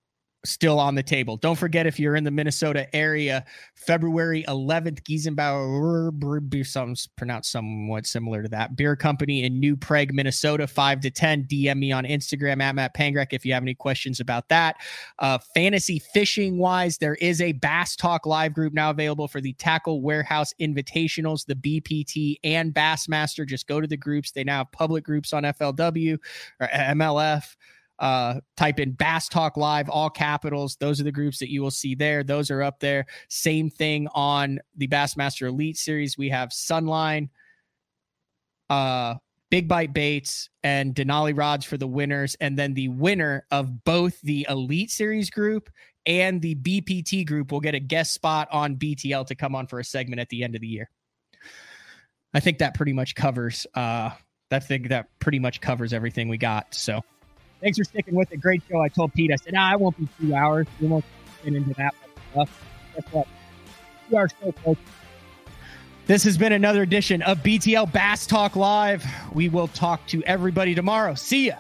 still on the table. Don't forget if you're in the Minnesota area, February 11th, Giesenbrau, something's pronounced somewhat similar to that. Beer Company in New Prague, Minnesota, 5 to 10. DM me on Instagram at Matt Pangrac if you have any questions about that. Uh, fantasy fishing wise, there is a Bass Talk live group now available for the Tackle Warehouse Invitationals, the BPT and Bassmaster. Just go to the groups. They now have public groups on FLW or MLF uh, type in Bass Talk Live, all capitals. Those are the groups that you will see there. Those are up there. Same thing on the Bassmaster Elite Series. We have Sunline, uh, Big Bite Baits, and Denali Rods for the winners. And then the winner of both the Elite Series group and the BPT group will get a guest spot on BTL to come on for a segment at the end of the year. I think that pretty much covers uh that thing that pretty much covers everything we got. So Thanks for sticking with it. Great show. I told Pete, I said, nah, I won't be two hours. We won't get into that stuff. Guess what? Two hours show, folks. This has been another edition of BTL Bass Talk Live. We will talk to everybody tomorrow. See ya.